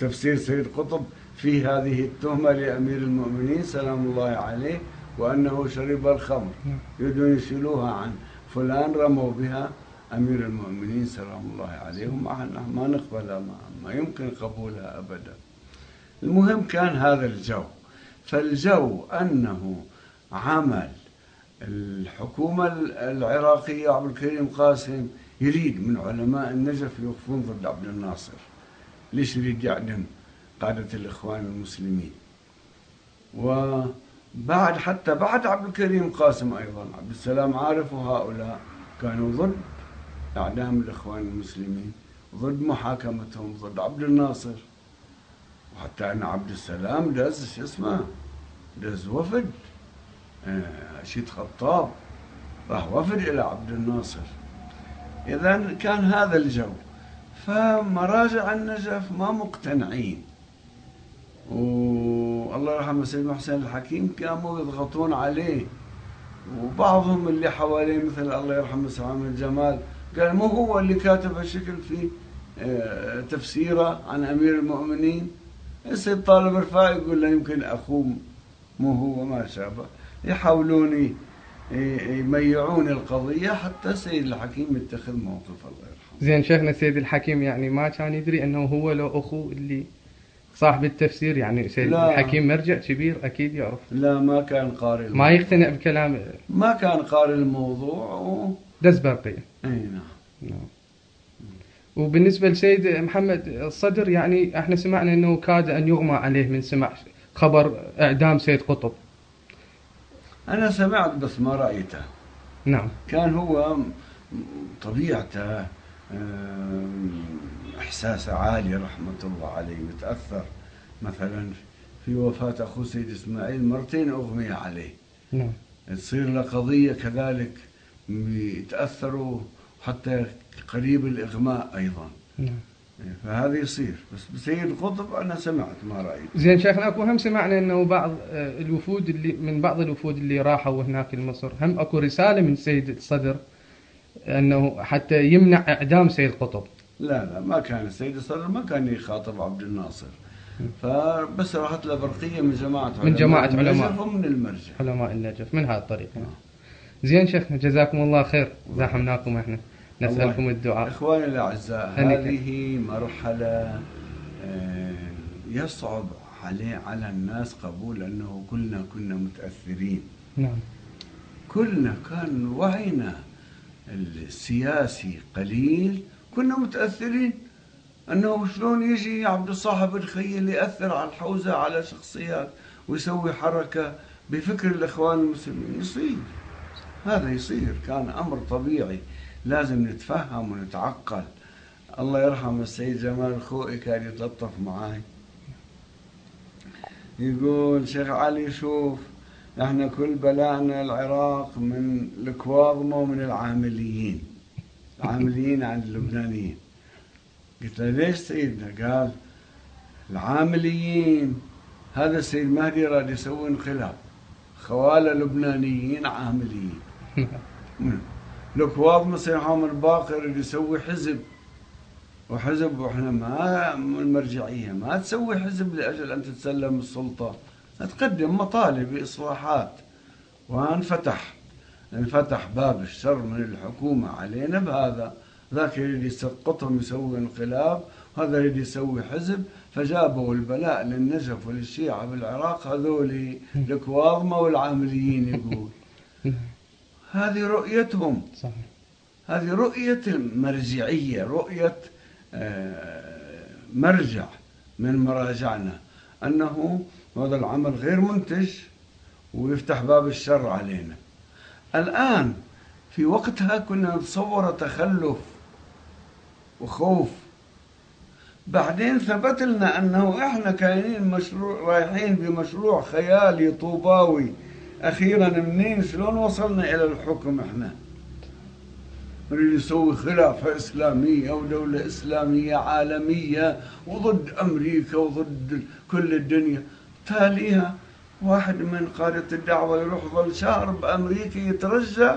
تفسير سيد قطب في هذه التهمة لأمير المؤمنين سلام الله عليه وأنه شرب الخمر. يريدون يشيلوها عن فلان رموا بها. أمير المؤمنين سلام الله عليه ومع أنه ما نقبلها ما, ما يمكن قبولها أبدا. المهم كان هذا الجو. فالجو أنه عمل الحكومة العراقية عبد الكريم قاسم يريد من علماء النجف يوقفون ضد عبد الناصر. ليش يريد يعدم قادة الإخوان المسلمين؟ وبعد حتى بعد عبد الكريم قاسم أيضا عبد السلام عارف وهؤلاء كانوا ضد. إعدام الإخوان المسلمين ضد محاكمتهم ضد عبد الناصر. وحتى أن عبد السلام دز شو اسمه؟ دز وفد. آه، شيد خطاب راح وفد إلى عبد الناصر. إذا كان هذا الجو. فمراجع النجف ما مقتنعين. والله يرحمه سيدنا حسين الحكيم كانوا يضغطون عليه. وبعضهم اللي حواليه مثل الله يرحمه سلام الجمال قال مو هو اللي كاتب هالشكل في آه، تفسيره عن أمير المؤمنين السيد طالب رفاعي يقول له يمكن أخوه مو هو ما شابه يحاولون يميعون القضية حتى السيد الحكيم يتخذ موقف الله يرحمه زين شيخنا سيد الحكيم يعني ما كان يدري أنه هو لو اخوه اللي صاحب التفسير يعني سيد لا. الحكيم مرجع كبير أكيد يعرف لا ما كان قارئ ما. يقتنع بكلام ما كان قارئ الموضوع و... دز برقية أي نعم. نعم. وبالنسبة لسيد محمد الصدر يعني إحنا سمعنا إنه كاد أن يغمى عليه من سمع خبر إعدام سيد قطب. أنا سمعت بس ما رأيته. نعم. كان هو طبيعته آم، إحساسه عالي رحمة الله عليه متأثر. مثلا في وفاة أخوه سيد إسماعيل مرتين أغمي عليه. نعم. تصير له قضية كذلك يتأثروا حتى قريب الإغماء أيضا. نعم. فهذا يصير. بس بسيد قطب أنا سمعت ما رأيت. زين شيخنا أكو هم سمعنا إنه بعض آه، الوفود اللي من بعض الوفود اللي راحوا هناك لمصر هم أكو رسالة من سيد الصدر إنه حتى يمنع إعدام سيد قطب. لا لا ما كان السيد الصدر ما كان يخاطب عبد الناصر. فبس راحت له برقية من جماعة من جماعة النجف علماء. ومن المرجع. علماء النجف من هذا الطريق. نعم. زين شيخنا جزاكم الله خير. زاحمناكم إحنا. نسألكم الدعاء. إخواني الأعزاء هنيئا. هذه مرحلة آه، يصعب عليه على الناس قبول أنه كلنا كنا متأثرين. نعم. كلنا كان وعينا السياسي قليل كنا متأثرين. أنه شلون يجي عبد الصاحب الخيل يأثر على الحوزة على شخصيات ويسوي حركة بفكر الإخوان المسلمين. يصير هذا يصير كان أمر طبيعي لازم نتفهم ونتعقل. الله يرحم السيد جمال الخوئي كان يتلطف معاي. يقول شيخ علي شوف إحنا كل بلاءنا العراق من الكواظمة ومن العامليين العامليين عند اللبنانيين. قلت له ليش سيدنا؟ قال العامليين هذا السيد مهدي راد يسوي انقلاب خوالة لبنانيين عامليين. الكواظمة سيد حامد باقر اللي يسوي حزب وحزب وإحنا ما المرجعية ما تسوي حزب لأجل أن تتسلم السلطة. تقدم مطالب بإصلاحات وانفتح انفتح باب الشر من الحكومة علينا بهذا. ذاك اللي يسقطهم يسوي انقلاب هذا اللي يسوي حزب. فجابوا البلاء للنجف وللشيعة بالعراق هذول الكواظمة والعامليين يقول. هذه رؤيتهم. صحيح. هذه رؤية المرجعية رؤية آه، مرجع من مراجعنا أنه هذا العمل غير منتج ويفتح باب الشر علينا. الآن في وقتها كنا نتصور تخلف وخوف. بعدين ثبت لنا أنه إحنا كاينين مشروع رايحين بمشروع خيالي طوباوي. أخيرا منين؟ شلون وصلنا إلى الحكم إحنا؟ نريد نسوي خلافة إسلامية ودولة إسلامية عالمية وضد أمريكا وضد كل الدنيا. تاليها واحد من قادة الدعوة يروح ظل شهر بأمريكا يترجى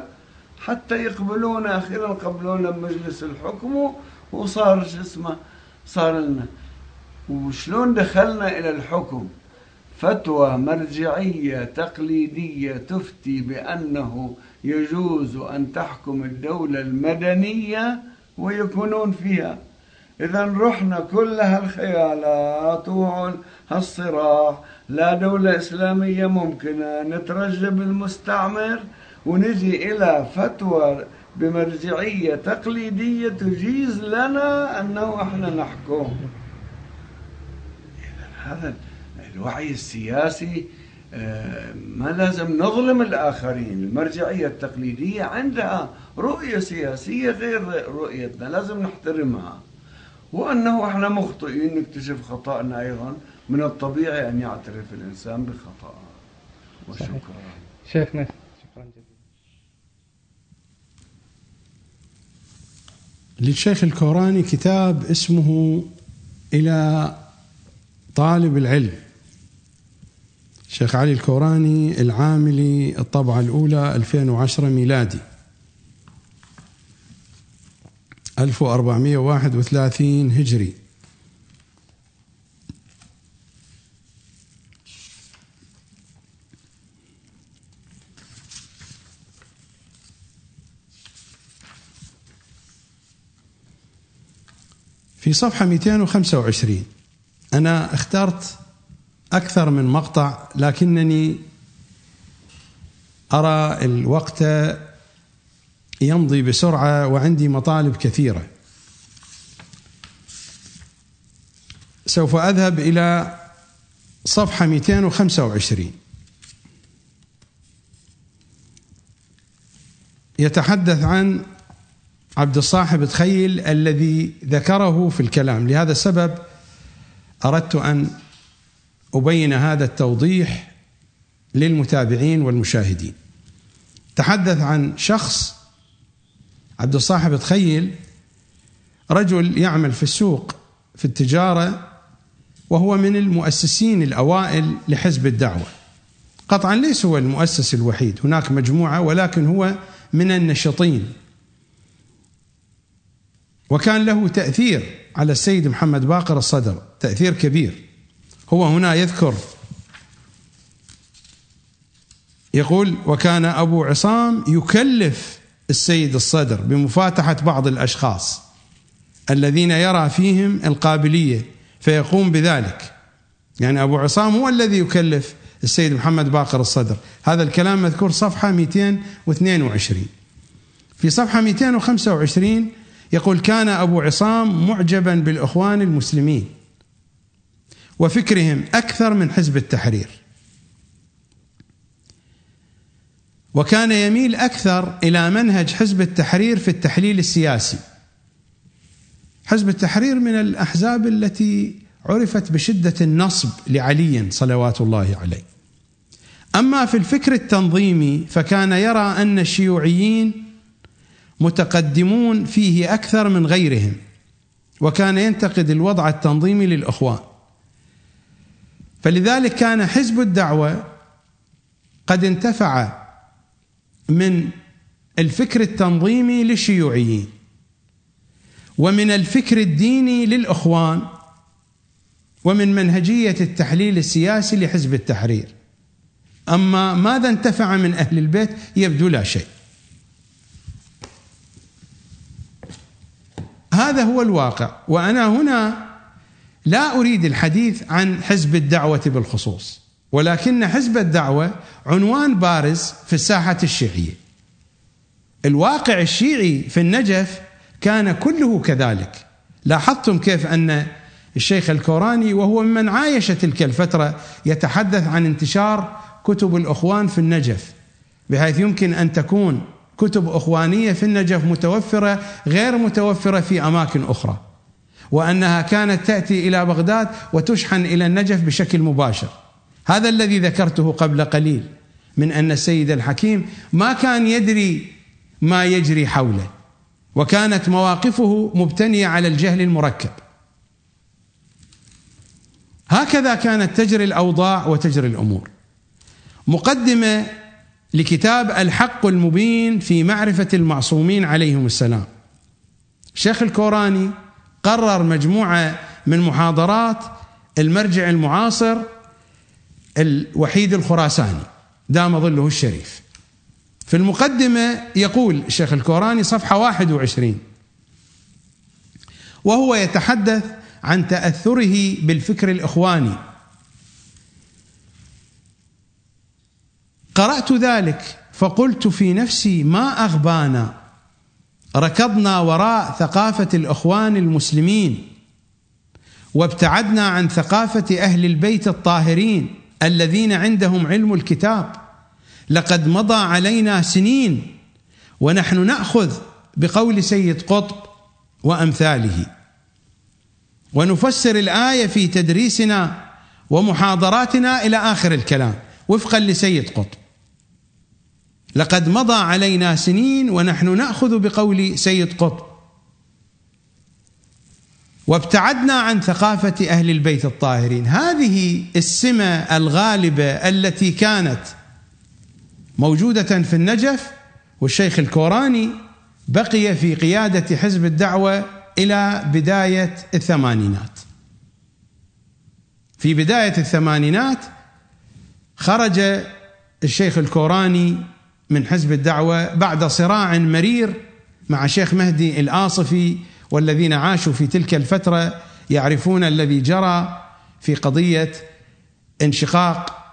حتى يقبلونا. أخيرا قبلونا بمجلس الحكم وصار شو اسمه؟ صار لنا. وشلون دخلنا إلى الحكم؟ فتوى مرجعية تقليدية تفتي بأنه يجوز أن تحكم الدولة المدنية ويكونون فيها. إذا رحنا كل هالخيالات وهالصراع لا دولة إسلامية ممكنة. نترجى بالمستعمر ونجي إلى فتوى بمرجعية تقليدية تجيز لنا أنه إحنا نحكم. إذا هذا الوعي السياسي آه، ما لازم نظلم الآخرين. المرجعية التقليدية عندها رؤية سياسية غير رؤيتنا لازم نحترمها. وأنه إحنا مخطئين نكتشف خطأنا أيضا. من الطبيعي أن يعترف الإنسان بخطأه. وشكرا. شيخنا شكرا جزيلا. للشيخ الكوراني كتاب اسمه إلى طالب العلم. الشيخ علي الكوراني العاملي الطبعة الأولى 2010 ميلادي. 1431 هجري. في صفحة 225 أنا اخترت أكثر من مقطع لكنني أرى الوقت يمضي بسرعة وعندي مطالب كثيرة. سوف أذهب إلى صفحة 225 يتحدث عن عبد الصاحب تخيل الذي ذكره في الكلام. لهذا السبب أردت أن أبين هذا التوضيح للمتابعين والمشاهدين. تحدث عن شخص عبد الصاحب تخيل رجل يعمل في السوق في التجارة وهو من المؤسسين الأوائل لحزب الدعوة. قطعا ليس هو المؤسس الوحيد هناك مجموعة ولكن هو من النشطين. وكان له تأثير على السيد محمد باقر الصدر تأثير كبير. هو هنا يذكر. يقول وكان أبو عصام يكلف السيد الصدر بمفاتحة بعض الأشخاص الذين يرى فيهم القابلية فيقوم بذلك. يعني أبو عصام هو الذي يكلف السيد محمد باقر الصدر. هذا الكلام مذكور صفحة 222 في صفحة 225 يقول كان أبو عصام معجبا بالإخوان المسلمين. وفكرهم أكثر من حزب التحرير. وكان يميل أكثر إلى منهج حزب التحرير في التحليل السياسي. حزب التحرير من الأحزاب التي عرفت بشدة النصب لعلي صلوات الله عليه. أما في الفكر التنظيمي فكان يرى أن الشيوعيين متقدمون فيه أكثر من غيرهم وكان ينتقد الوضع التنظيمي للأخوان. فلذلك كان حزب الدعوة قد انتفع من الفكر التنظيمي للشيوعيين ومن الفكر الديني للإخوان ومن منهجية التحليل السياسي لحزب التحرير. أما ماذا انتفع من أهل البيت يبدو لا شيء. هذا هو الواقع. وأنا هنا لا أريد الحديث عن حزب الدعوة بالخصوص ولكن حزب الدعوة عنوان بارز في الساحه الشيعية. الواقع الشيعي في النجف كان كله كذلك. لاحظتم كيف أن الشيخ الكوراني وهو ممن عايش تلك الفترة يتحدث عن انتشار كتب الإخوان في النجف بحيث يمكن أن تكون كتب إخوانية في النجف متوفرة غير متوفرة في أماكن أخرى. وأنها كانت تأتي إلى بغداد وتشحن إلى النجف بشكل مباشر. هذا الذي ذكرته قبل قليل من أن السيد الحكيم ما كان يدري ما يجري حوله وكانت مواقفه مبتنية على الجهل المركب. هكذا كانت تجري الأوضاع وتجري الأمور. مقدمة لكتاب الحق المبين في معرفة المعصومين عليهم السلام. الشيخ الكوراني قرر مجموعة من محاضرات المرجع المعاصر الوحيد الخراساني دام ظله الشريف. في المقدمة يقول الشيخ الكوراني صفحة 21 وهو يتحدث عن تأثره بالفكر الإخواني. قرأت ذلك فقلت في نفسي ما أغبانا ركضنا وراء ثقافة الإخوان المسلمين وابتعدنا عن ثقافة أهل البيت الطاهرين الذين عندهم علم الكتاب. لقد مضى علينا سنين ونحن نأخذ بقول سيد قطب وأمثاله. ونفسر الآية في تدريسنا ومحاضراتنا إلى آخر الكلام. وفقا لسيد قطب. لقد مضى علينا سنين ونحن نأخذ بقول سيد قطب. وابتعدنا عن ثقافة أهل البيت الطاهرين. هذه السمة الغالبة التي كانت موجودة في النجف والشيخ الكوراني بقي في قيادة حزب الدعوة إلى بداية الثمانينات. في بداية الثمانينات خرج الشيخ الكوراني من حزب الدعوة بعد صراع مرير مع شيخ مهدي الآصفي والذين عاشوا في تلك الفترة يعرفون الذي جرى في قضية انشقاق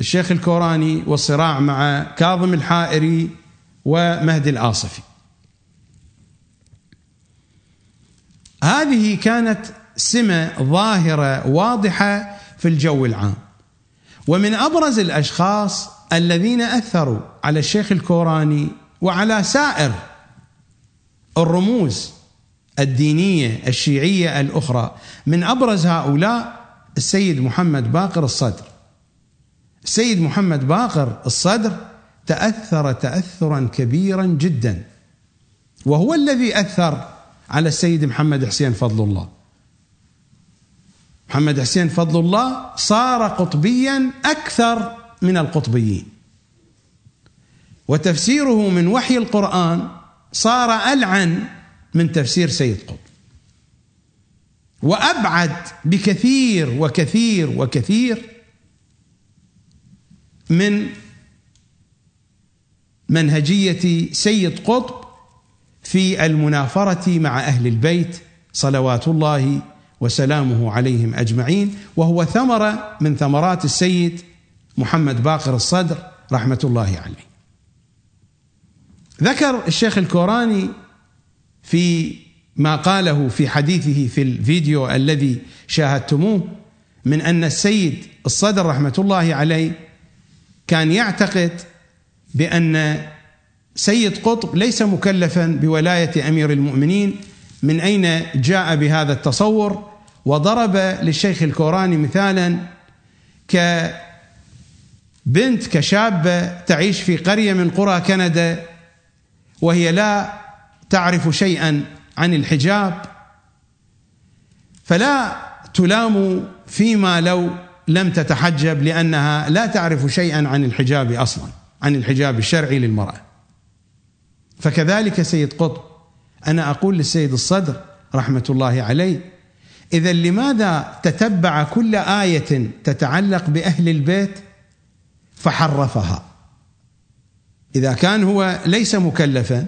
الشيخ الكوراني والصراع مع كاظم الحائري ومهدي الآصفي. هذه كانت سمة ظاهرة واضحة في الجو العام ومن أبرز الأشخاص الذين أثروا على الشيخ الكوراني وعلى سائر الرموز الدينية الشيعية الأخرى. من أبرز هؤلاء السيد محمد باقر الصدر. السيد محمد باقر الصدر تأثر تاثرا كبيرا جدا. وهو الذي أثر على السيد محمد حسين فضل الله. محمد حسين فضل الله صار قطبيا أكثر من القطبيين. وتفسيره من وحي القرآن صار ألعن من تفسير سيد قطب وأبعد بكثير وكثير وكثير من منهجية سيد قطب في المنافرة مع أهل البيت صلوات الله وسلامه عليهم أجمعين وهو ثمرة من ثمرات السيد محمد باقر الصدر رحمة الله عليه. ذكر الشيخ الكوراني في ما قاله في حديثه في الفيديو الذي شاهدتموه من أن السيد الصدر رحمة الله عليه كان يعتقد بأن سيد قطب ليس مكلفا بولاية أمير المؤمنين من أين جاء بهذا التصور؟ وضرب للشيخ الكوراني مثالا كبنت كشابة تعيش في قرية من قرى كندا وهي لا تعرف شيئا عن الحجاب فلا تلام فيما لو لم تتحجب لأنها لا تعرف شيئا عن الحجاب أصلا عن الحجاب الشرعي للمرأة. فكذلك سيد قطب أنا أقول للسيد الصدر رحمة الله عليه إذا لماذا تتبع كل آية تتعلق بأهل البيت فحرفها؟ إذا كان هو ليس مكلفا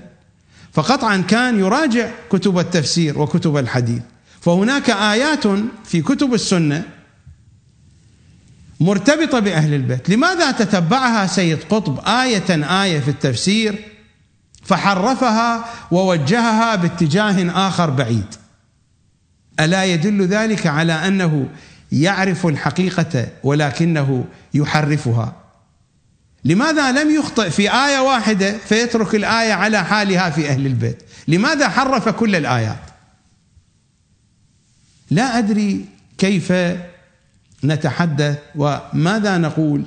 فقطعا كان يراجع كتب التفسير وكتب الحديث. فهناك آيات في كتب السنة مرتبطة بأهل البيت. لماذا تتبعها سيد قطب آية آية في التفسير؟ فحرفها ووجهها باتجاه آخر بعيد. ألا يدل ذلك على أنه يعرف الحقيقة ولكنه يحرفها؟ لماذا لم يخطئ في آية واحدة فيترك الآية على حالها في أهل البيت؟ لماذا حرف كل الآيات؟ لا أدري كيف نتحدث وماذا نقول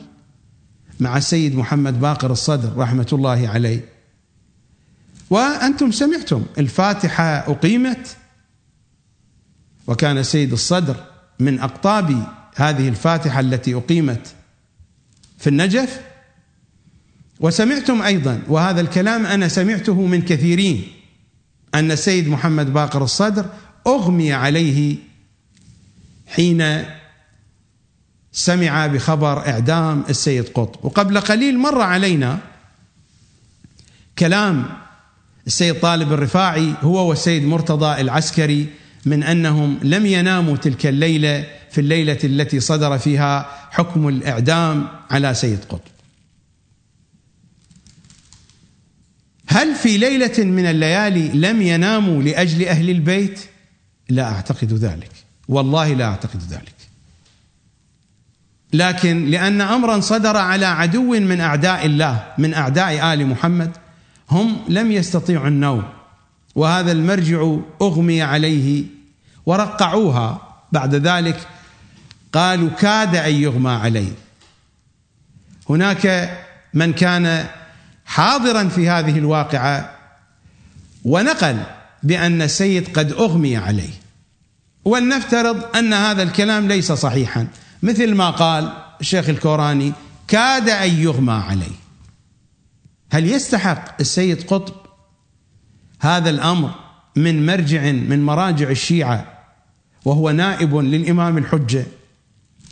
مع السيد محمد باقر الصدر رحمة الله عليه. وأنتم سمعتم الفاتحة أقيمت وكان السيد الصدر من أقطاب هذه الفاتحة التي أقيمت في النجف. وسمعتم أيضا وهذا الكلام أنا سمعته من كثيرين أن السيد محمد باقر الصدر أغمي عليه حين سمع بخبر إعدام السيد قطب وقبل قليل مر علينا كلام السيد طالب الرفاعي هو والسيد مرتضى العسكري من أنهم لم يناموا تلك الليلة في الليلة التي صدر فيها حكم الإعدام على سيد قطب. هل في ليلة من الليالي لم يناموا لأجل أهل البيت؟ لا أعتقد ذلك، والله لا أعتقد ذلك. لكن لأن امرا صدر على عدو من أعداء الله من أعداء آل محمد هم لم يستطيعوا النوم وهذا المرجع أغمي عليه ورقعوها بعد ذلك قالوا كاد أن يغمى عليه هناك من كان حاضرا في هذه الواقعة ونقل بأن السيد قد أغمي عليه ولنفترض أن هذا الكلام ليس صحيحا. مثل ما قال الشيخ الكوراني كاد أن يغمى عليه. هل يستحق السيد قطب هذا الأمر من مرجع من مراجع الشيعة وهو نائب للإمام الحجة؟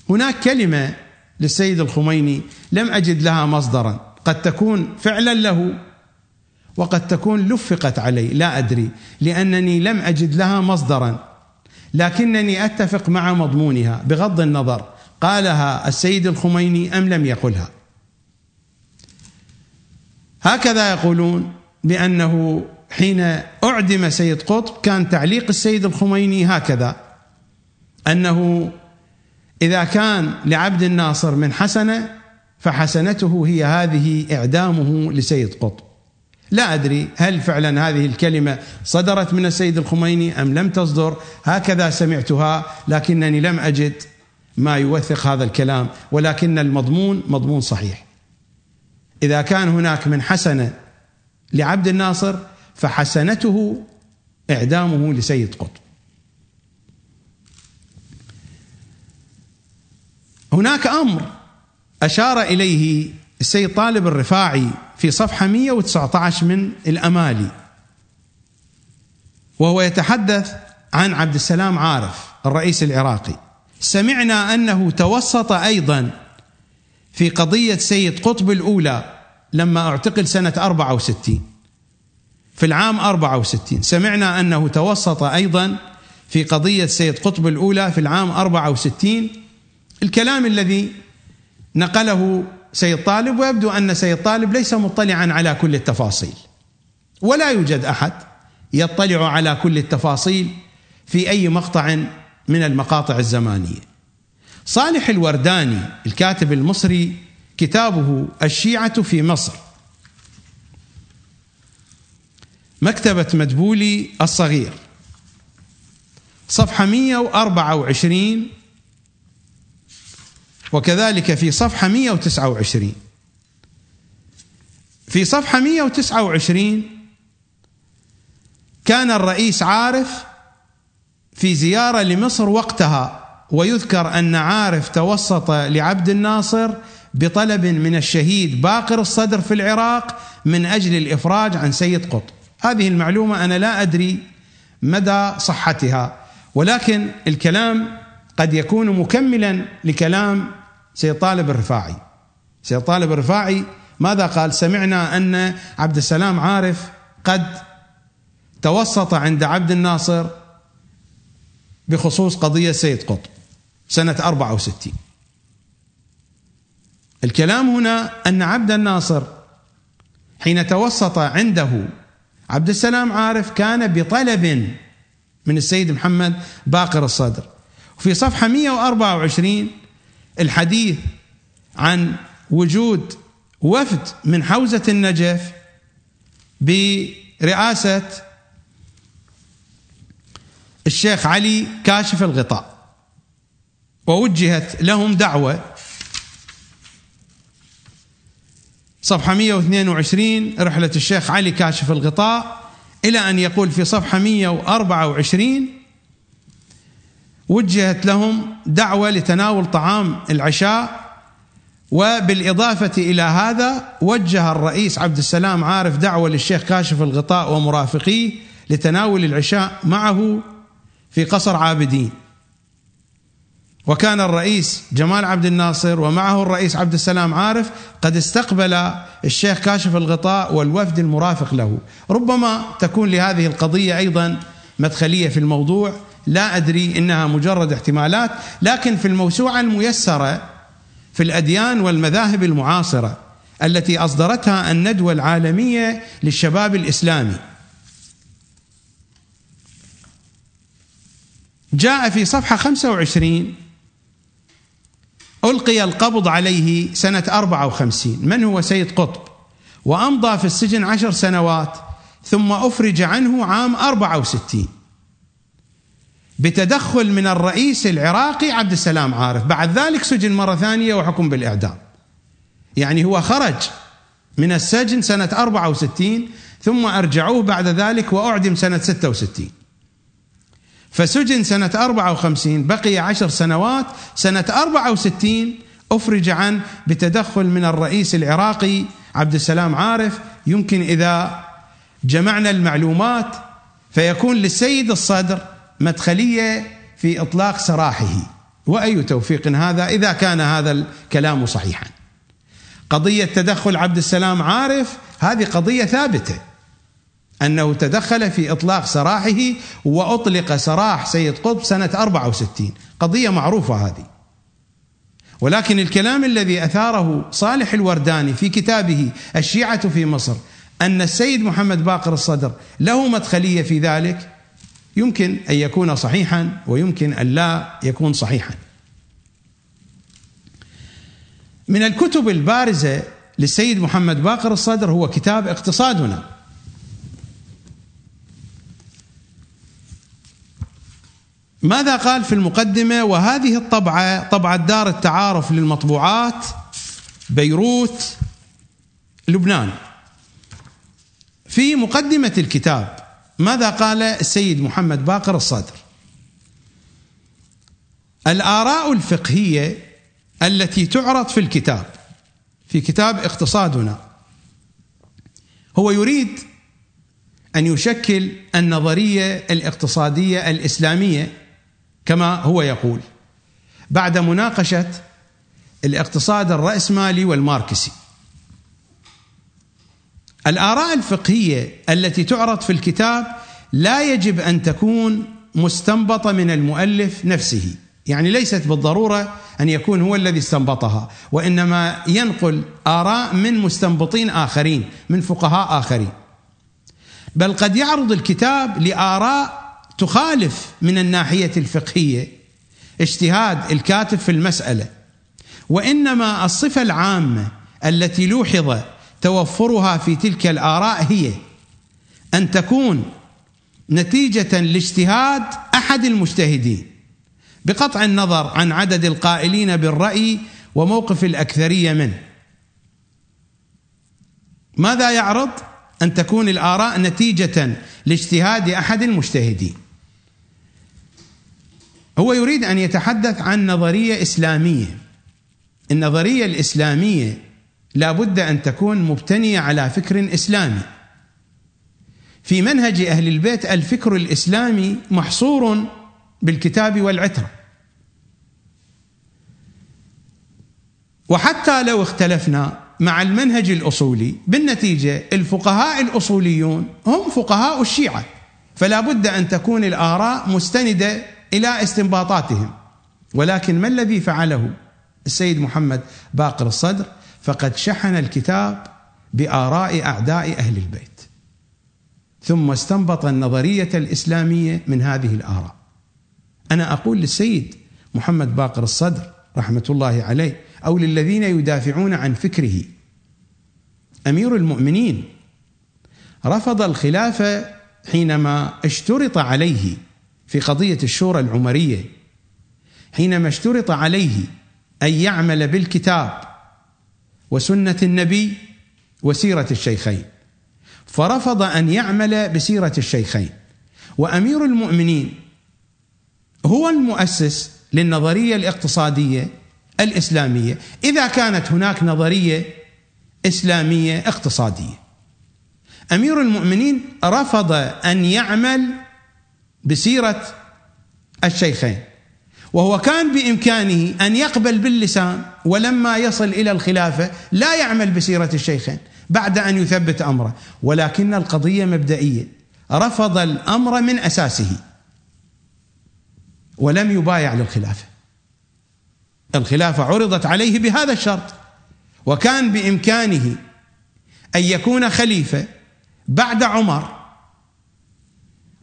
هناك كلمة للسيد الخميني لم أجد لها مصدرا. قد تكون فعلا له وقد تكون لفقت عليه لا أدري لأنني لم أجد لها مصدرا لكنني أتفق مع مضمونها بغض النظر قالها السيد الخميني أم لم يقلها. هكذا يقولون بأنه حين أعدم سيد قطب كان تعليق السيد الخميني هكذا أنه إذا كان لعبد الناصر من حسنة فحسنته هي هذه إعدامه لسيد قطب. لا أدري هل فعلا هذه الكلمة صدرت من السيد الخميني أم لم تصدر. هكذا سمعتها لكنني لم أجد ما يوثق هذا الكلام ولكن المضمون مضمون صحيح. إذا كان هناك من حسنه لعبد الناصر فحسنته إعدامه لسيد قطب. هناك أمر أشار إليه السيد طالب الرفاعي في صفحة 119 من الأمالي وهو يتحدث عن عبد السلام عارف الرئيس العراقي. سمعنا أنه توسط أيضا في قضية سيد قطب الأولى لما اعتقل سنة 64 في العام 64 سمعنا أنه توسط أيضا في قضية سيد قطب الأولى في العام 64 الكلام الذي نقله سيد طالب ويبدو أن سيد طالب ليس مطلعا على كل التفاصيل. ولا يوجد أحد يطلع على كل التفاصيل في أي مقطع من المقاطع الزمانية. صالح الورداني الكاتب المصري كتابه الشيعة في مصر. مكتبة مدبولي الصغير. صفحة 124 وكذلك في صفحة 129 في صفحة 129 كان الرئيس عارف في زيارة لمصر وقتها ويذكر أن عارف توسط لعبد الناصر بطلب من الشهيد باقر الصدر في العراق من أجل الإفراج عن سيد قطب. هذه المعلومة أنا لا أدري مدى صحتها ولكن الكلام قد يكون مكملا لكلام سيد طالب الرفاعي. سيد طالب الرفاعي ماذا قال؟ سمعنا أن عبد السلام عارف قد توسط عند عبد الناصر بخصوص قضية سيد قطب سنة 64 الكلام هنا أن عبد الناصر حين توسط عنده عبد السلام عارف كان بطلب من السيد محمد باقر الصدر. وفي صفحة 124 الحديث عن وجود وفد من حوزة النجف برئاسة الشيخ علي كاشف الغطاء. ووجهت لهم دعوة صفحة 122 رحلة الشيخ علي كاشف الغطاء إلى أن يقول في صفحة 124 وجهت لهم دعوة لتناول طعام العشاء وبالإضافة إلى هذا وجه الرئيس عبد السلام عارف دعوة للشيخ كاشف الغطاء ومرافقيه لتناول العشاء معه في قصر عابدين. وكان الرئيس جمال عبد الناصر ومعه الرئيس عبد السلام عارف قد استقبل الشيخ كاشف الغطاء والوفد المرافق له. ربما تكون لهذه القضية أيضا مدخلية في الموضوع لا أدري إنها مجرد احتمالات لكن في الموسوعة الميسرة في الأديان والمذاهب المعاصرة التي أصدرتها الندوة العالمية للشباب الإسلامي. جاء في صفحة 25 ألقي القبض عليه سنة 54 من هو سيد قطب؟ وأمضى في السجن عشر سنوات ثم أفرج عنه عام 64 بتدخل من الرئيس العراقي عبد السلام عارف. بعد ذلك سجن مرة ثانية وحكم بالإعدام. يعني هو خرج من السجن سنة 64 ثم أرجعوه بعد ذلك وأعدم سنة 66 فسجن سنة 54 بقي عشر سنوات سنة 64 أفرج عنه بتدخل من الرئيس العراقي عبد السلام عارف. يمكن إذا جمعنا المعلومات فيكون للسيد الصدر مدخلية في إطلاق سراحه. وأي توفيق هذا إذا كان هذا الكلام صحيحا. قضية تدخل عبد السلام عارف هذه قضية ثابتة. أنه تدخل في إطلاق سراحه وأطلق سراح سيد قطب سنة 64 قضية معروفة هذه. ولكن الكلام الذي أثاره صالح الورداني في كتابه الشيعة في مصر أن السيد محمد باقر الصدر له مدخلية في ذلك يمكن أن يكون صحيحا ويمكن أن لا يكون صحيحا. من الكتب البارزة للسيد محمد باقر الصدر هو كتاب اقتصادنا. ماذا قال في المقدمة وهذه الطبعة طبعة دار التعارف للمطبوعات بيروت لبنان. في مقدمة الكتاب ماذا قال السيد محمد باقر الصدر الآراء الفقهية التي تعرض في الكتاب في كتاب اقتصادنا هو يريد أن يشكل النظرية الاقتصادية الإسلامية كما هو يقول بعد مناقشة الاقتصاد الرأسمالي والماركسي. الآراء الفقهية التي تعرض في الكتاب لا يجب أن تكون مستنبطة من المؤلف نفسه. يعني ليست بالضرورة أن يكون هو الذي استنبطها وإنما ينقل آراء من مستنبطين آخرين من فقهاء آخرين. بل قد يعرض الكتاب لآراء تخالف من الناحية الفقهية اجتهاد الكاتب في المسألة. وإنما الصفة العامة التي لوحظ توفرها في تلك الآراء هي أن تكون نتيجة لاجتهاد أحد المجتهدين بقطع النظر عن عدد القائلين بالرأي وموقف الأكثرية منه. ماذا يعرض؟ أن تكون الآراء نتيجة لاجتهاد أحد المجتهدين. هو يريد أن يتحدث عن نظرية إسلامية. النظرية الإسلامية لا بد أن تكون مبتنية على فكر إسلامي. في منهج أهل البيت الفكر الإسلامي محصور بالكتاب والعترة. وحتى لو اختلفنا مع المنهج الأصولي بالنتيجة الفقهاء الأصوليون هم فقهاء الشيعة. فلا بد أن تكون الآراء مستندة إلى استنباطاتهم. ولكن ما الذي فعله السيد محمد باقر الصدر؟ فقد شحن الكتاب بآراء أعداء أهل البيت. ثم استنبط النظرية الإسلامية من هذه الآراء. أنا أقول للسيد محمد باقر الصدر رحمة الله عليه أو للذين يدافعون عن فكره. أمير المؤمنين رفض الخلافه حينما اشترط عليه في قضية الشورى العمرية حينما اشترط عليه أن يعمل بالكتاب وسنة النبي وسيرة الشيخين. فرفض أن يعمل بسيرة الشيخين. وأمير المؤمنين هو المؤسس للنظرية الاقتصادية الإسلامية. إذا كانت هناك نظرية إسلامية اقتصادية. أمير المؤمنين رفض أن يعمل بسيرة الشيخين. وهو كان بإمكانه أن يقبل باللسان ولما يصل إلى الخلافة لا يعمل بسيرة الشيخين بعد أن يثبت أمره. ولكن القضية مبدئية. رفض الأمر من أساسه. ولم يبايع للخلافة. الخلافة عرضت عليه بهذا الشرط. وكان بإمكانه أن يكون خليفة بعد عمر.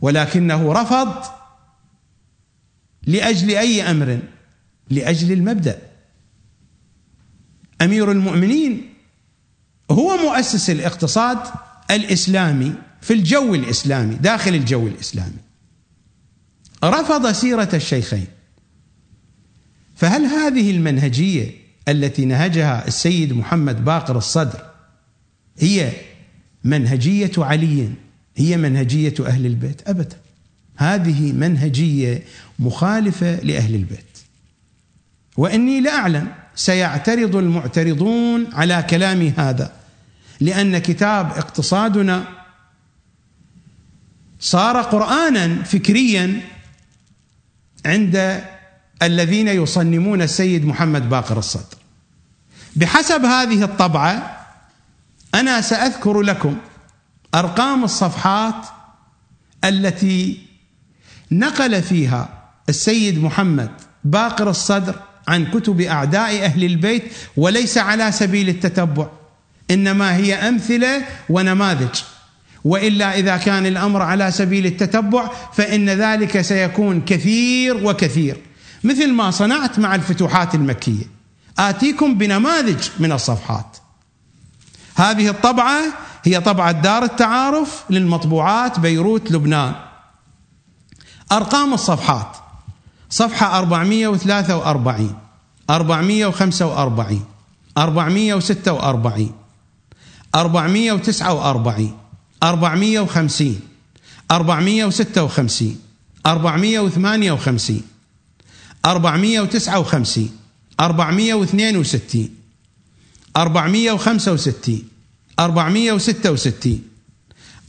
ولكنه رفض لأجل أي أمر؟ لأجل المبدأ. أمير المؤمنين هو مؤسس الاقتصاد الإسلامي في الجو الإسلامي داخل الجو الإسلامي. رفض سيرة الشيخين. فهل هذه المنهجية التي نهجها السيد محمد باقر الصدر هي منهجية علي؟ هي منهجية أهل البيت؟ ابدا. هذه منهجية مخالفة لأهل البيت. وإني لاعلم سيعترض المعترضون على كلامي هذا لأن كتاب اقتصادنا صار قرانا فكريا عند الذين يصنمون السيد محمد باقر الصدر. بحسب هذه الطبعة أنا سأذكر لكم أرقام الصفحات التي نقل فيها السيد محمد باقر الصدر عن كتب أعداء أهل البيت وليس على سبيل التتبع إنما هي أمثلة ونماذج. وإلا إذا كان الأمر على سبيل التتبع فإن ذلك سيكون كثير وكثير. مثل ما صنعت مع الفتوحات المكية. آتيكم بنماذج من الصفحات. هذه الطبعة هي طبعة دار التعارف للمطبوعات بيروت لبنان. أرقام الصفحات. صفحة 443 445 446 449 450 456 458 459 462 465 466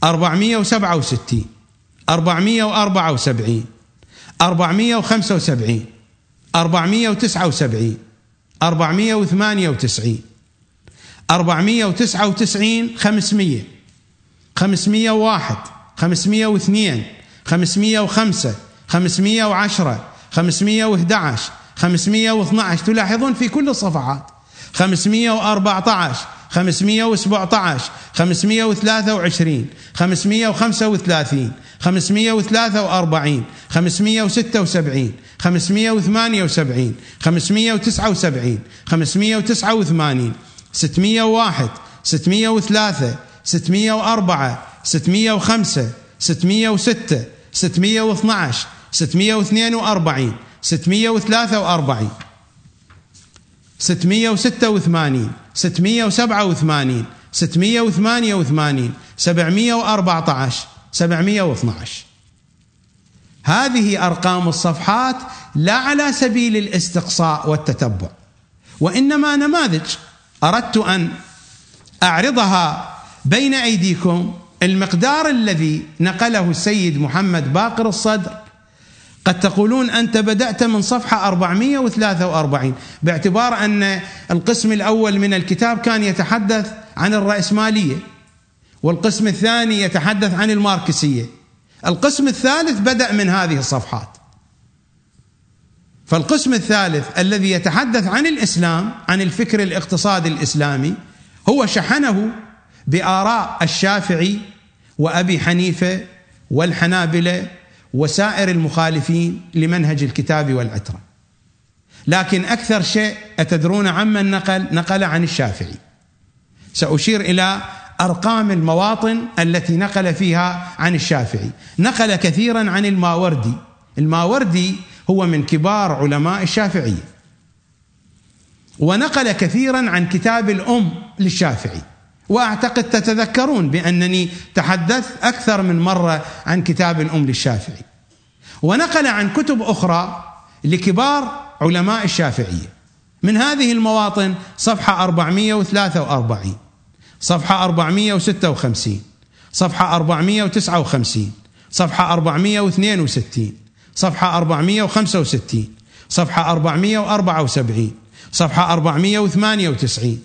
467 474 475 479 498 499 500 501 502 505 510 511 512 تلاحظون في كل الصفحات. 514 517 523 535 543 576 578 579 589 601 603 604 605 606 612 642 643 686 687 688 714 712 هذه أرقام الصفحات لا على سبيل الاستقصاء والتتبع وإنما نماذج. أردت أن أعرضها بين أيديكم. المقدار الذي نقله السيد محمد باقر الصدر قد تقولون أنت بدأت من صفحة 443 باعتبار أن القسم الأول من الكتاب كان يتحدث عن الرأسمالية والقسم الثاني يتحدث عن الماركسية. القسم الثالث بدأ من هذه الصفحات. فالقسم الثالث الذي يتحدث عن الإسلام عن الفكر الاقتصادي الإسلامي هو شحنه بآراء الشافعي وأبي حنيفة والحنابلة وسائر المخالفين لمنهج الكتاب والعترة. لكن أكثر شيء أتدرون عمن نقل نقل عن الشافعي. سأشير إلى أرقام المواطن التي نقل فيها عن الشافعي. نقل كثيرا عن الماوردي. الماوردي هو من كبار علماء الشافعية. ونقل كثيرا عن كتاب الأم للشافعي. وأعتقد تتذكرون بأنني تحدثت أكثر من مرة عن كتاب الأم للشافعي. ونقل عن كتب أخرى لكبار علماء الشافعية. من هذه المواطن صفحة 443 صفحة 456 صفحة 459 صفحة 462 صفحة 465 صفحة 474 صفحة 498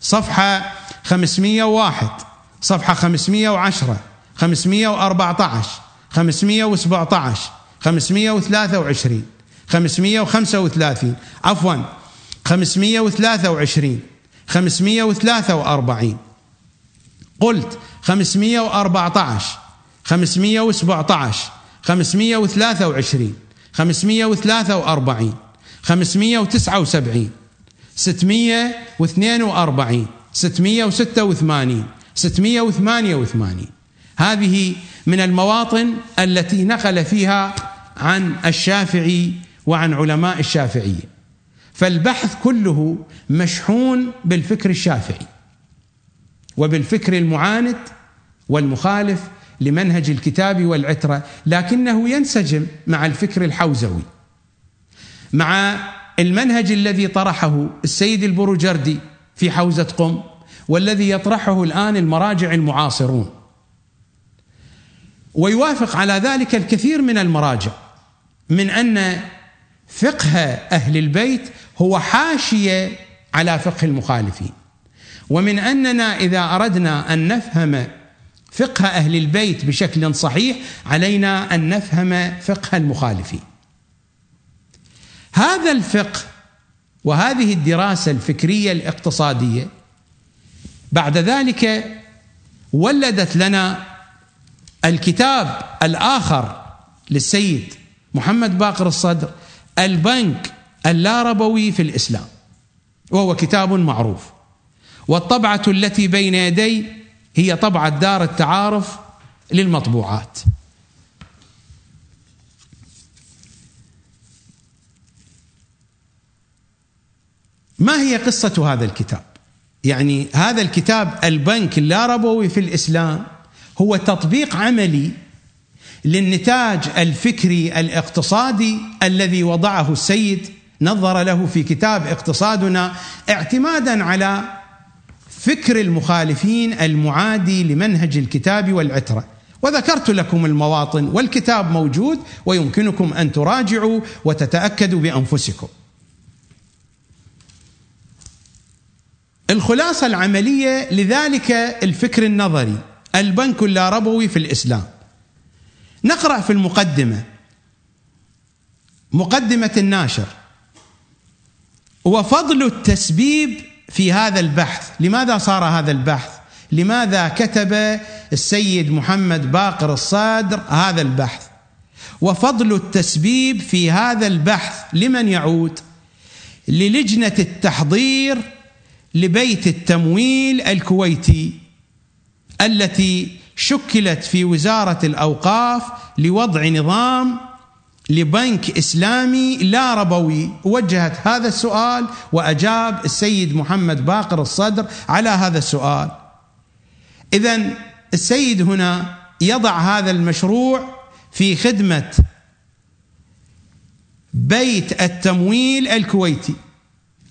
صفحة 501 صفحة 510 514 517 523 535 عفوا 523 543 قلت 514 517 523 543 579 642 686 688 هذه من المواطن التي نقل فيها عن الشافعي وعن علماء الشافعية. فالبحث كله مشحون بالفكر الشافعي وبالفكر المعاند والمخالف لمنهج الكتاب والعترة لكنه ينسجم مع الفكر الحوزوي مع المنهج الذي طرحه السيد البروجردي في حوزة قم والذي يطرحه الآن المراجع المعاصرون. ويوافق على ذلك الكثير من المراجع من أن فقه أهل البيت هو حاشية على فقه المخالفين. ومن أننا إذا أردنا أن نفهم فقه أهل البيت بشكل صحيح علينا أن نفهم فقه المخالفين. هذا الفقه وهذه الدراسة الفكرية الاقتصادية بعد ذلك ولدت لنا الكتاب الآخر للسيد محمد باقر الصدر البنك اللاربوي في الإسلام وهو كتاب معروف. والطبعة التي بين يدي هي طبعة دار التعارف للمطبوعات. ما هي قصة هذا الكتاب؟ يعني هذا الكتاب البنك اللاربوي في الإسلام هو تطبيق عملي للنتاج الفكري الاقتصادي الذي وضعه السيد نظر له في كتاب اقتصادنا اعتمادا على فكر المخالفين المعادي لمنهج الكتاب والعترة. وذكرت لكم المواطن والكتاب موجود ويمكنكم أن تراجعوا وتتأكدوا بأنفسكم. الخلاصة العملية لذلك الفكر النظري البنك اللاربوي في الإسلام. نقرأ في المقدمة. مقدمة الناشر. وفضل التسبيب في هذا البحث. لماذا صار هذا البحث؟ لماذا كتب السيد محمد باقر الصادر هذا البحث؟ وفضل التسبيب في هذا البحث لمن يعود؟ للجنة التحضير لبيت التمويل الكويتي التي شكلت في وزارة الأوقاف لوضع نظام لبنك إسلامي لا ربوي. وجهت هذا السؤال وأجاب السيد محمد باقر الصدر على هذا السؤال. اذا السيد هنا يضع هذا المشروع في خدمة بيت التمويل الكويتي.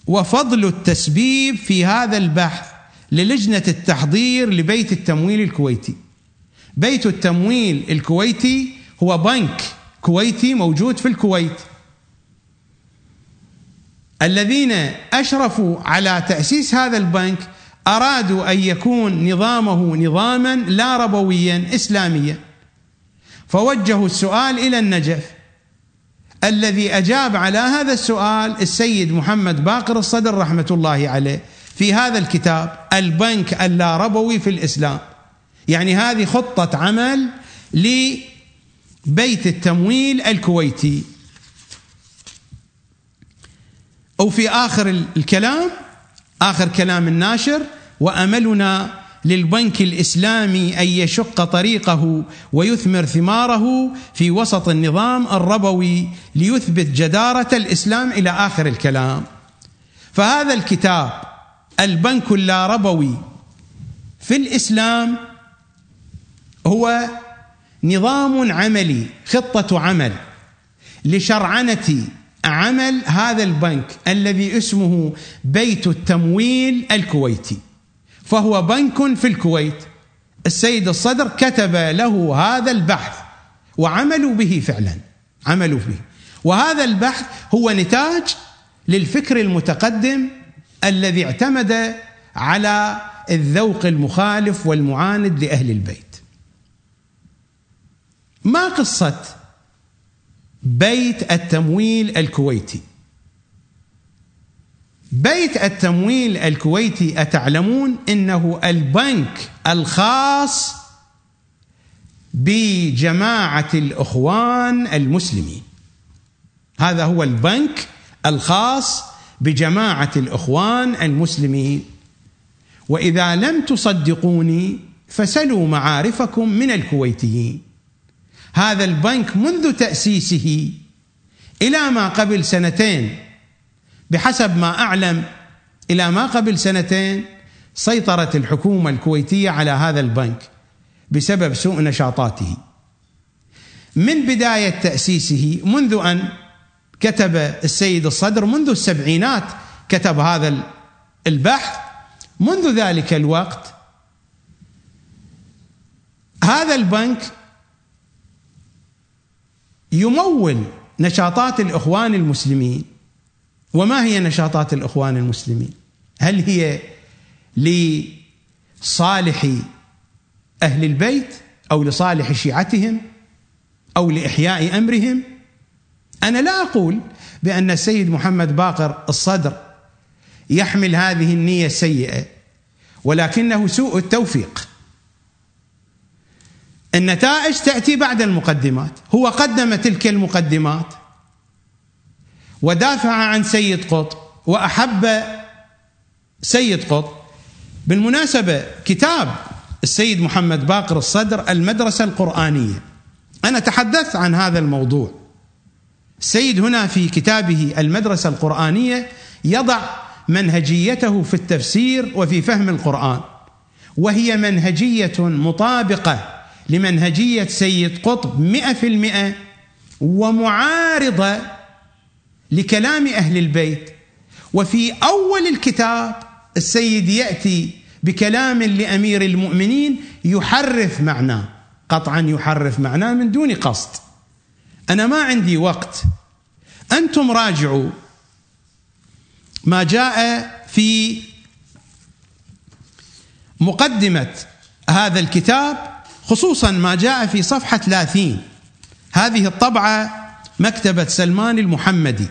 وفضل التسبيب في هذا البحث للجنة التحضير لبيت التمويل الكويتي. بيت التمويل الكويتي هو بنك كويتي موجود في الكويت. الذين أشرفوا على تأسيس هذا البنك أرادوا أن يكون نظامه نظاما لا ربويا إسلاميا. فوجهوا السؤال إلى النجف. الذي أجاب على هذا السؤال السيد محمد باقر الصدر رحمة الله عليه في هذا الكتاب البنك اللا ربوي في الإسلام. يعني هذه خطة عمل لبيت التمويل الكويتي. أو في آخر الكلام آخر كلام الناشر وأملنا للبنك الإسلامي أن يشق طريقه ويثمر ثماره في وسط النظام الربوي ليثبت جدارة الإسلام إلى آخر الكلام. فهذا الكتاب البنك اللاربوي في الإسلام هو نظام عملي خطة عمل لشرعنة عمل هذا البنك الذي اسمه بيت التمويل الكويتي. فهو بنك في الكويت. السيد الصدر كتب له هذا البحث وعملوا به فعلا عملوا به. وهذا البحث هو نتاج للفكر المتقدم الذي اعتمد على الذوق المخالف والمعاند لأهل البيت. ما قصة بيت التمويل الكويتي؟ بيت التمويل الكويتي أتعلمون إنه البنك الخاص بجماعة الإخوان المسلمين. هذا هو البنك الخاص بجماعة الإخوان المسلمين. وإذا لم تصدقوني فسلوا معارفكم من الكويتيين. هذا البنك منذ تأسيسه إلى ما قبل سنتين بحسب ما أعلم إلى ما قبل سنتين سيطرت الحكومة الكويتية على هذا البنك بسبب سوء نشاطاته. من بداية تأسيسه منذ أن كتب السيد الصدر منذ السبعينات كتب هذا البحث. منذ ذلك الوقت هذا البنك يمول نشاطات الإخوان المسلمين. وما هي نشاطات الإخوان المسلمين؟ هل هي لصالح أهل البيت أو لصالح شيعتهم أو لإحياء أمرهم؟ أنا لا أقول بأن السيد محمد باقر الصدر يحمل هذه النية السيئة ولكنه سوء التوفيق النتائج تأتي بعد المقدمات هو قدم تلك المقدمات ودافع عن سيد قطب وأحب سيد قطب. بالمناسبة كتاب السيد محمد باقر الصدر المدرسة القرآنية. أنا تحدثت عن هذا الموضوع. السيد هنا في كتابه المدرسة القرآنية يضع منهجيته في التفسير وفي فهم القرآن. وهي منهجية مطابقة لمنهجية سيد قطب مئة في المئة ومعارضة لكلام أهل البيت. وفي أول الكتاب السيد يأتي بكلام لأمير المؤمنين يحرف معناه. قطعا يحرف معناه من دون قصد. أنا ما عندي وقت. أنتم راجعوا. ما جاء في مقدمة هذا الكتاب خصوصا ما جاء في صفحة 30 هذه الطبعة مكتبة سلمان المحمدي.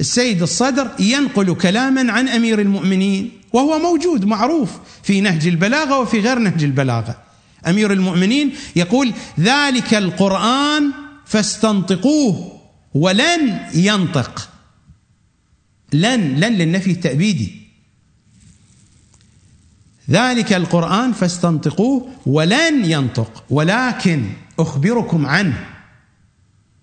السيد الصدر ينقل كلاما عن أمير المؤمنين وهو موجود معروف في نهج البلاغة وفي غير نهج البلاغة. أمير المؤمنين يقول ذلك القرآن فاستنطقوه ولن ينطق. لن لن للنفي التأبيدي. ذلك القرآن فاستنطقوه ولن ينطق ولكن أخبركم عنه.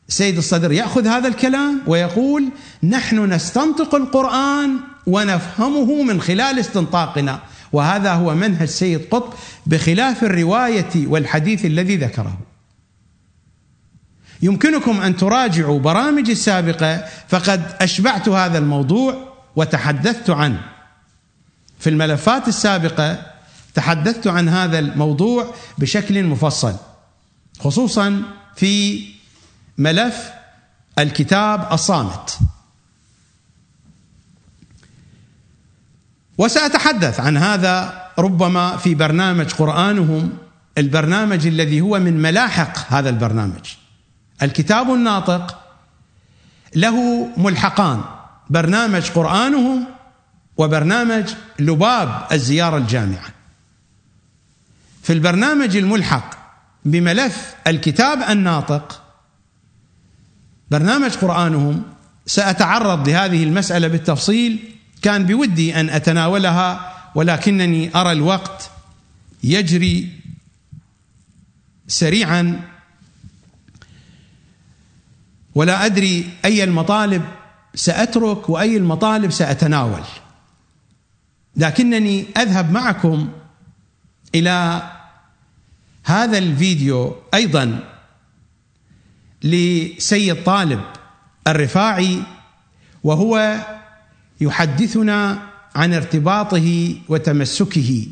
سيد الصدر يأخذ هذا الكلام ويقول نحن نستنطق القرآن ونفهمه من خلال استنطاقنا وهذا هو منهج سيد قطب بخلاف الرواية والحديث الذي ذكره. يمكنكم أن تراجعوا برامجي السابقة فقد أشبعت هذا الموضوع وتحدثت عنه. في الملفات السابقة تحدثت عن هذا الموضوع بشكل مفصل خصوصا في ملف الكتاب الصامت. وسأتحدث عن هذا ربما في برنامج قرآنهم البرنامج الذي هو من ملاحق هذا البرنامج. الكتاب الناطق له ملحقان برنامج قرآنهم وبرنامج لباب الزيارة الجامعة. في البرنامج الملحق بملف الكتاب الناطق برنامج قرآنهم سأتعرض لهذه المسألة بالتفصيل. كان بودي أن أتناولها ولكنني أرى الوقت يجري سريعا. ولا أدري أي المطالب سأترك وأي المطالب سأتناول. لكنني أذهب معكم إلى هذا الفيديو أيضا. لسيد طالب الرفاعي وهو يحدثنا عن ارتباطه وتمسكه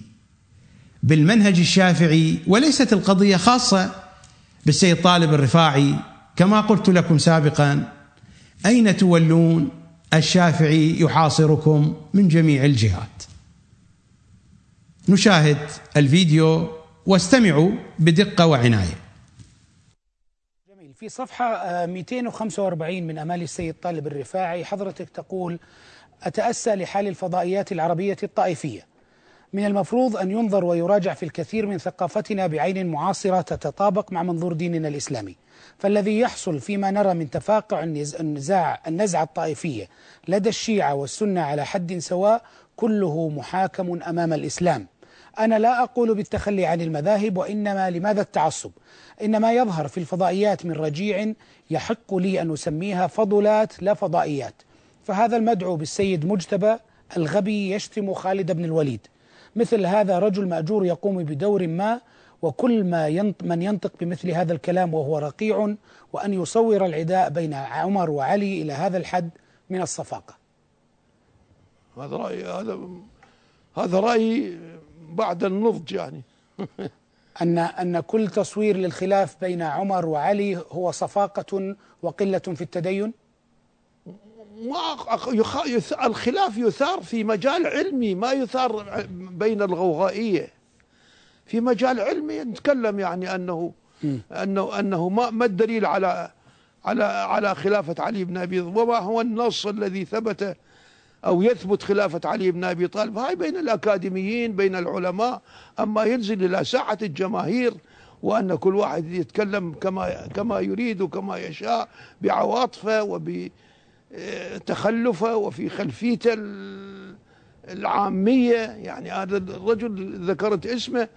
بالمنهج الشافعي وليست القضية خاصة بالسيد طالب الرفاعي. كما قلت لكم سابقا أين تولون الشافعي يحاصركم من جميع الجهات؟ نشاهد الفيديو واستمعوا بدقة وعناية. في صفحة 245 آه، من أمال السيد طالب الرفاعي حضرتك تقول أتأسى لحال الفضائيات العربية الطائفية. من المفروض أن ينظر ويراجع في الكثير من ثقافتنا بعين معاصرة تتطابق مع منظور ديننا الإسلامي. فالذي يحصل فيما نرى من تفاقع النزاع النزعة الطائفية لدى الشيعة والسنة على حد سواء كله محاكم أمام الإسلام. أنا لا أقول بالتخلي عن المذاهب وإنما لماذا التعصب؟ إنما يظهر في الفضائيات من رجيع يحق لي أن أسميها فضلات لا فضائيات. فهذا المدعو بالسيد مجتبى الغبي يشتم خالد بن الوليد. مثل هذا رجل مأجور يقوم بدور ما وكل ما ينط من ينطق بمثل هذا الكلام وهو رقيع وأن يصور العداء بين عمر وعلي إلى هذا الحد من الصفاقة. هذا رأي هذا هذا رأي بعد النضج يعني. أن أن كل تصوير للخلاف بين عمر وعلي هو صفاقة وقلة في التدين؟ ما الخلاف يثار في مجال علمي ما يثار بين الغوغائية. في مجال علمي نتكلم يعني أنه أنه أنه ما ما الدليل على على على خلافة علي بن أبي وما هو النص الذي ثبت أو يثبت خلافة علي بن أبي طالب. هاي بين الأكاديميين بين العلماء. أما ينزل إلى ساحة الجماهير وأن كل واحد يتكلم كما كما يريد وكما يشاء بعواطفه وبتخلفه وفي خلفيته العامية. يعني هذا الرجل ذكرت اسمه.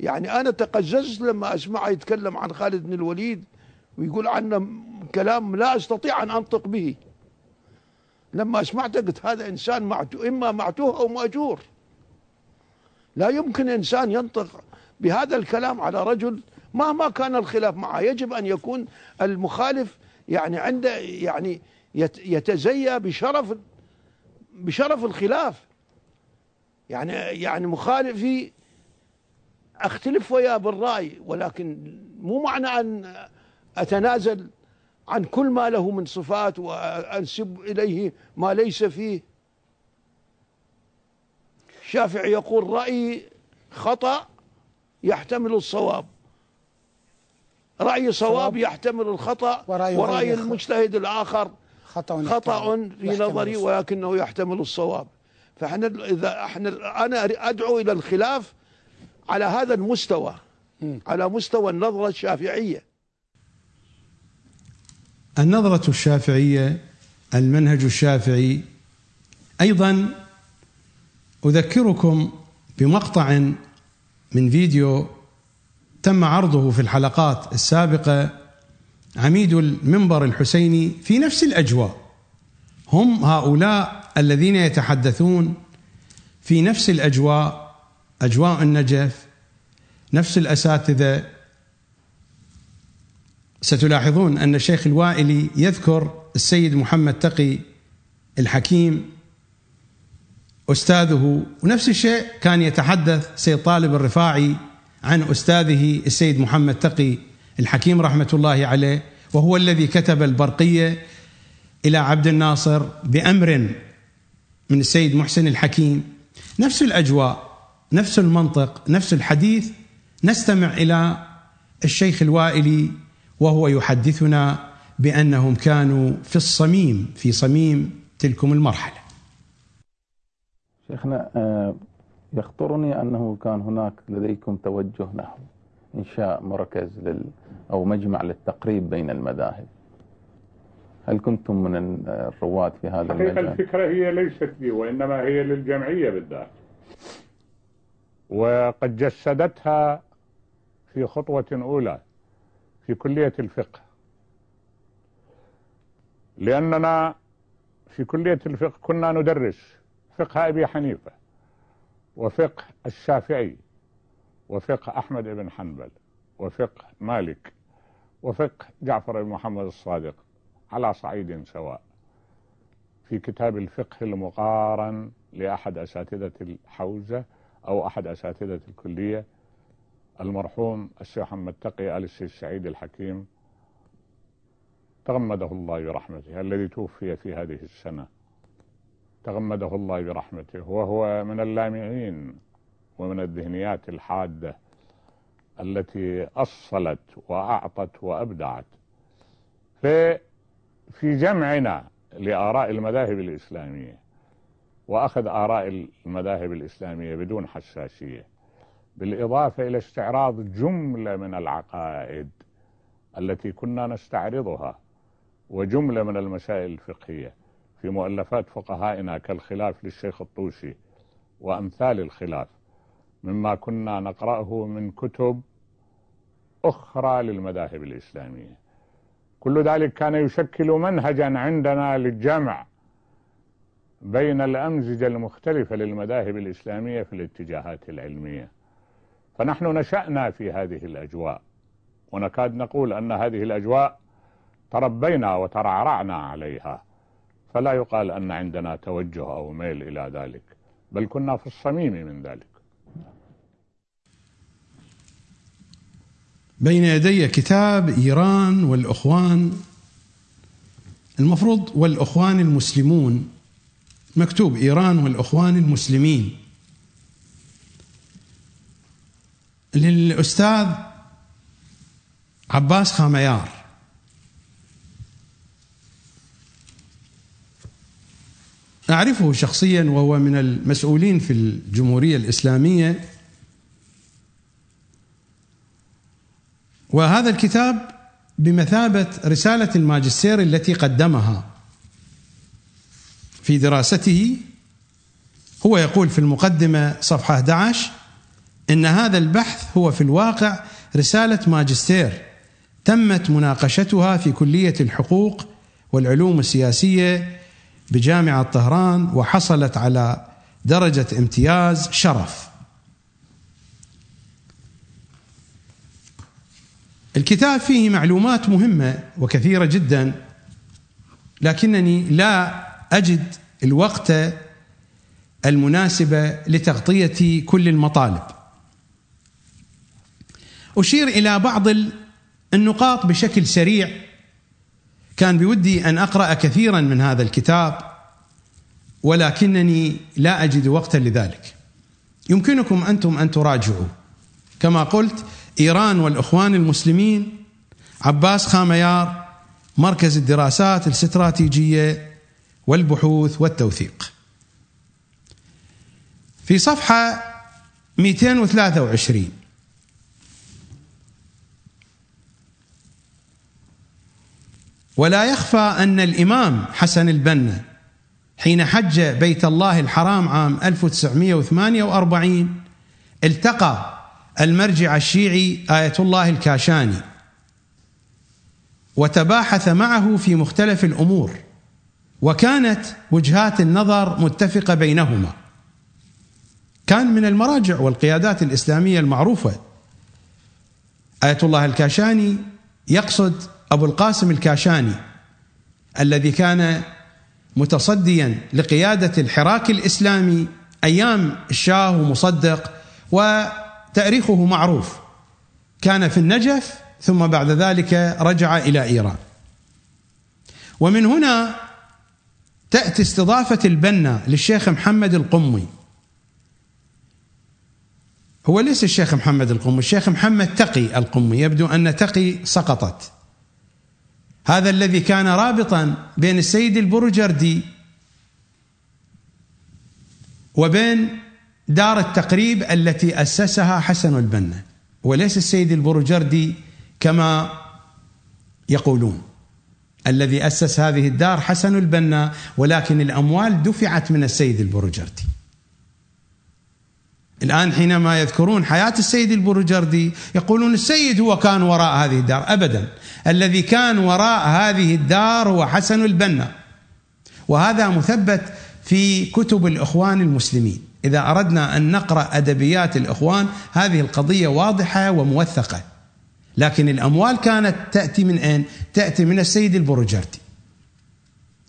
يعني أنا تقززت لما أسمعه يتكلم عن خالد بن الوليد ويقول عنه كلام لا أستطيع أن أنطق به. لما سمعته قلت هذا إنسان معتو إما معتوه أو مأجور. لا يمكن إنسان ينطق بهذا الكلام على رجل مهما كان الخلاف معه. يجب أن يكون المخالف يعني عنده يعني يتزيى بشرف بشرف الخلاف. يعني يعني مخالفي أختلف وياه بالرأي ولكن مو معنى أن أتنازل عن كل ما له من صفات وأنسب إليه ما ليس فيه. الشافعي يقول رايي خطأ يحتمل الصواب. رأي صواب يحتمل الخطأ ورأي المجتهد الآخر خطأ خطأ في نظري ولكنه يحتمل الصواب. فإحنا إذا إحنا أنا أدعو إلى الخلاف على هذا المستوى على مستوى النظرة الشافعية. النظرة الشافعية المنهج الشافعي. أيضا أذكركم بمقطع من فيديو تم عرضه في الحلقات السابقة عميد المنبر الحسيني في نفس الأجواء. هم هؤلاء الذين يتحدثون في نفس الأجواء أجواء النجف نفس الأساتذة ستلاحظون أن الشيخ الوائلي يذكر السيد محمد تقي الحكيم أستاذه ونفس الشيء كان يتحدث سيد طالب الرفاعي عن أستاذه السيد محمد تقي الحكيم رحمة الله عليه وهو الذي كتب البرقية إلى عبد الناصر بأمر من السيد محسن الحكيم. نفس الأجواء نفس المنطق نفس الحديث نستمع إلى الشيخ الوائلي وهو يحدثنا بأنهم كانوا في الصميم في صميم تلكم المرحلة. شيخنا آه، يخطرني أنه كان هناك لديكم توجه نحو انشاء مركز لل أو مجمع للتقريب بين المذاهب. هل كنتم من الرواد في هذا المجال؟ الفكرة هي ليست لي وإنما هي للجمعية بالذات. وقد جسدتها في خطوة أولى في كلية الفقه. لأننا في كلية الفقه كنا ندرس فقه أبي حنيفة وفقه الشافعي وفقه أحمد بن حنبل وفقه مالك وفقه جعفر بن محمد الصادق على صعيد سواء في كتاب الفقه المقارن لأحد أساتذة الحوزة أو أحد أساتذة الكلية المرحوم الشيخ محمد تقي آل السيد سعيد الحكيم تغمده الله برحمته الذي توفي في هذه السنة. تغمده الله برحمته وهو من اللامعين ومن الذهنيات الحادة التي أصلت وأعطت وأبدعت. في جمعنا لآراء المذاهب الإسلامية وأخذ آراء المذاهب الإسلامية بدون حساسية. بالإضافة إلى استعراض جملة من العقائد التي كنا نستعرضها وجملة من المسائل الفقهية. في مؤلفات فقهائنا كالخلاف للشيخ الطوسي وأمثال الخلاف مما كنا نقرأه من كتب أخرى للمذاهب الإسلامية. كل ذلك كان يشكل منهجا عندنا للجمع بين الأمزجة المختلفة للمذاهب الإسلامية في الاتجاهات العلمية. فنحن نشأنا في هذه الأجواء. ونكاد نقول أن هذه الأجواء تربينا وترعرعنا عليها. فلا يقال أن عندنا توجه أو ميل إلى ذلك بل كنا في الصميم من ذلك. بين يدي كتاب إيران والأخوان المفروض والأخوان المسلمون مكتوب إيران والأخوان المسلمين. للأستاذ عباس خاميار أعرفه شخصيا وهو من المسؤولين في الجمهورية الإسلامية. وهذا الكتاب بمثابة رسالة الماجستير التي قدمها في دراسته. هو يقول في المقدمة صفحة 11 إن هذا البحث هو في الواقع رسالة ماجستير تمت مناقشتها في كلية الحقوق والعلوم السياسية بجامعة طهران وحصلت على درجة امتياز شرف. الكتاب فيه معلومات مهمة وكثيرة جدا لكنني لا أجد الوقت المناسبة لتغطية كل المطالب. أشير إلى بعض النقاط بشكل سريع. كان بودي أن أقرأ كثيرا من هذا الكتاب ولكنني لا أجد وقتا لذلك. يمكنكم أنتم أن تراجعوا. كما قلت إيران والإخوان المسلمين عباس خاميار مركز الدراسات الاستراتيجية والبحوث والتوثيق. في صفحة 223 ولا يخفى أن الإمام حسن البنا حين حج بيت الله الحرام عام 1948 التقى المرجع الشيعي آية الله الكاشاني وتباحث معه في مختلف الأمور وكانت وجهات النظر متفقة بينهما. كان من المراجع والقيادات الإسلامية المعروفة. آية الله الكاشاني يقصد أبو القاسم الكاشاني الذي كان متصديا لقيادة الحراك الإسلامي أيام الشاه ومصدق وتاريخه معروف. كان في النجف ثم بعد ذلك رجع إلى إيران. ومن هنا تأتي استضافة البنا للشيخ محمد القمي. هو ليس الشيخ محمد القمي الشيخ محمد تقي القمي يبدو أن تقي سقطت. هذا الذي كان رابطا بين السيد البرجردي وبين دار التقريب التي أسسها حسن البنا وليس السيد البرجردي كما يقولون. الذي أسس هذه الدار حسن البنا ولكن الأموال دفعت من السيد البرجردي. الآن حينما يذكرون حياة السيد البرجردي يقولون السيد هو كان وراء هذه الدار أبدا. الذي كان وراء هذه الدار هو حسن البنا. وهذا مثبت في كتب الإخوان المسلمين. إذا أردنا أن نقرأ أدبيات الإخوان هذه القضية واضحة وموثقة. لكن الأموال كانت تأتي من أين؟ تأتي من السيد البرجردي.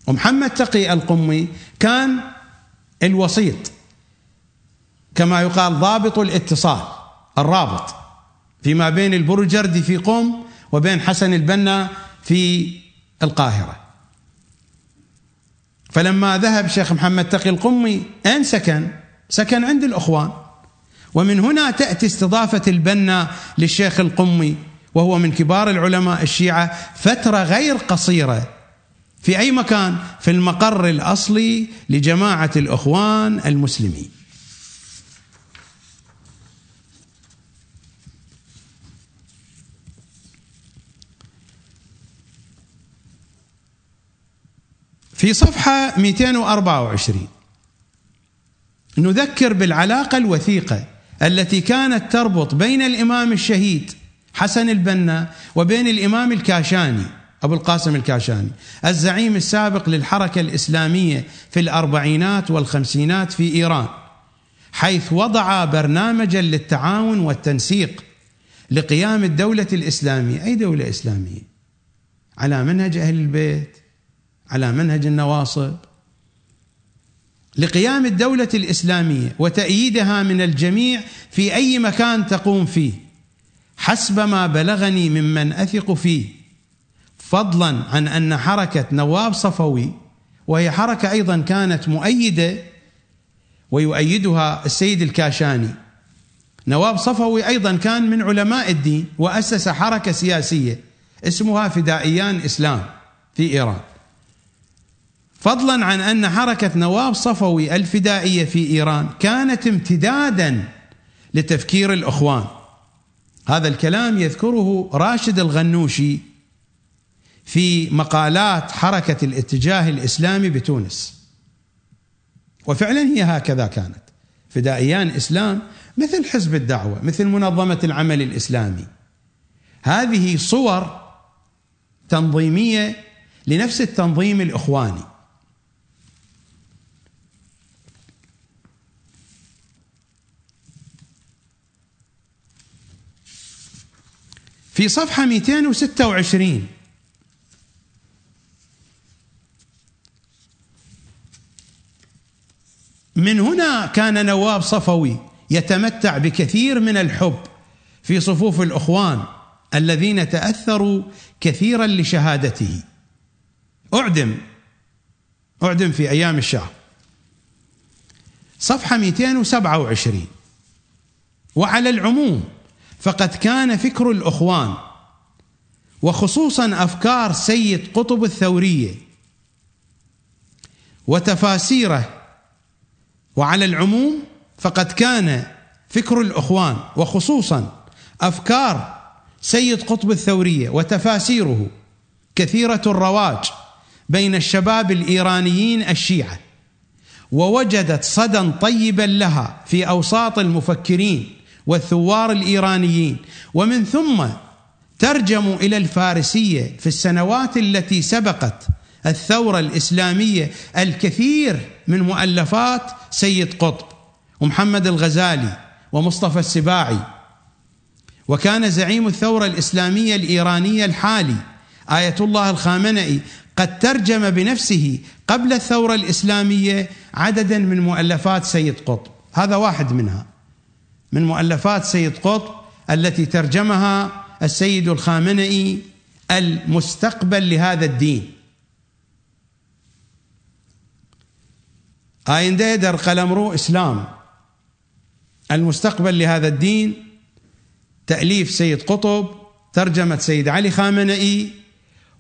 ومحمد تقي القمي كان الوسيط. كما يقال ضابط الاتصال الرابط فيما بين البرجردي في قم وبين حسن البنا في القاهرة. فلما ذهب شيخ محمد تقي القمي أين سكن؟ سكن عند الأخوان. ومن هنا تأتي استضافة البنا للشيخ القمي وهو من كبار العلماء الشيعة فترة غير قصيرة في أي مكان؟ في المقر الأصلي لجماعة الأخوان المسلمين. في صفحة 224 نذكر بالعلاقة الوثيقة التي كانت تربط بين الإمام الشهيد حسن البنا وبين الإمام الكاشاني أبو القاسم الكاشاني الزعيم السابق للحركة الإسلامية في الأربعينات والخمسينات في إيران حيث وضع برنامجا للتعاون والتنسيق لقيام الدولة الإسلامية. أي دولة إسلامية؟ على منهج أهل البيت. على منهج النواصب. لقيام الدولة الإسلامية وتأييدها من الجميع في أي مكان تقوم فيه حسب ما بلغني ممن أثق فيه فضلا عن أن حركة نواب صفوي وهي حركة أيضا كانت مؤيدة ويؤيدها السيد الكاشاني. نواب صفوي أيضا كان من علماء الدين وأسس حركة سياسية اسمها فدائيان إسلام في إيران. فضلا عن أن حركة نواب صفوي الفدائية في إيران كانت امتدادا لتفكير الإخوان. هذا الكلام يذكره راشد الغنوشي في مقالات حركة الاتجاه الإسلامي بتونس. وفعلا هي هكذا كانت. فدائيان إسلام مثل حزب الدعوة مثل منظمة العمل الإسلامي. هذه صور تنظيمية لنفس التنظيم الإخواني. في صفحة 226 من هنا كان نواب صفوي يتمتع بكثير من الحب في صفوف الإخوان الذين تأثروا كثيرا لشهادته. أعدم أعدم في أيام الشاه صفحة 227 وعلى العموم فقد كان فكر الأخوان وخصوصا أفكار سيد قطب الثورية وتفاسيره وعلى العموم فقد كان فكر الأخوان وخصوصا أفكار سيد قطب الثورية وتفاسيره كثيرة الرواج بين الشباب الإيرانيين الشيعة ووجدت صدى طيبا لها في أوساط المفكرين والثوار الإيرانيين. ومن ثم ترجموا إلى الفارسية في السنوات التي سبقت الثورة الإسلامية الكثير من مؤلفات سيد قطب ومحمد الغزالي ومصطفى السباعي. وكان زعيم الثورة الإسلامية الإيرانية الحالي آية الله الخامنئي قد ترجم بنفسه قبل الثورة الإسلامية عددا من مؤلفات سيد قطب. هذا واحد منها. من مؤلفات سيد قطب التي ترجمها السيد الخامنئي المستقبل لهذا الدين. آين ديدر قلمرو إسلام المستقبل لهذا الدين تأليف سيد قطب ترجمة سيد علي خامنئي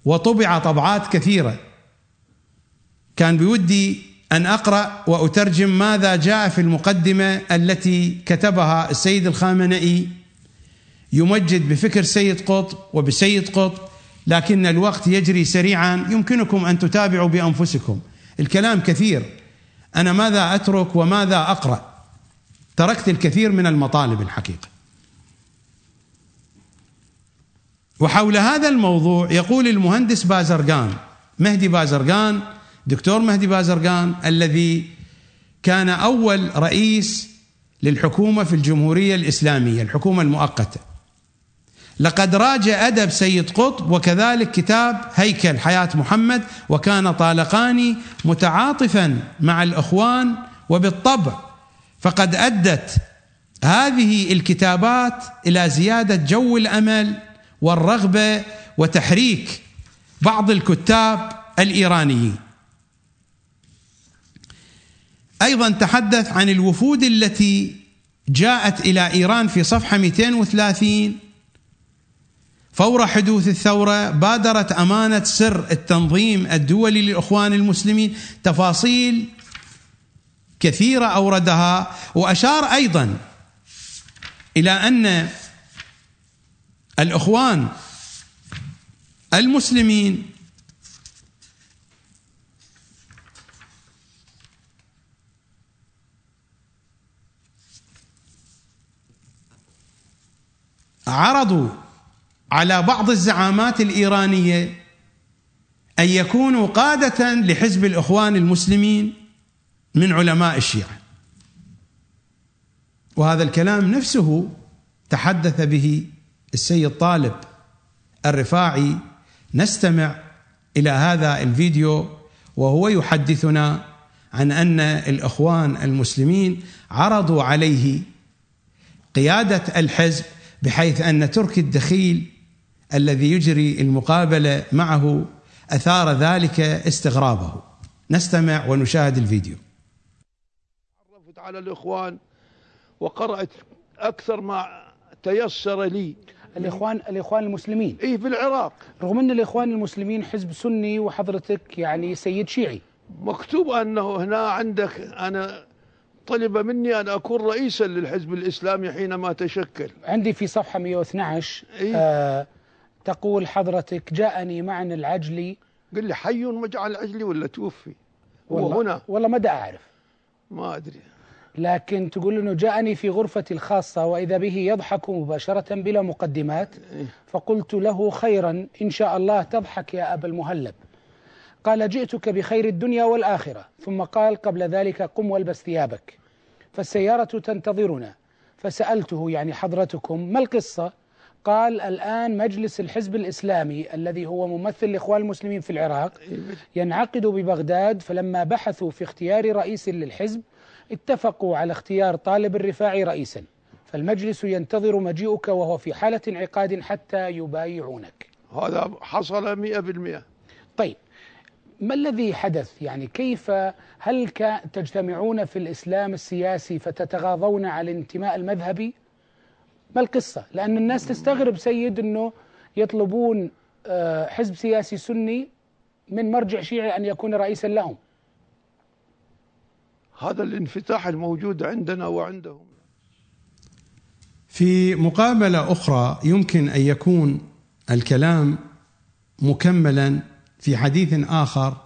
وطبع طبعات كثيرة. كان بودي أن أقرأ وأترجم ماذا جاء في المقدمة التي كتبها السيد الخامنئي. يمجد بفكر سيد قطب وبسيد قطب لكن الوقت يجري سريعا. يمكنكم أن تتابعوا بأنفسكم. الكلام كثير. أنا ماذا أترك وماذا أقرأ؟ تركت الكثير من المطالب الحقيقة. وحول هذا الموضوع يقول المهندس بازرقان مهدي بازرقان دكتور مهدي بازرقان الذي كان أول رئيس للحكومة في الجمهورية الإسلامية الحكومة المؤقتة. لقد راج أدب سيد قطب وكذلك كتاب هيكل حياة محمد وكان طالقاني متعاطفا مع الإخوان وبالطبع. فقد أدت هذه الكتابات إلى زيادة جو الأمل والرغبة وتحريك بعض الكتاب الإيرانيين. أيضا تحدث عن الوفود التي جاءت إلى إيران في صفحة 230 فور حدوث الثورة بادرت أمانة سر التنظيم الدولي للإخوان المسلمين. تفاصيل كثيرة أوردها وأشار أيضا إلى أن الإخوان المسلمين عرضوا على بعض الزعامات الإيرانية أن يكونوا قادة لحزب الإخوان المسلمين من علماء الشيعة. وهذا الكلام نفسه تحدث به السيد طالب الرفاعي. نستمع إلى هذا الفيديو وهو يحدثنا عن أن الإخوان المسلمين عرضوا عليه قيادة الحزب بحيث أن تركي الدخيل الذي يجري المقابلة معه أثار ذلك استغرابه. نستمع ونشاهد الفيديو. عرفت على الإخوان وقرأت أكثر ما تيسر لي. الاخوان الإخوان المسلمين. اي في العراق. رغم أن الإخوان المسلمين حزب سني وحضرتك يعني سيد شيعي. مكتوب أنه هنا عندك أنا طلب مني أن أكون رئيسا للحزب الإسلامي حينما تشكل. عندي في صفحة 112 إيه؟ آه تقول حضرتك جاءني معن العجلي قل لي حي مجعل عجلي ولا توفي؟ والله, هو هنا. والله ما دا أعرف. ما أدري. لكن تقول إنه جاءني في غرفتي الخاصة وإذا به يضحك مباشرة بلا مقدمات فقلت له خيرا إن شاء الله تضحك يا أبا المهلب. قال جئتك بخير الدنيا والآخرة ثم قال قبل ذلك قم والبس ثيابك. فالسيارة تنتظرنا. فسألته يعني حضرتكم ما القصة؟ قال الآن مجلس الحزب الإسلامي الذي هو ممثل الإخوان المسلمين في العراق ينعقد ببغداد فلما بحثوا في اختيار رئيس للحزب اتفقوا على اختيار طالب الرفاعي رئيسا. فالمجلس ينتظر مجيئك وهو في حالة انعقاد حتى يبايعونك. هذا حصل مئة بالمئة. طيب ما الذي حدث؟ يعني كيف هل تجتمعون في الإسلام السياسي فتتغاضون على الانتماء المذهبي؟ ما القصة؟ لأن الناس تستغرب سيد أنه يطلبون آه، حزب سياسي سني من مرجع شيعي أن يكون رئيسا لهم. هذا الانفتاح الموجود عندنا وعندهم. في مقابلة أخرى يمكن أن يكون الكلام مكملا في حديث آخر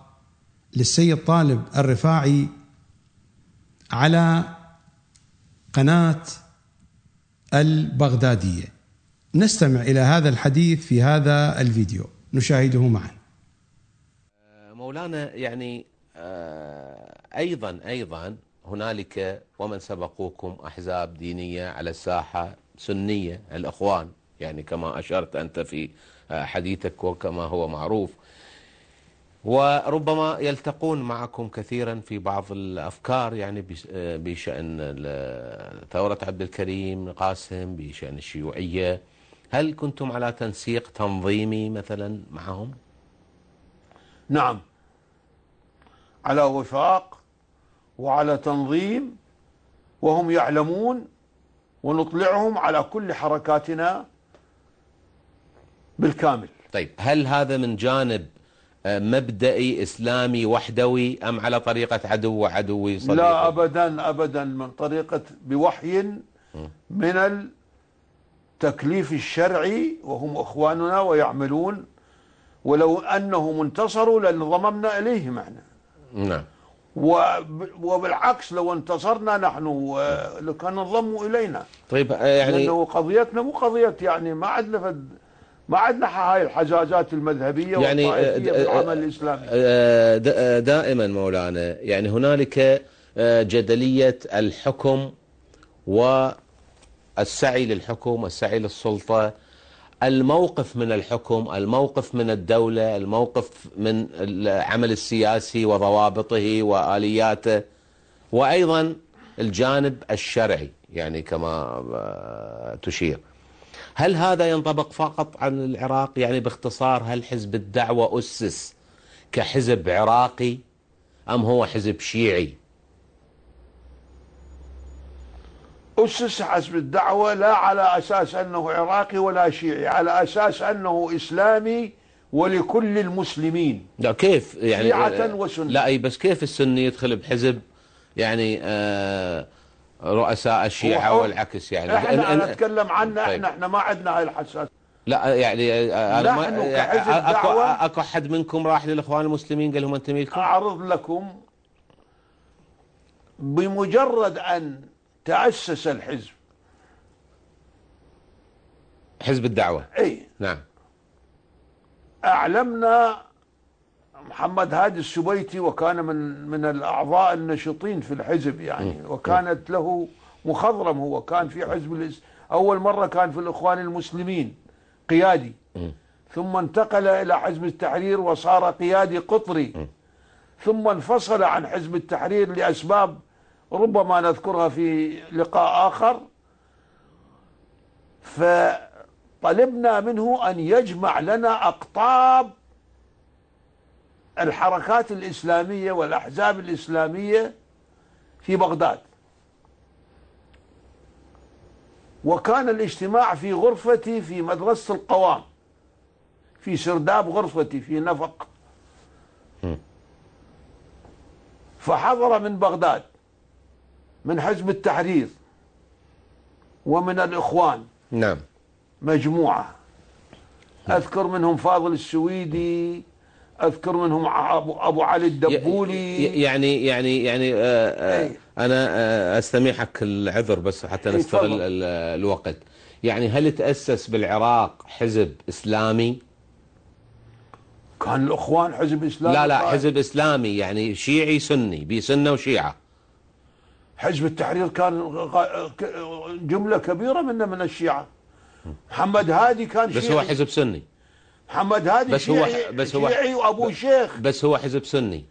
للسيد طالب الرفاعي على قناة البغدادية. نستمع إلى هذا الحديث في هذا الفيديو. نشاهده معا. مولانا يعني آه، أيضا أيضا هنالك ومن سبقوكم أحزاب دينية على الساحة سنية الإخوان. يعني كما أشرت أنت في آه، حديثك وكما هو معروف. وربما يلتقون معكم كثيرا في بعض الأفكار يعني آه، بشأن ال- ثورة عبد الكريم قاسم بشأن الشيوعية. هل كنتم على تنسيق تنظيمي مثلا معهم؟ نعم. على وفاق وعلى تنظيم وهم يعلمون ونطلعهم على كل حركاتنا بالكامل. طيب هل هذا من جانب مبدئي إسلامي وحدوي أم على طريقة عدو وعدوي صديقي؟ لا ابدا ابدا من طريقة بوحي من التكليف الشرعي وهم إخواننا ويعملون ولو أنهم انتصروا لانضممنا اليهم إحنا نعم. وب- وبالعكس لو انتصرنا نحن لكان انضموا إلينا. طيب آه، يعني لأنه قضيتنا مو قضية يعني ما عندنا فد ما عندنا هاي الحجاجات المذهبية يعني آه، في آه، الإسلامي. آه، دائما مولانا يعني هنالك جدلية الحكم والسعي للحكم والسعي للسلطة الموقف من الحكم الموقف من الدولة الموقف من العمل السياسي وضوابطه وآلياته وأيضا الجانب الشرعي يعني كما تشير. هل هذا ينطبق فقط عن العراق؟ يعني باختصار هل حزب الدعوة أسس كحزب عراقي أم هو حزب شيعي؟ أسس حزب الدعوة لا على أساس أنه عراقي ولا شيعي على أساس أنه إسلامي ولكل المسلمين. لا كيف؟ يعني شيعة وسنة. لا أي بس كيف السني يدخل بحزب؟ يعني آه رؤساء الشيعة والعكس يعني. إحنا أنا- أنا اتكلم عنا طيب. إحنا إحنا ما عندنا هاي الحساس. لا يعني آه، أنا ما كحزب آه، اكو دعوة- أكو احد منكم راح للإخوان المسلمين؟ قال لهم انتمي لكم أعرض لكم بمجرد أن تأسس الحزب. حزب الدعوة. إي. نعم. أعلمنا محمد هادي السبيتي وكان من من الأعضاء النشطين في الحزب يعني وكانت له مخضرم هو كان في حزب الاس... أول مرة كان في الإخوان المسلمين قيادي. ثم انتقل إلى حزب التحرير وصار قيادي قطري. ثم انفصل عن حزب التحرير لأسباب ربما نذكرها في لقاء آخر. فطلبنا منه أن يجمع لنا أقطاب الحركات الإسلامية والأحزاب الإسلامية في بغداد. وكان الاجتماع في غرفتي في مدرسة القوام في سرداب غرفتي في نفق. فحضر من بغداد من حزب التحرير ومن الإخوان نعم. مجموعة. أذكر منهم فاضل السويدي أذكر منهم أبو, أبو علي الدبولي. يعني يعني يعني آه آه أي. أنا آه أستميحك العذر بس حتى أي، نستغل الوقت. يعني هل تأسس بالعراق حزب إسلامي؟ كان الإخوان حزب إسلامي؟ لا لا قائم. حزب إسلامي يعني شيعي سني بسنة وشيعة. حزب التحرير كان غ- ك- جملة كبيرة منه من الشيعة. محمد هادي كان بس شيعي. هو حزب سني. محمد هادي بس هو- بس هو- شيعي وأبو شيخ. بس هو حزب سني.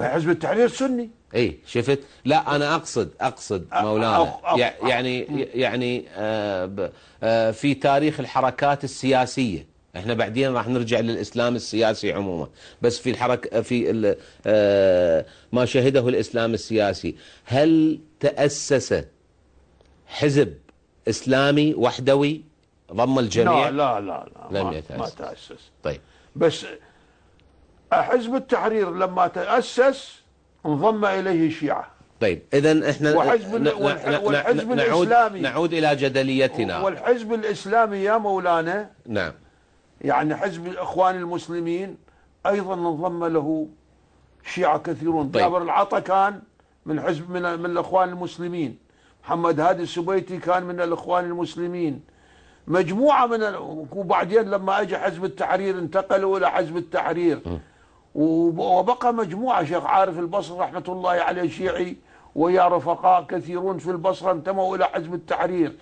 حزب التحرير سني اي شفت؟ لا أنا اقصد أقصد مولانا. أخ- أخ- يع- يعني يعني آه آه في تاريخ الحركات السياسية. إحنا بعدين راح نرجع للإسلام السياسي عموما. بس في الحركه في آه ما شهده الإسلام السياسي. هل تأسس حزب إسلامي وحدوي؟ ضم الجميع؟ لا لا لا, لا لم ما, يتأسس. ما تأسس. طيب. بس حزب التحرير لما تأسس انضم إليه الشيعة طيب اذا إحنا وحزب ن- ن- والح- ن- والحزب نعود الإسلامي. نعود إلى جدليتنا. والحزب الإسلامي يا مولانا. نعم. يعني حزب الإخوان المسلمين أيضا انضم له شيعة كثيرون. طيب. جابر العطا كان من حزب من, من الإخوان المسلمين. محمد هادي السبيتي كان من الإخوان المسلمين. مجموعة من ال... وبعدين لما أجى حزب التحرير انتقلوا إلى حزب التحرير. وب- وبقى مجموعة شيخ عارف البصري رحمة الله عليه شيعي ويا رفقاء كثيرون في البصرة انتموا إلى حزب التحرير.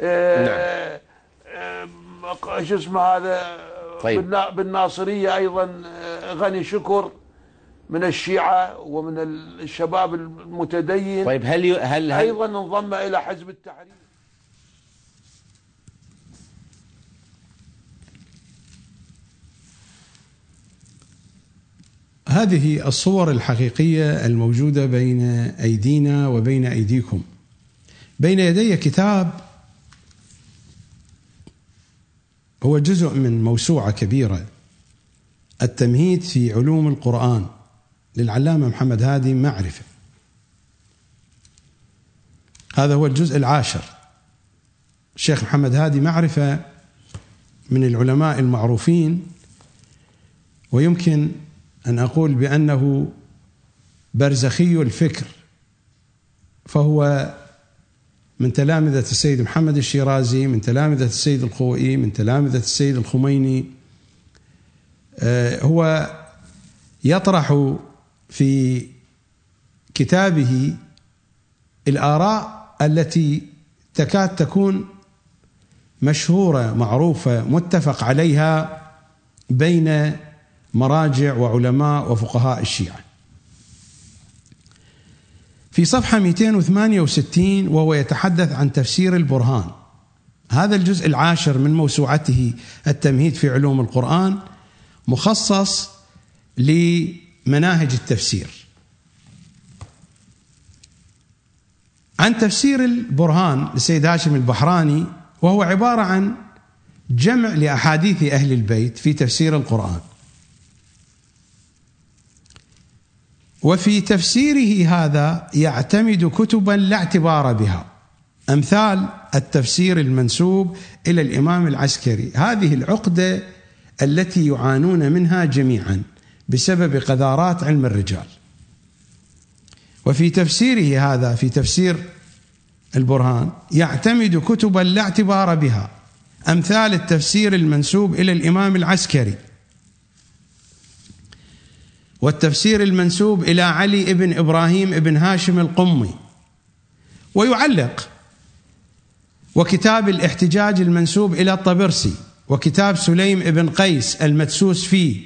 آه آه شو اسمه هذا؟ طيب. بالنا- بالناصرية أيضا آه، غني شكر من الشيعة ومن الشباب المتدين. طيب هل ي... هل هل أيضا انضم إلى حزب التحرير. هذه الصور الحقيقية الموجودة بين أيدينا وبين أيديكم. بين يدي كتاب هو جزء من موسوعة كبيرة التمهيد في علوم القرآن للعلامة محمد هادي معرفة. هذا هو الجزء العاشر. الشيخ محمد هادي معرفة من العلماء المعروفين ويمكن أن أقول بأنه برزخي الفكر فهو من تلامذة السيد محمد الشيرازي من تلامذة السيد الخوئي من تلامذة السيد الخميني. آه، هو يطرح في كتابه الآراء التي تكاد تكون مشهورة معروفة متفق عليها بين مراجع وعلماء وفقهاء الشيعة. في صفحة 268 وهو يتحدث عن تفسير البرهان. هذا الجزء العاشر من موسوعته التمهيد في علوم القرآن مخصص لمناهج التفسير. عن تفسير البرهان للسيد هاشم البحراني وهو عبارة عن جمع لأحاديث أهل البيت في تفسير القرآن. وفي تفسيره هذا يعتمد كتبا لا اعتبار بها. أمثال التفسير المنسوب إلى الإمام العسكري. هذه العقدة التي يعانون منها جميعا بسبب قذارات علم الرجال. وفي تفسيره هذا في تفسير البرهان يعتمد كتبا لا اعتبار بها. أمثال التفسير المنسوب إلى الإمام العسكري. والتفسير المنسوب إلى علي بن إبراهيم بن هاشم القمي ويعلق وكتاب الاحتجاج المنسوب إلى الطبرسي وكتاب سليم بن قيس المدسوس فيه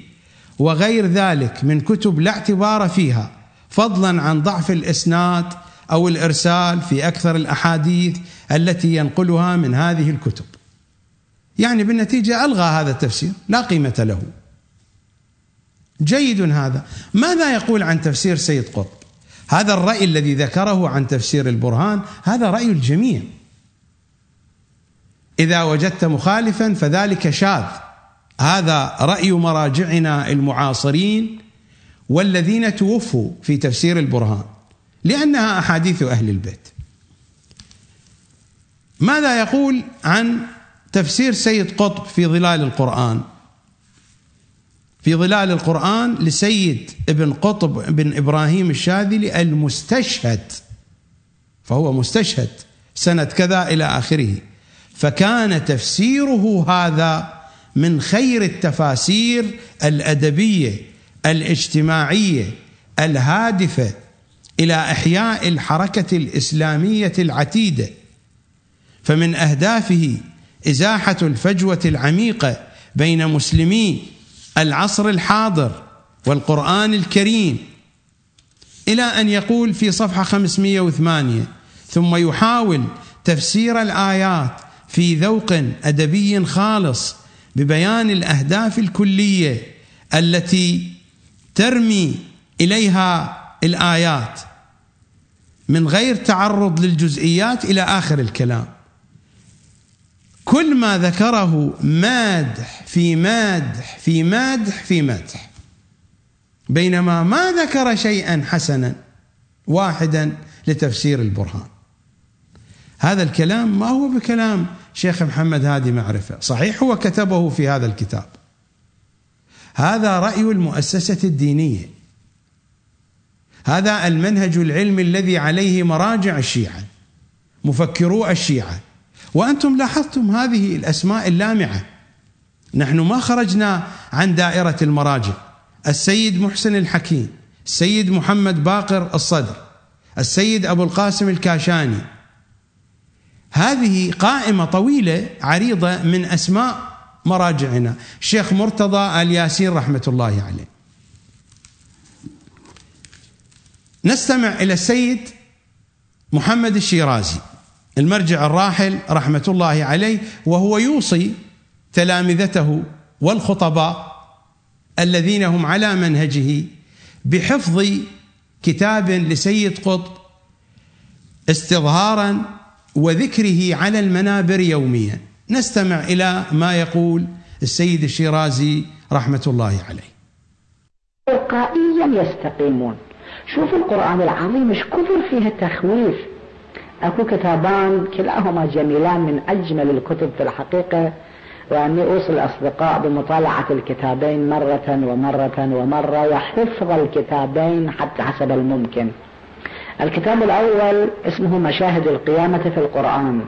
وغير ذلك من كتب لا اعتبار فيها فضلا عن ضعف الإسناد أو الإرسال في أكثر الأحاديث التي ينقلها من هذه الكتب. يعني بالنتيجة ألغى هذا التفسير لا قيمة له. جيد هذا. ماذا يقول عن تفسير سيد قطب؟ هذا الرأي الذي ذكره عن تفسير البرهان هذا رأي الجميع. إذا وجدت مخالفا فذلك شاذ. هذا رأي مراجعنا المعاصرين والذين توفوا في تفسير البرهان لأنها أحاديث أهل البيت. ماذا يقول عن تفسير سيد قطب في ظلال القرآن؟ في ظلال القرآن لسيد ابن قطب بن إبراهيم الشاذلي المستشهد فهو مستشهد سنة كذا إلى آخره. فكان تفسيره هذا من خير التفاسير الأدبية الاجتماعية الهادفة إلى إحياء الحركة الإسلامية العتيدة. فمن أهدافه إزاحة الفجوة العميقة بين مسلمي العصر الحاضر والقرآن الكريم إلى أن يقول في صفحة 508 ثم يحاول تفسير الآيات في ذوق أدبي خالص ببيان الأهداف الكلية التي ترمي إليها الآيات من غير تعرض للجزئيات إلى آخر الكلام. كل ما ذكره مادح في مادح في مادح في مادح. بينما ما ذكر شيئا حسنا واحدا لتفسير البرهان. هذا الكلام ما هو بكلام شيخ محمد هادي معرفة. صحيح هو كتبه في هذا الكتاب. هذا رأي المؤسسة الدينية. هذا المنهج العلمي الذي عليه مراجع الشيعة مفكرو الشيعة. وأنتم لاحظتم هذه الأسماء اللامعة. نحن ما خرجنا عن دائرة المراجع. السيد محسن الحكيم السيد محمد باقر الصدر السيد أبو القاسم الكاشاني. هذه قائمة طويلة عريضة من أسماء مراجعنا. الشيخ مرتضى الياسين رحمة الله عليه. نستمع إلى السيد محمد الشيرازي. المرجع الراحل رحمة الله عليه وهو يوصي تلامذته والخطباء الذين هم على منهجه بحفظ كتاب لسيد قطب استظهارا وذكره على المنابر يوميا. نستمع إلى ما يقول السيد الشيرازي رحمة الله عليه. تلقائيا يستقيمون. شوف القرآن العظيم مش كثر فيها تخويف. أكو كتابان كلاهما جميلان من أجمل الكتب في الحقيقة وأني أوصي الأصدقاء بمطالعة الكتابين مرة ومرة ومرة وحفظ الكتابين حتى حسب الممكن. الكتاب الأول اسمه مشاهد القيامة في القرآن.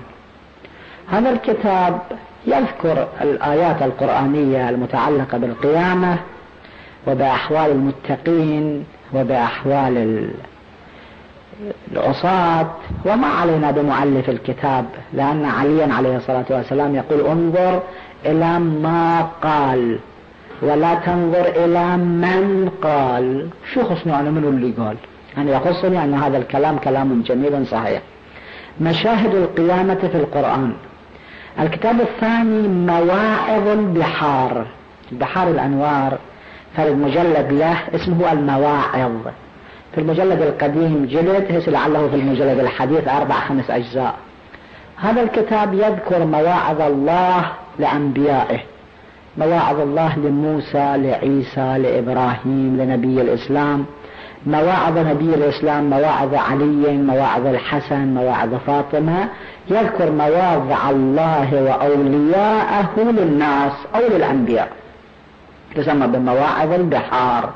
هذا الكتاب يذكر الآيات القرآنية المتعلقة بالقيامة وبأحوال المتقين وبأحوال العصاة وما علينا بمؤلف الكتاب لأن عليا عليه الصلاة والسلام يقول انظر إلى ما قال ولا تنظر إلى من قال. شو خصني أنا منو اللي قال؟ أنا يخصني أن هذا الكلام كلام جميل صحيح. مشاهد القيامة في القرآن. الكتاب الثاني مواعظ البحار. بحار الأنوار. فالمجلد له اسمه المواعظ. في المجلد القديم جلد هسه لعله في المجلد الحديث أربع خمس أجزاء. هذا الكتاب يذكر مواعظ الله لأنبيائه مواعظ الله لموسى لعيسى لإبراهيم لنبي الإسلام مواعظ نبي الإسلام مواعظ علي مواعظ الحسن مواعظ فاطمة يذكر مواضع الله وأولياءه للناس أو للأنبياء تسمى بمواعظ البحار.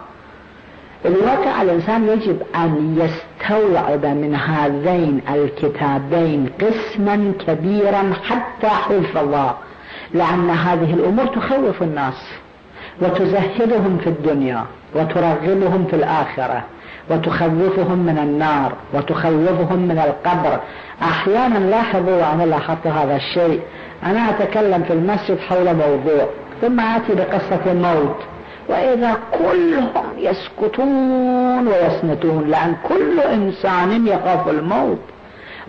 الواقع الإنسان يجب أن يستوعب من هذين الكتابين قسما كبيرا حتى حلف الله لأن هذه الأمور تخوف الناس وتزهدهم في الدنيا وترغبهم في الآخرة وتخوفهم من النار وتخوفهم من القبر. أحيانا لاحظوا وأنا لاحظت هذا الشيء أنا أتكلم في المسجد حول موضوع ثم آتي بقصة الموت. وإذا كلهم يسكتون ويصمتون لأن كل إنسان يخاف الموت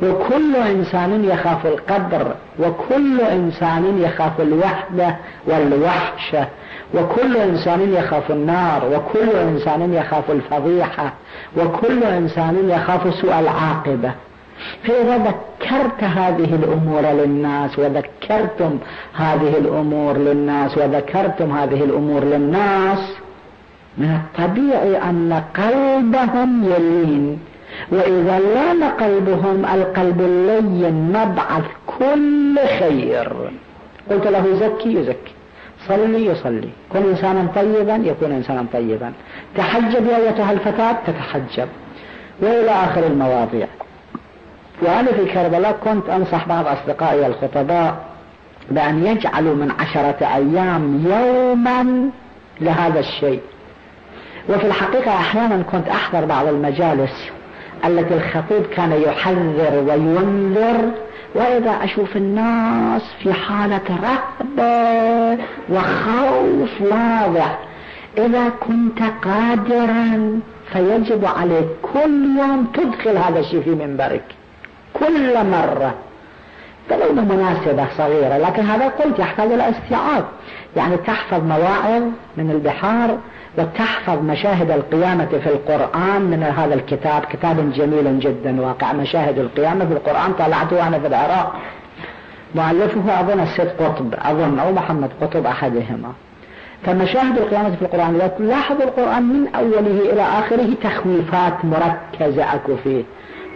وكل إنسان يخاف القبر وكل إنسان يخاف الوحدة والوحشة وكل إنسان يخاف النار وكل إنسان يخاف الفضيحة وكل إنسان يخاف سوء العاقبة. فإذا ذكرت هذه الأمور للناس وذكرتم هذه الأمور للناس وذكرتم هذه الأمور للناس من الطبيعي أن قلبهم يلين. وإذا لأن قلبهم القلب اللين مبعث كل خير. قلت له زكي يزكي. صلي يصلي. كن إنسانا طيبا يكون إنسانا طيبا. تحجب يا أيتها الفتاة تتحجب. وإلى آخر المواضيع. وأنا في كربلاء كنت أنصح بعض أصدقائي الخطباء بأن يجعلوا من عشرة أيام يوما لهذا الشيء. وفي الحقيقة أحيانا كنت أحضر بعض المجالس التي الخطيب كان يحذر وينذر وإذا أشوف الناس في حالة رهبة وخوف واضح إذا كنت قادرا فيجب عليك كل يوم تدخل هذا الشيء في منبرك. كل مرة. ولو مناسبة صغيرة لكن هذا قلت يحتاج إلى استيعاب. يعني تحفظ مواعظ من البحار وتحفظ مشاهد القيامة في القرآن من هذا الكتاب. كتاب جميل جدا واقع مشاهد القيامة في القرآن. طلعته أنا في العراق. مؤلفه أظن السيد قطب أظن أو محمد قطب أحدهما. فمشاهد القيامة في القرآن لاحظوا القرآن من أوله إلى آخره تخويفات مركزة أكو فيه.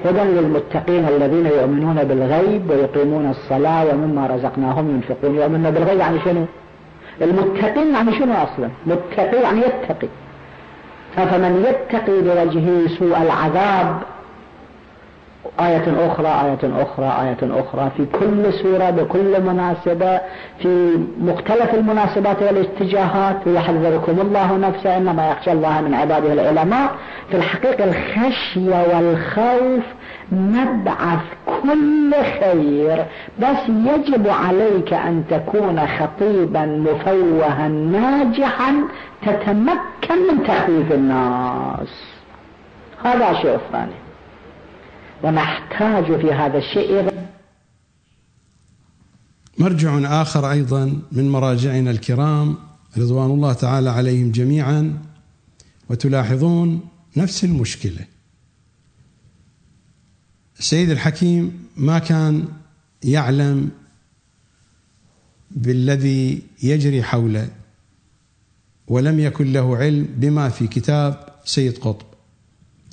هدى للمتقين الذين يؤمنون بالغيب ويقيمون الصلاة ومما رزقناهم ينفقون. يؤمنون بالغيب يعني شنو؟ المتقين يعني شنو أصلا؟ متقي يعني يتقي. فمن يتقي بوجهه سوء العذاب آية أخرى آية أخرى آية أخرى. في كل سورة بكل مناسبة في مختلف المناسبات والاتجاهات. ويحذركم الله نفسه إنما يخشى الله من عباده العلماء. في الحقيقة الخشية والخوف مبعث كل خير بس يجب عليك أن تكون خطيبا مفوها ناجحا تتمكن من تخويف الناس. هذا شيء ثاني. ونحتاج في هذا الشيء مرجع آخر أيضا من مراجعنا الكرام رضوان الله تعالى عليهم جميعا وتلاحظون نفس المشكلة. السيد الحكيم ما كان يعلم بالذي يجري حوله ولم يكن له علم بما في كتاب سيد قطب.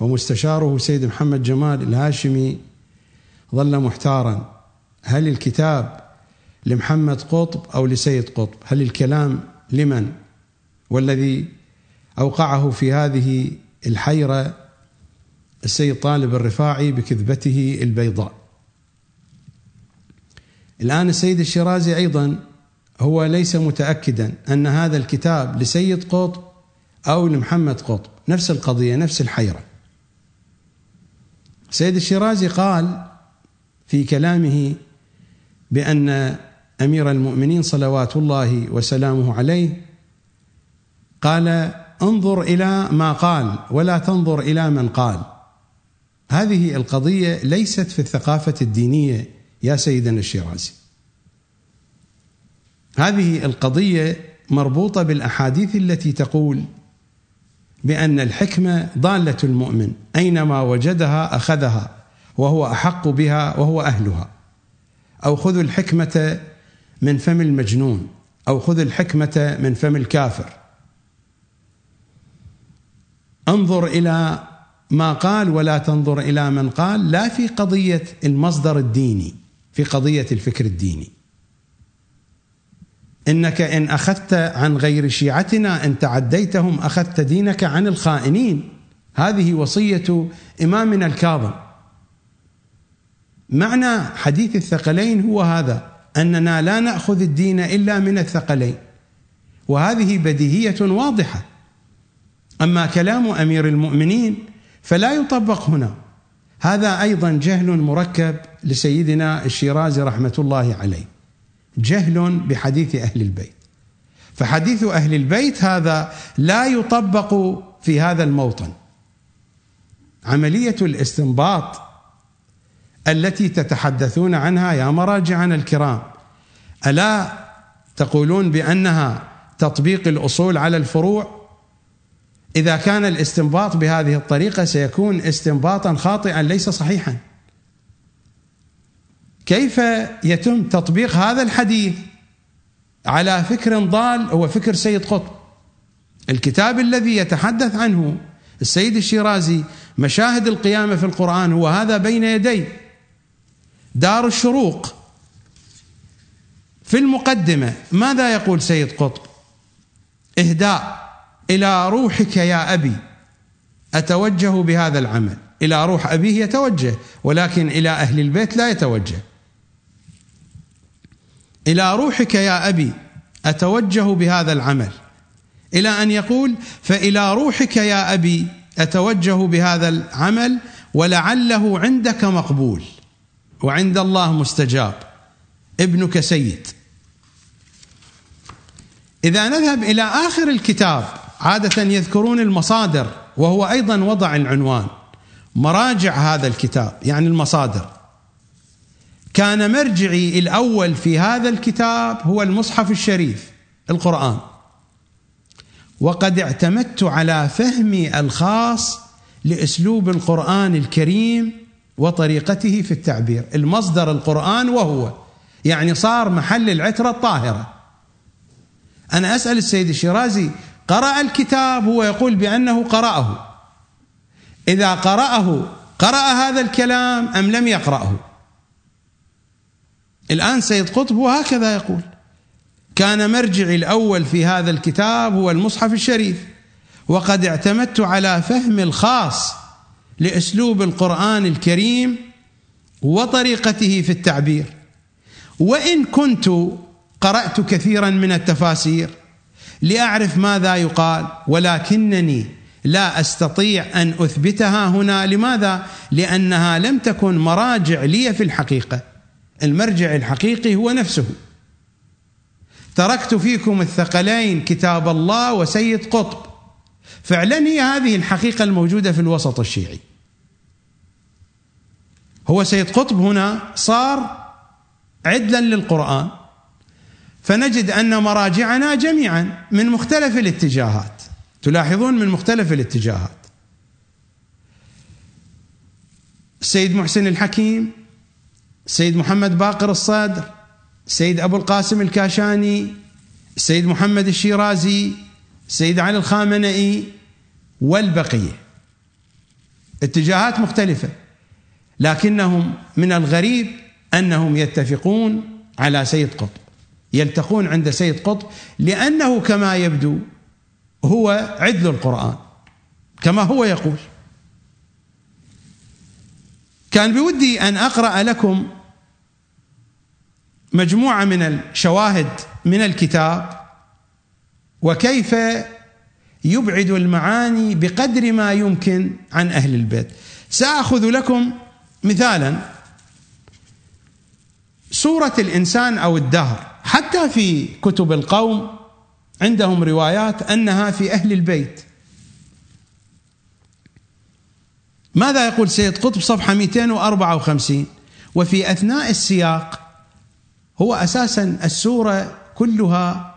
ومستشاره سيد محمد جمال الهاشمي ظل محتارا. هل الكتاب لمحمد قطب أو لسيد قطب؟ هل الكلام لمن؟ والذي أوقعه في هذه الحيرة السيد طالب الرفاعي بكذبته البيضاء. الآن السيد الشيرازي أيضا هو ليس متأكدا أن هذا الكتاب لسيد قطب أو لمحمد قطب. نفس القضية نفس الحيرة. سيد الشيرازي قال في كلامه بأن أمير المؤمنين صلوات الله وسلامه عليه قال انظر إلى ما قال ولا تنظر إلى من قال. هذه القضية ليست في الثقافة الدينية يا سيدنا الشيرازي. هذه القضية مربوطة بالأحاديث التي تقول بأن الحكمة ضالة المؤمن أينما وجدها أخذها وهو أحق بها وهو أهلها. أو خذ الحكمة من فم المجنون أو خذ الحكمة من فم الكافر. انظر إلى ما قال ولا تنظر إلى من قال لا في قضية المصدر الديني في قضية الفكر الديني. إنك إن أخذت عن غير شيعتنا إن تعديتهم أخذت دينك عن الخائنين. هذه وصية إمامنا الكاظم. معنى حديث الثقلين هو هذا أننا لا نأخذ الدين إلا من الثقلين. وهذه بديهية واضحة. أما كلام أمير المؤمنين فلا يطبق هنا. هذا أيضا جهل مركب لسيدنا الشيرازي رحمة الله عليه. جهل بحديث أهل البيت. فحديث أهل البيت هذا لا يطبق في هذا الموطن. عملية الاستنباط التي تتحدثون عنها يا مراجعنا الكرام ألا تقولون بأنها تطبيق الأصول على الفروع؟ إذا كان الاستنباط بهذه الطريقة سيكون استنباطا خاطئا ليس صحيحا. كيف يتم تطبيق هذا الحديث؟ على فكر ضال هو فكر سيد قطب. الكتاب الذي يتحدث عنه السيد الشيرازي مشاهد القيامة في القرآن هو هذا بين يدي. دار الشروق. في المقدمة ماذا يقول سيد قطب؟ إهداء إلى روحك يا أبي. أتوجه بهذا العمل. إلى روح أبيه يتوجه ولكن إلى أهل البيت لا يتوجه. إلى روحك يا أبي أتوجه بهذا العمل. إلى أن يقول فإلى روحك يا أبي أتوجه بهذا العمل ولعله عندك مقبول. وعند الله مستجاب. ابنك سيد. إذا نذهب إلى آخر الكتاب عادة يذكرون المصادر وهو أيضا وضع العنوان. مراجع هذا الكتاب يعني المصادر. كان مرجعي الأول في هذا الكتاب هو المصحف الشريف القرآن. وقد اعتمدت على فهمي الخاص لأسلوب القرآن الكريم وطريقته في التعبير. المصدر القرآن وهو يعني صار محل العترة الطاهرة. أنا أسأل السيد الشيرازي قرأ الكتاب؟ هو يقول بأنه قرأه. إذا قرأه قرأ هذا الكلام أم لم يقرأه؟ الآن سيد قطب هو هكذا يقول كان مرجعي الأول في هذا الكتاب هو المصحف الشريف وقد اعتمدت على فهم الخاص لأسلوب القرآن الكريم وطريقته في التعبير وإن كنت قرأت كثيرا من التفاسير لأعرف ماذا يقال ولكنني لا أستطيع أن أثبتها هنا. لماذا؟ لأنها لم تكن مراجع لي في الحقيقة. المرجع الحقيقي هو نفسه. تركت فيكم الثقلين كتاب الله وسيد قطب. فعلا هي هذه الحقيقة الموجودة في الوسط الشيعي. هو سيد قطب هنا صار عدلا للقرآن. فنجد أن مراجعنا جميعا من مختلف الاتجاهات. تلاحظون من مختلف الاتجاهات. السيد محسن الحكيم السيد محمد باقر الصدر السيد أبو القاسم الكاشاني السيد محمد الشيرازي السيد علي الخامنئي والبقية. اتجاهات مختلفة لكنهم من الغريب أنهم يتفقون على سيد قطب يلتقون عند سيد قطب لأنه كما يبدو هو عدل القرآن كما هو يقول. كان بودي أن أقرأ لكم مجموعة من الشواهد من الكتاب وكيف يبعد المعاني بقدر ما يمكن عن أهل البيت. سأخذ لكم مثالا سورة الإنسان أو الدهر. حتى في كتب القوم عندهم روايات أنها في أهل البيت. ماذا يقول سيد قطب صفحة 254 وفي أثناء السياق هو أساسا السورة كلها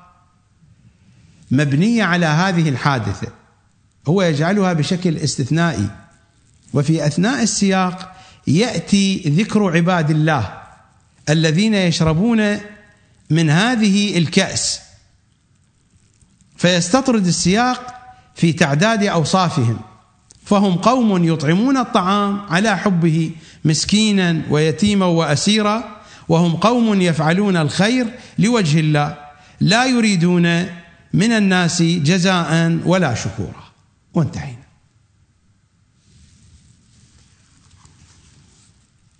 مبنية على هذه الحادثة. هو يجعلها بشكل استثنائي. وفي أثناء السياق يأتي ذكر عباد الله الذين يشربون من هذه الكأس. فيستطرد السياق في تعداد أوصافهم. فهم قوم يطعمون الطعام على حبه مسكينا ويتيما وأسيرا. وهم قوم يفعلون الخير لوجه الله لا يريدون من الناس جزاء ولا شكورا. وانتهينا.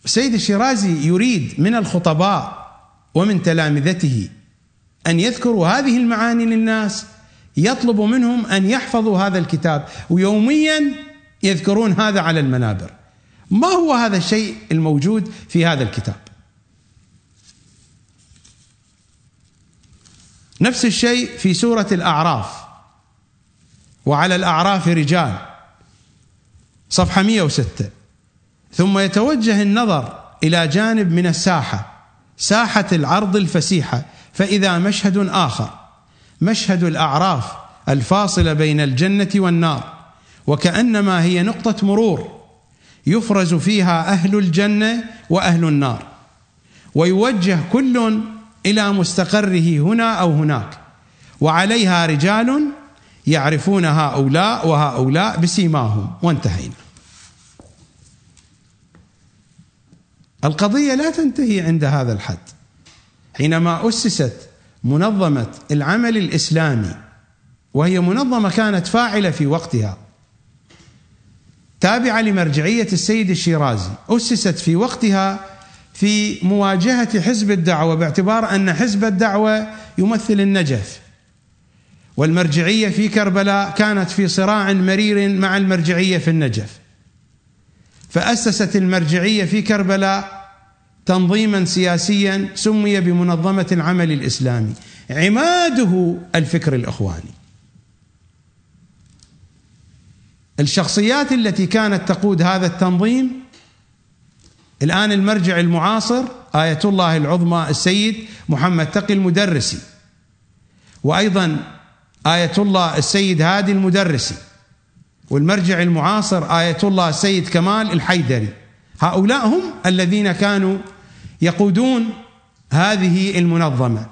السيد الشيرازي يريد من الخطباء ومن تلامذته أن يذكروا هذه المعاني للناس يطلب منهم أن يحفظوا هذا الكتاب ويوميا يذكرون هذا على المنابر. ما هو هذا الشيء الموجود في هذا الكتاب؟ نفس الشيء في سورة الأعراف. وعلى الأعراف رجال. صفحة 106 ثم يتوجه النظر إلى جانب من الساحة ساحة العرض الفسيحة. فإذا مشهد آخر مشهد الأعراف الفاصلة بين الجنة والنار. وكأنما هي نقطة مرور يفرز فيها أهل الجنة وأهل النار. ويوجه كل إلى مستقره هنا أو هناك. وعليها رجال يعرفون هؤلاء وهؤلاء بسيماهم. وانتهينا. القضية لا تنتهي عند هذا الحد. حينما أسست منظمة العمل الإسلامي وهي منظمة كانت فاعلة في وقتها تابعة لمرجعية السيد الشيرازي أسست في وقتها في مواجهة حزب الدعوة باعتبار أن حزب الدعوة يمثل النجف. والمرجعية في كربلاء كانت في صراع مرير مع المرجعية في النجف. فأسست المرجعية في كربلاء تنظيما سياسيا سمي بمنظمة العمل الإسلامي. عماده الفكر الإخواني. الشخصيات التي كانت تقود هذا التنظيم الآن المرجع المعاصر آية الله العظمى السيد محمد تقي المدرسي. وأيضا آية الله السيد هادي المدرسي. والمرجع المعاصر آية الله السيد كمال الحيدري. هؤلاء هم الذين كانوا يقودون هذه المنظمة.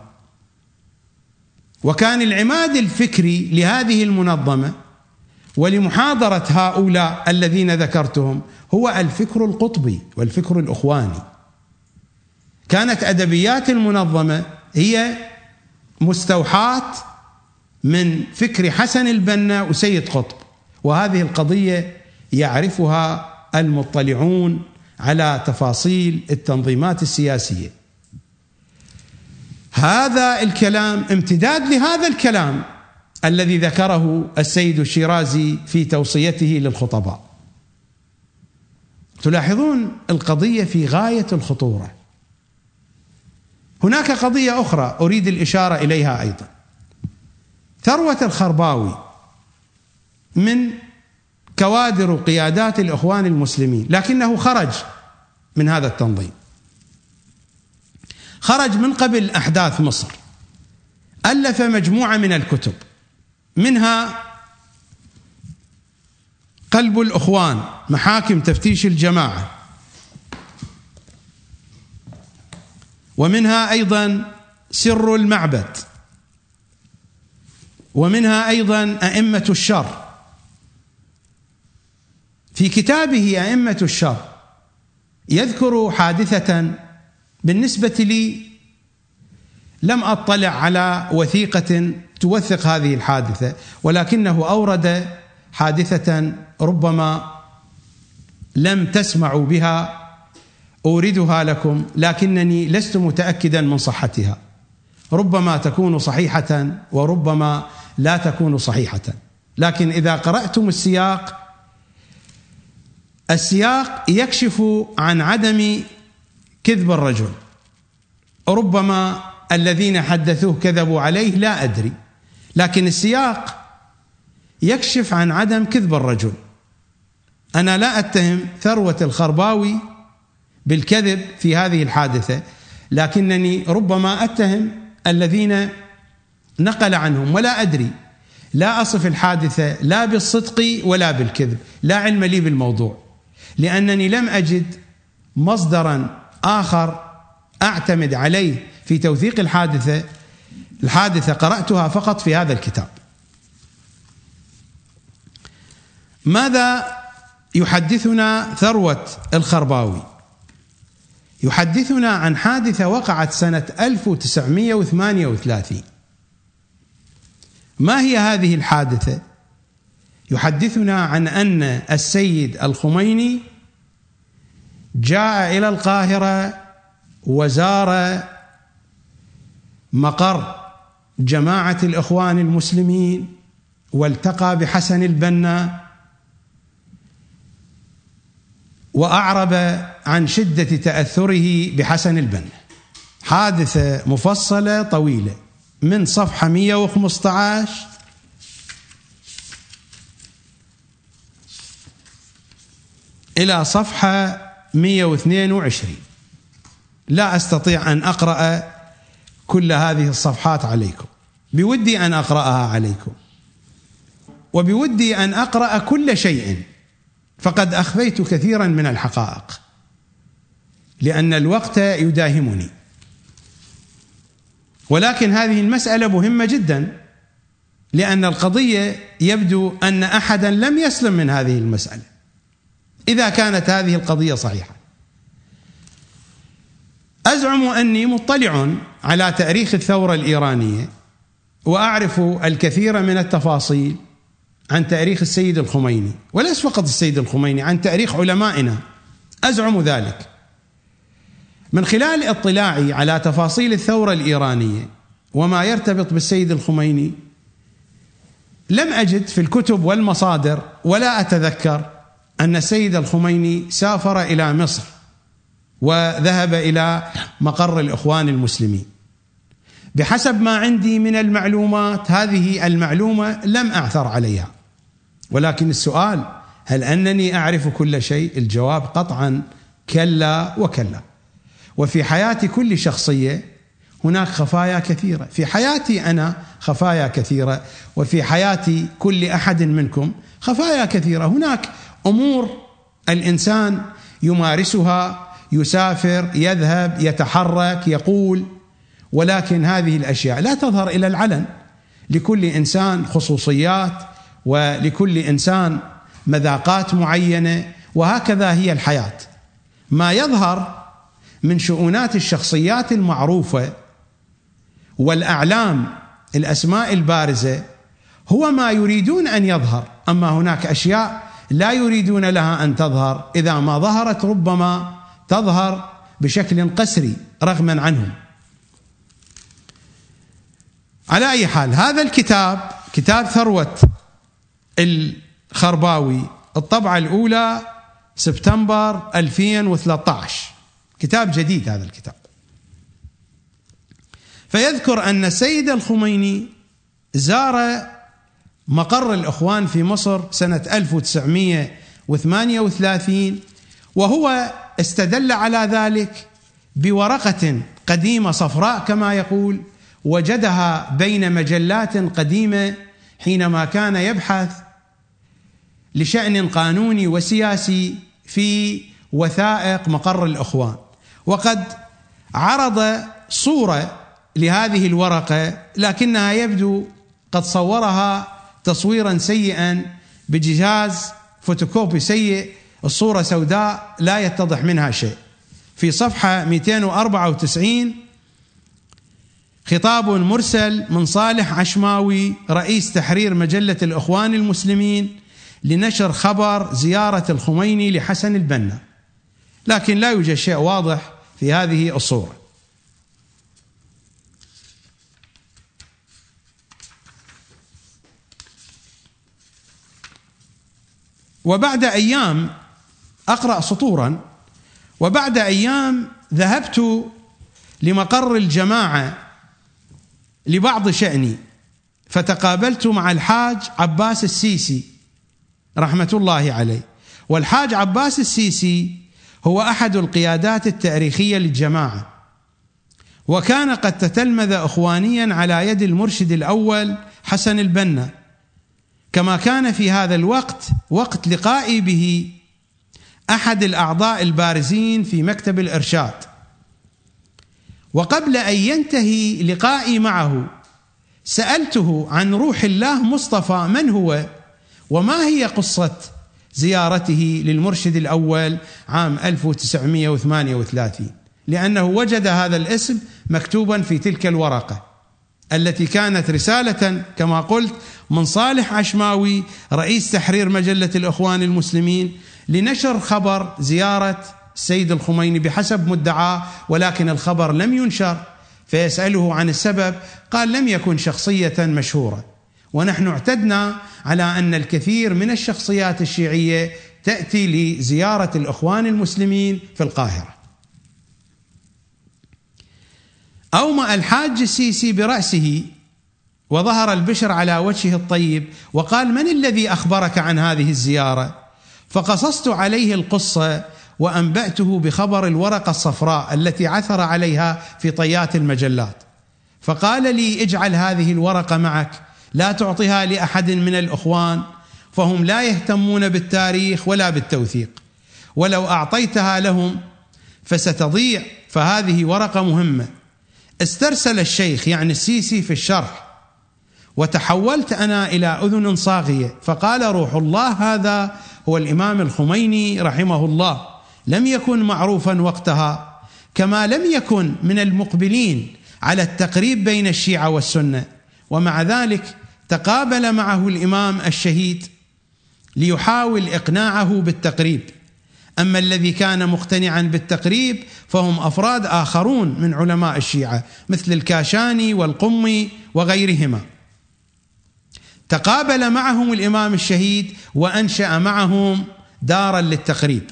وكان العماد الفكري لهذه المنظمة ولمحاضرة هؤلاء الذين ذكرتهم هو الفكر القطبي والفكر الإخواني. كانت أدبيات المنظمة هي مستوحاة من فكر حسن البنا وسيد قطب وهذه القضية يعرفها المطلعون على تفاصيل التنظيمات السياسية. هذا الكلام امتداد لهذا الكلام الذي ذكره السيد الشيرازي في توصيته للخطباء. تلاحظون القضية في غاية الخطورة. هناك قضية أخرى أريد الإشارة إليها أيضا. ثروة الخرباوي من كوادر قيادات الإخوان المسلمين لكنه خرج من هذا التنظيم. خرج من قبل أحداث مصر. ألف مجموعة من الكتب. منها قلب الإخوان محاكم تفتيش الجماعة. ومنها أيضا سر المعبد. ومنها أيضا أئمة الشر. في كتابه أئمة الشر يذكر حادثة بالنسبة لي لم أطلع على وثيقة توثق هذه الحادثة ولكنه أورد حادثة ربما لم تسمعوا بها أوردها لكم لكنني لست متأكدا من صحتها. ربما تكون صحيحة وربما لا تكون صحيحة. لكن إذا قرأتم السياق السياق يكشف عن عدم كذب الرجل. ربما الذين حدثوه كذبوا عليه لا أدري. لكن السياق يكشف عن عدم كذب الرجل. أنا لا أتهم ثروة الخرباوي بالكذب في هذه الحادثة لكنني ربما أتهم الذين نقل عنهم ولا أدري. لا أصف الحادثة لا بالصدق ولا بالكذب لا علم لي بالموضوع لأنني لم أجد مصدرا آخر أعتمد عليه في توثيق الحادثة الحادثة قرأتها فقط في هذا الكتاب. ماذا يحدثنا ثروة الخرباوي؟ يحدثنا عن حادثة وقعت سنة 1938 ما هي هذه الحادثة؟ يحدثنا عن أن السيد الخميني جاء إلى القاهرة وزار مقر جماعة الإخوان المسلمين والتقى بحسن البنا وأعرب عن شدة تأثره بحسن البنا. حادثه مفصلة طويلة من صفحة 115 إلى صفحة 122 لا أستطيع أن أقرأ كل هذه الصفحات عليكم. بودي أن أقرأها عليكم. وبودي أن أقرأ كل شيء. فقد أخفيت كثيرا من الحقائق. لأن الوقت يداهمني. ولكن هذه المسألة مهمة جدا. لأن القضية يبدو أن أحدا لم يسلم من هذه المسألة. إذا كانت هذه القضية صحيحة. أزعم أني مطلع على تأريخ الثورة الإيرانية. وأعرف الكثير من التفاصيل عن تاريخ السيد الخميني وليس فقط السيد الخميني عن تاريخ علمائنا. أزعم ذلك. من خلال اطلاعي على تفاصيل الثورة الإيرانية وما يرتبط بالسيد الخميني لم أجد في الكتب والمصادر ولا أتذكر أن السيد الخميني سافر إلى مصر وذهب إلى مقر الإخوان المسلمين. بحسب ما عندي من المعلومات هذه المعلومة لم أعثر عليها. ولكن السؤال هل أنني أعرف كل شيء؟ الجواب قطعا كلا وكلا. وفي حياة كل شخصية هناك خفايا كثيرة. في حياتي أنا خفايا كثيرة. وفي حياة كل أحد منكم خفايا كثيرة. هناك أمور الإنسان يمارسها يسافر يذهب يتحرك يقول ولكن هذه الأشياء لا تظهر إلى العلن. لكل إنسان خصوصيات ولكل إنسان مذاقات معينة وهكذا هي الحياة. ما يظهر من شؤونات الشخصيات المعروفة والأعلام الأسماء البارزة هو ما يريدون أن يظهر. أما هناك أشياء لا يريدون لها أن تظهر. إذا ما ظهرت ربما تظهر بشكل قسري رغما عنهم. على أي حال هذا الكتاب كتاب ثروة الخرباوي الطبعة الأولى سبتمبر 2013 كتاب جديد هذا الكتاب. فيذكر أن السيد الخميني زار مقر الإخوان في مصر سنة 1938 وهو استدل على ذلك بورقة قديمة صفراء كما يقول وجدها بين مجلات قديمة حينما كان يبحث لشأن قانوني وسياسي في وثائق مقر الإخوان. وقد عرض صورة لهذه الورقة لكنها يبدو قد صورها تصويرا سيئا بجهاز فوتوكوبي سيء الصورة سوداء لا يتضح منها شيء. في صفحة 294 خطاب مرسل من صالح عشماوي رئيس تحرير مجلة الإخوان المسلمين لنشر خبر زيارة الخميني لحسن البنا. لكن لا يوجد شيء واضح في هذه الصورة. وبعد أيام أقرأ سطورا وبعد أيام ذهبت لمقر الجماعة لبعض شأني. فتقابلت مع الحاج عباس السيسي رحمة الله عليه. والحاج عباس السيسي هو أحد القيادات التاريخية للجماعة. وكان قد تتلمذ اخوانيا على يد المرشد الأول حسن البنا. كما كان في هذا الوقت وقت لقائي به أحد الأعضاء البارزين في مكتب الإرشاد. وقبل أن ينتهي لقائي معه سألته عن روح الله مصطفى من هو وما هي قصة زيارته للمرشد الأول عام 1938 لأنه وجد هذا الاسم مكتوبا في تلك الورقة التي كانت رسالة كما قلت من صالح عشماوي رئيس تحرير مجلة الإخوان المسلمين لنشر خبر زيارة السيد الخميني بحسب مدعاه ولكن الخبر لم ينشر فيسأله عن السبب قال لم يكن شخصية مشهورة ونحن اعتدنا على أن الكثير من الشخصيات الشيعية تأتي لزيارة الإخوان المسلمين في القاهرة. أومأ الحاج السيسي برأسه وظهر البشر على وجهه الطيب وقال من الذي أخبرك عن هذه الزيارة؟ فقصصت عليه القصة وأنبأته بخبر الورقة الصفراء التي عثر عليها في طيات المجلات. فقال لي اجعل هذه الورقة معك لا تعطيها لأحد من الإخوان فهم لا يهتمون بالتاريخ ولا بالتوثيق. ولو أعطيتها لهم فستضيع فهذه ورقة مهمة. استرسل الشيخ يعني السيسي في الشرح. وتحولت أنا إلى أذن صاغية فقال روح الله هذا هو الإمام الخميني رحمه الله. لم يكن معروفا وقتها كما لم يكن من المقبلين على التقريب بين الشيعة والسنة. ومع ذلك تقابل معه الإمام الشهيد ليحاول إقناعه بالتقريب. أما الذي كان مقتنعا بالتقريب فهم أفراد آخرون من علماء الشيعة مثل الكاشاني والقمي وغيرهما. تقابل معهم الإمام الشهيد وأنشأ معهم دارا للتقريب.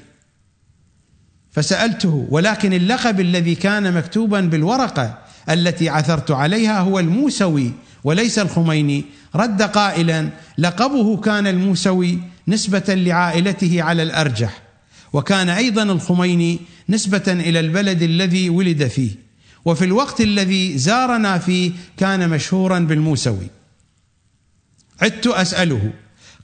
فسألته ولكن اللقب الذي كان مكتوبا بالورقة التي عثرت عليها هو الموسوي وليس الخميني رد قائلا لقبه كان الموسوي نسبة لعائلته على الأرجح وكان أيضا الخميني نسبة إلى البلد الذي ولد فيه وفي الوقت الذي زارنا فيه كان مشهورا بالموسوي. عدت أسأله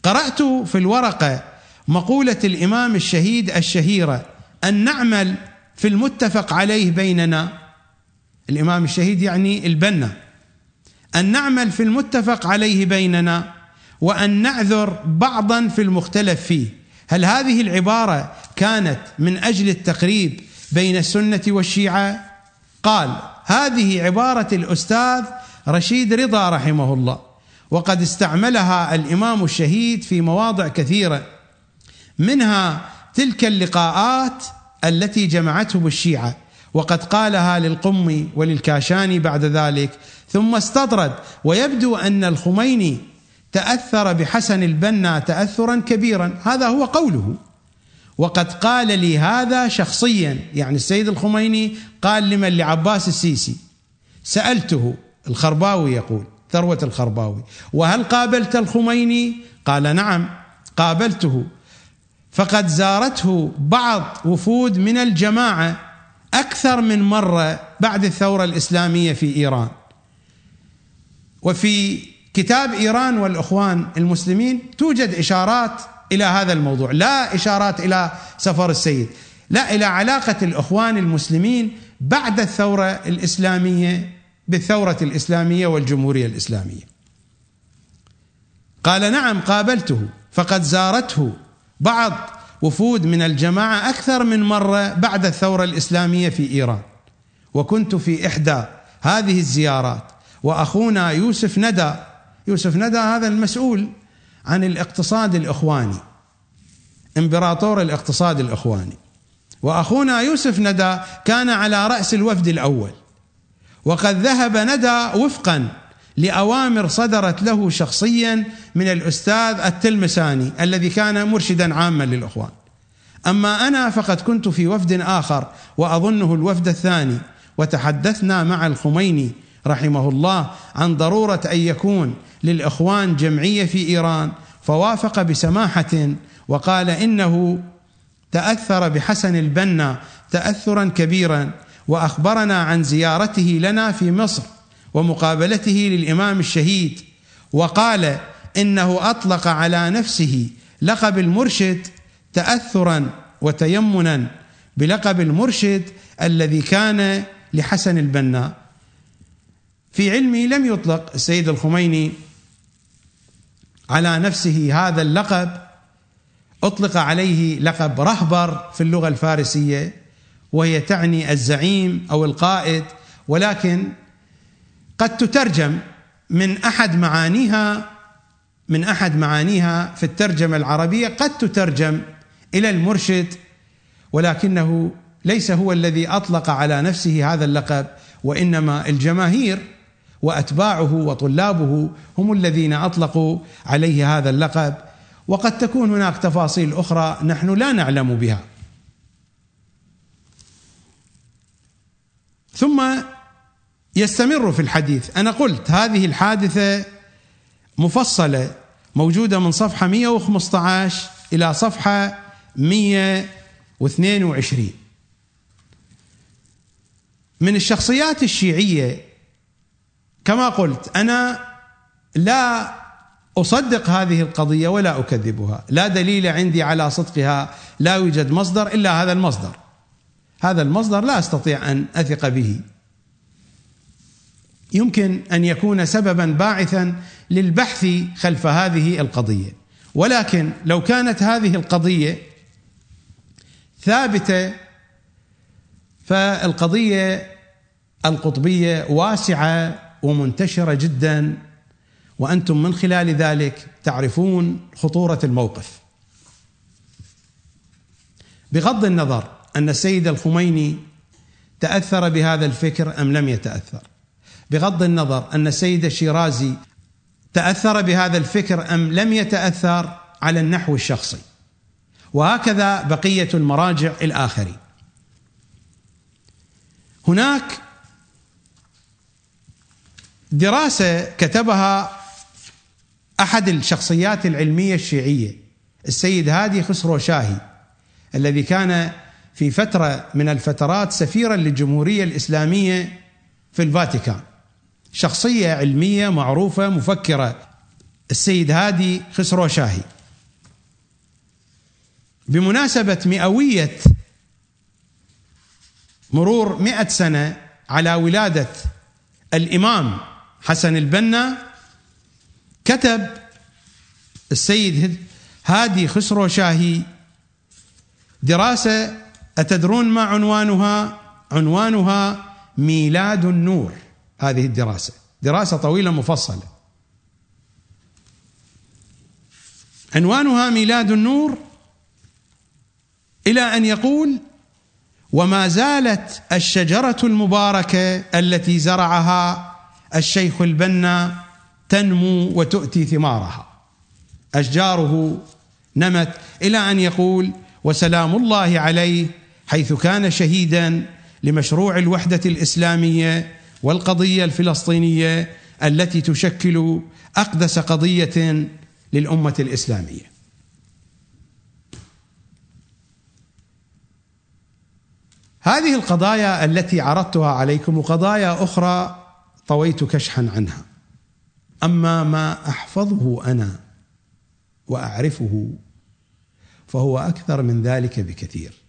قرأت في الورقة مقولة الإمام الشهيد الشهيرة أن نعمل في المتفق عليه بيننا. الإمام الشهيد يعني البنا. أن نعمل في المتفق عليه بيننا وأن نعذر بعضا في المختلف فيه. هل هذه العبارة كانت من أجل التقريب بين السنة والشيعة؟ قال هذه عبارة الأستاذ رشيد رضا رحمه الله وقد استعملها الإمام الشهيد في مواضع كثيرة منها تلك اللقاءات التي جمعته بالشيعه وقد قالها للقمي وللكاشاني بعد ذلك ثم استطرد. ويبدو أن الخميني تأثر بحسن البنا تاثرا كبيرا. هذا هو قوله. وقد قال لي هذا شخصيا يعني السيد الخميني قال لمن؟ لعباس السيسي. سألته الخرباوي يقول ثروة الخرباوي وهل قابلت الخميني؟ قال نعم قابلته. فقد زارته بعض وفود من الجماعة أكثر من مرة بعد الثورة الإسلامية في إيران. وفي كتاب إيران والإخوان المسلمين توجد إشارات إلى هذا الموضوع. لا إشارات إلى سفر السيد لا إلى علاقة الإخوان المسلمين بعد الثورة الإسلامية بالثورة الإسلامية والجمهورية الإسلامية. قال نعم قابلته فقد زارته بعض وفود من الجماعة أكثر من مرة بعد الثورة الإسلامية في إيران. وكنت في إحدى هذه الزيارات وأخونا يوسف ندى يوسف ندى هذا المسؤول عن الاقتصاد الإخواني إمبراطور الاقتصاد الإخواني. وأخونا يوسف ندى كان على رأس الوفد الأول وقد ذهب ندى وفقا لأوامر صدرت له شخصيا من الأستاذ التلمساني الذي كان مرشدا عاما للإخوان. أما أنا فقد كنت في وفد آخر وأظنه الوفد الثاني وتحدثنا مع الخميني رحمه الله عن ضرورة أن يكون للإخوان جمعية في إيران فوافق بسماحة وقال إنه تأثر بحسن البنا تاثرا كبيرا وأخبرنا عن زيارته لنا في مصر. ومقابلته للإمام الشهيد وقال إنه أطلق على نفسه لقب المرشد تاثرا وتيمنا بلقب المرشد الذي كان لحسن البنا. في علمي لم يطلق السيد الخميني على نفسه هذا اللقب أطلق عليه لقب رهبر في اللغة الفارسية وهي تعني الزعيم أو القائد ولكن قد تترجم من أحد معانيها من أحد معانيها في الترجمة العربية قد تترجم إلى المرشد ولكنه ليس هو الذي أطلق على نفسه هذا اللقب وإنما الجماهير وأتباعه وطلابه هم الذين أطلقوا عليه هذا اللقب. وقد تكون هناك تفاصيل أخرى نحن لا نعلم بها. ثم يستمر في الحديث. أنا قلت هذه الحادثة مفصلة موجودة من صفحة 115 إلى صفحة 122 من الشخصيات الشيعية كما قلت أنا لا أصدق هذه القضية ولا أكذبها. لا دليل عندي على صدقها لا يوجد مصدر إلا هذا المصدر. هذا المصدر لا أستطيع أن أثق به. يمكن أن يكون سببا باعثا للبحث خلف هذه القضية. ولكن لو كانت هذه القضية ثابتة فالقضية القطبية واسعة ومنتشرة جدا وأنتم من خلال ذلك تعرفون خطورة الموقف. بغض النظر أن السيد الخميني تأثر بهذا الفكر أم لم يتأثر. بغض النظر أن السيد الشيرازي تأثر بهذا الفكر أم لم يتأثر على النحو الشخصي. وهكذا بقية المراجع الآخرين. هناك دراسة كتبها أحد الشخصيات العلمية الشيعية السيد هادي خسرو شاهي الذي كان في فترة من الفترات سفيرا للجمهورية الإسلامية في الفاتيكان. شخصية علمية معروفة مفكرة. السيد هادي خسرو شاهي. بمناسبة مئوية مرور مئة سنة على ولادة الإمام حسن البنا كتب السيد هادي خسرو شاهي دراسة أتدرون ما عنوانها؟ عنوانها ميلاد النور. هذه الدراسة. دراسة طويلة مفصلة. عنوانها ميلاد النور إلى أن يقول وما زالت الشجرة المباركة التي زرعها الشيخ البنا تنمو وتؤتي ثمارها. أشجاره نمت إلى أن يقول وسلام الله عليه حيث كان شهيدا لمشروع الوحدة الإسلامية والقضية الفلسطينية التي تشكل أقدس قضية للأمة الإسلامية. هذه القضايا التي عرضتها عليكم وقضايا أخرى طويت كشحا عنها. أما ما أحفظه أنا وأعرفه فهو أكثر من ذلك بكثير.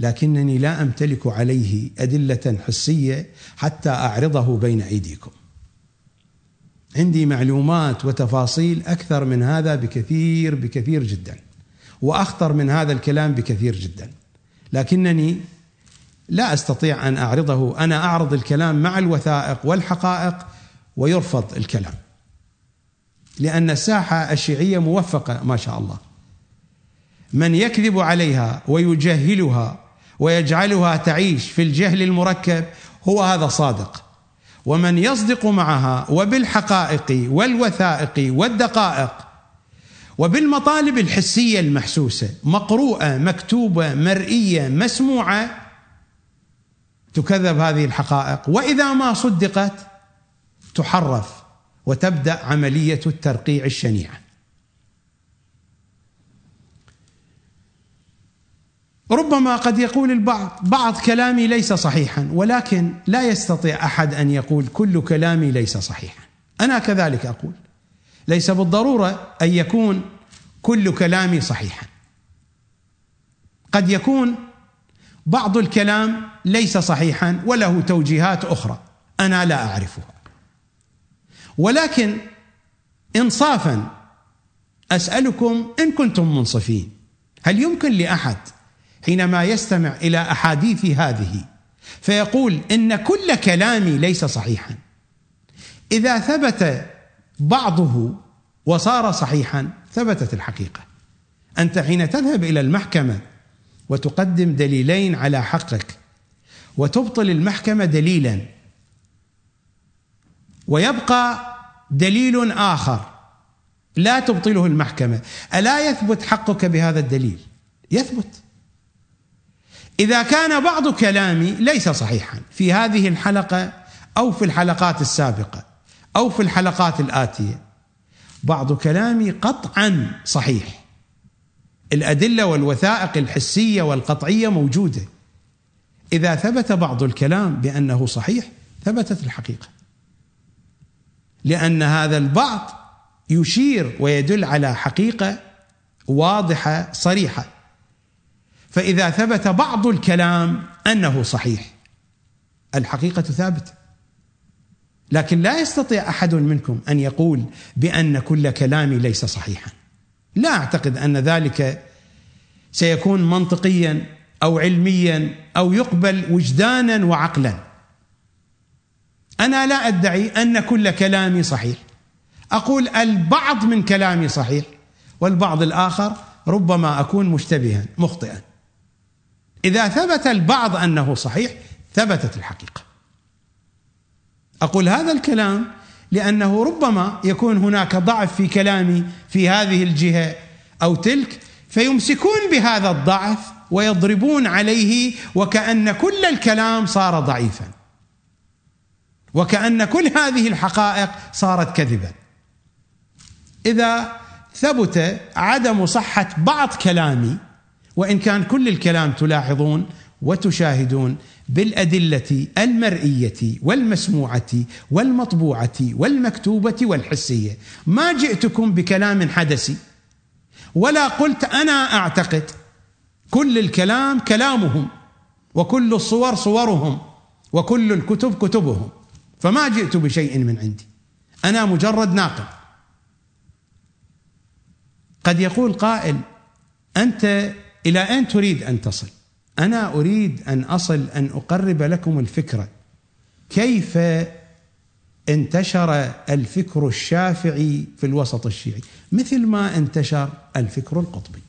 لكنني لا أمتلك عليه أدلة حسية حتى أعرضه بين أيديكم. عندي معلومات وتفاصيل أكثر من هذا بكثير بكثير جدا وأخطر من هذا الكلام بكثير جدا. لكنني لا أستطيع أن أعرضه. أنا أعرض الكلام مع الوثائق والحقائق ويرفض الكلام لأن الساحة الشيعية موفقة ما شاء الله. من يكذب عليها ويجهلها ويجعلها تعيش في الجهل المركب هو هذا صادق. ومن يصدق معها وبالحقائق والوثائق والدقائق وبالمطالب الحسية المحسوسة مقروءة مكتوبة مرئية مسموعة تكذب هذه الحقائق. وإذا ما صدقت تحرف وتبدأ عملية الترقيع الشنيعه ربما قد يقول البعض بعض كلامي ليس صحيحا ولكن لا يستطيع أحد أن يقول كل كلامي ليس صحيحا. أنا كذلك أقول. ليس بالضرورة أن يكون كل كلامي صحيحا. قد يكون بعض الكلام ليس صحيحا وله توجيهات أخرى. أنا لا أعرفها. ولكن انصافا أسألكم إن كنتم منصفين. هل يمكن لأحد حينما يستمع إلى أحاديث هذه فيقول إن كل كلامي ليس صحيحا. إذا ثبت بعضه وصار صحيحا ثبتت الحقيقة. أنت حين تذهب إلى المحكمة وتقدم دليلين على حقك وتبطل المحكمة دليلا ويبقى دليل آخر لا تبطله المحكمة ألا يثبت حقك بهذا الدليل؟ يثبت. إذا كان بعض كلامي ليس صحيحا في هذه الحلقة أو في الحلقات السابقة أو في الحلقات الآتية بعض كلامي قطعا صحيح. الأدلة والوثائق الحسية والقطعية موجودة. إذا ثبت بعض الكلام بأنه صحيح ثبتت الحقيقة. لأن هذا البعض يشير ويدل على حقيقة واضحة صريحة. فإذا ثبت بعض الكلام أنه صحيح الحقيقة ثابته لكن لا يستطيع أحد منكم أن يقول بأن كل كلامي ليس صحيحا. لا أعتقد أن ذلك سيكون منطقيا أو علميا أو يقبل وجدانا وعقلا. أنا لا أدعي أن كل كلامي صحيح. أقول البعض من كلامي صحيح والبعض الآخر ربما أكون مشتبها مخطئا. إذا ثبت البعض أنه صحيح ثبتت الحقيقة. أقول هذا الكلام لأنه ربما يكون هناك ضعف في كلامي في هذه الجهة أو تلك فيمسكون بهذا الضعف ويضربون عليه وكأن كل الكلام صار ضعيفا. وكأن كل هذه الحقائق صارت كذبا. إذا ثبت عدم صحة بعض كلامي وإن كان كل الكلام تلاحظون وتشاهدون بالأدلة المرئية والمسموعة والمطبوعة والمكتوبة والحسية. ما جئتكم بكلام حدسي ولا قلت أنا أعتقد. كل الكلام كلامهم وكل الصور صورهم وكل الكتب كتبهم. فما جئت بشيء من عندي. أنا مجرد ناقل قد يقول قائل أنت إلى أين تريد أن تصل؟ أنا أريد أن أصل أن أقرب لكم الفكرة. كيف انتشر الفكر الشافعي في الوسط الشيعي؟ مثل ما انتشر الفكر القطبي.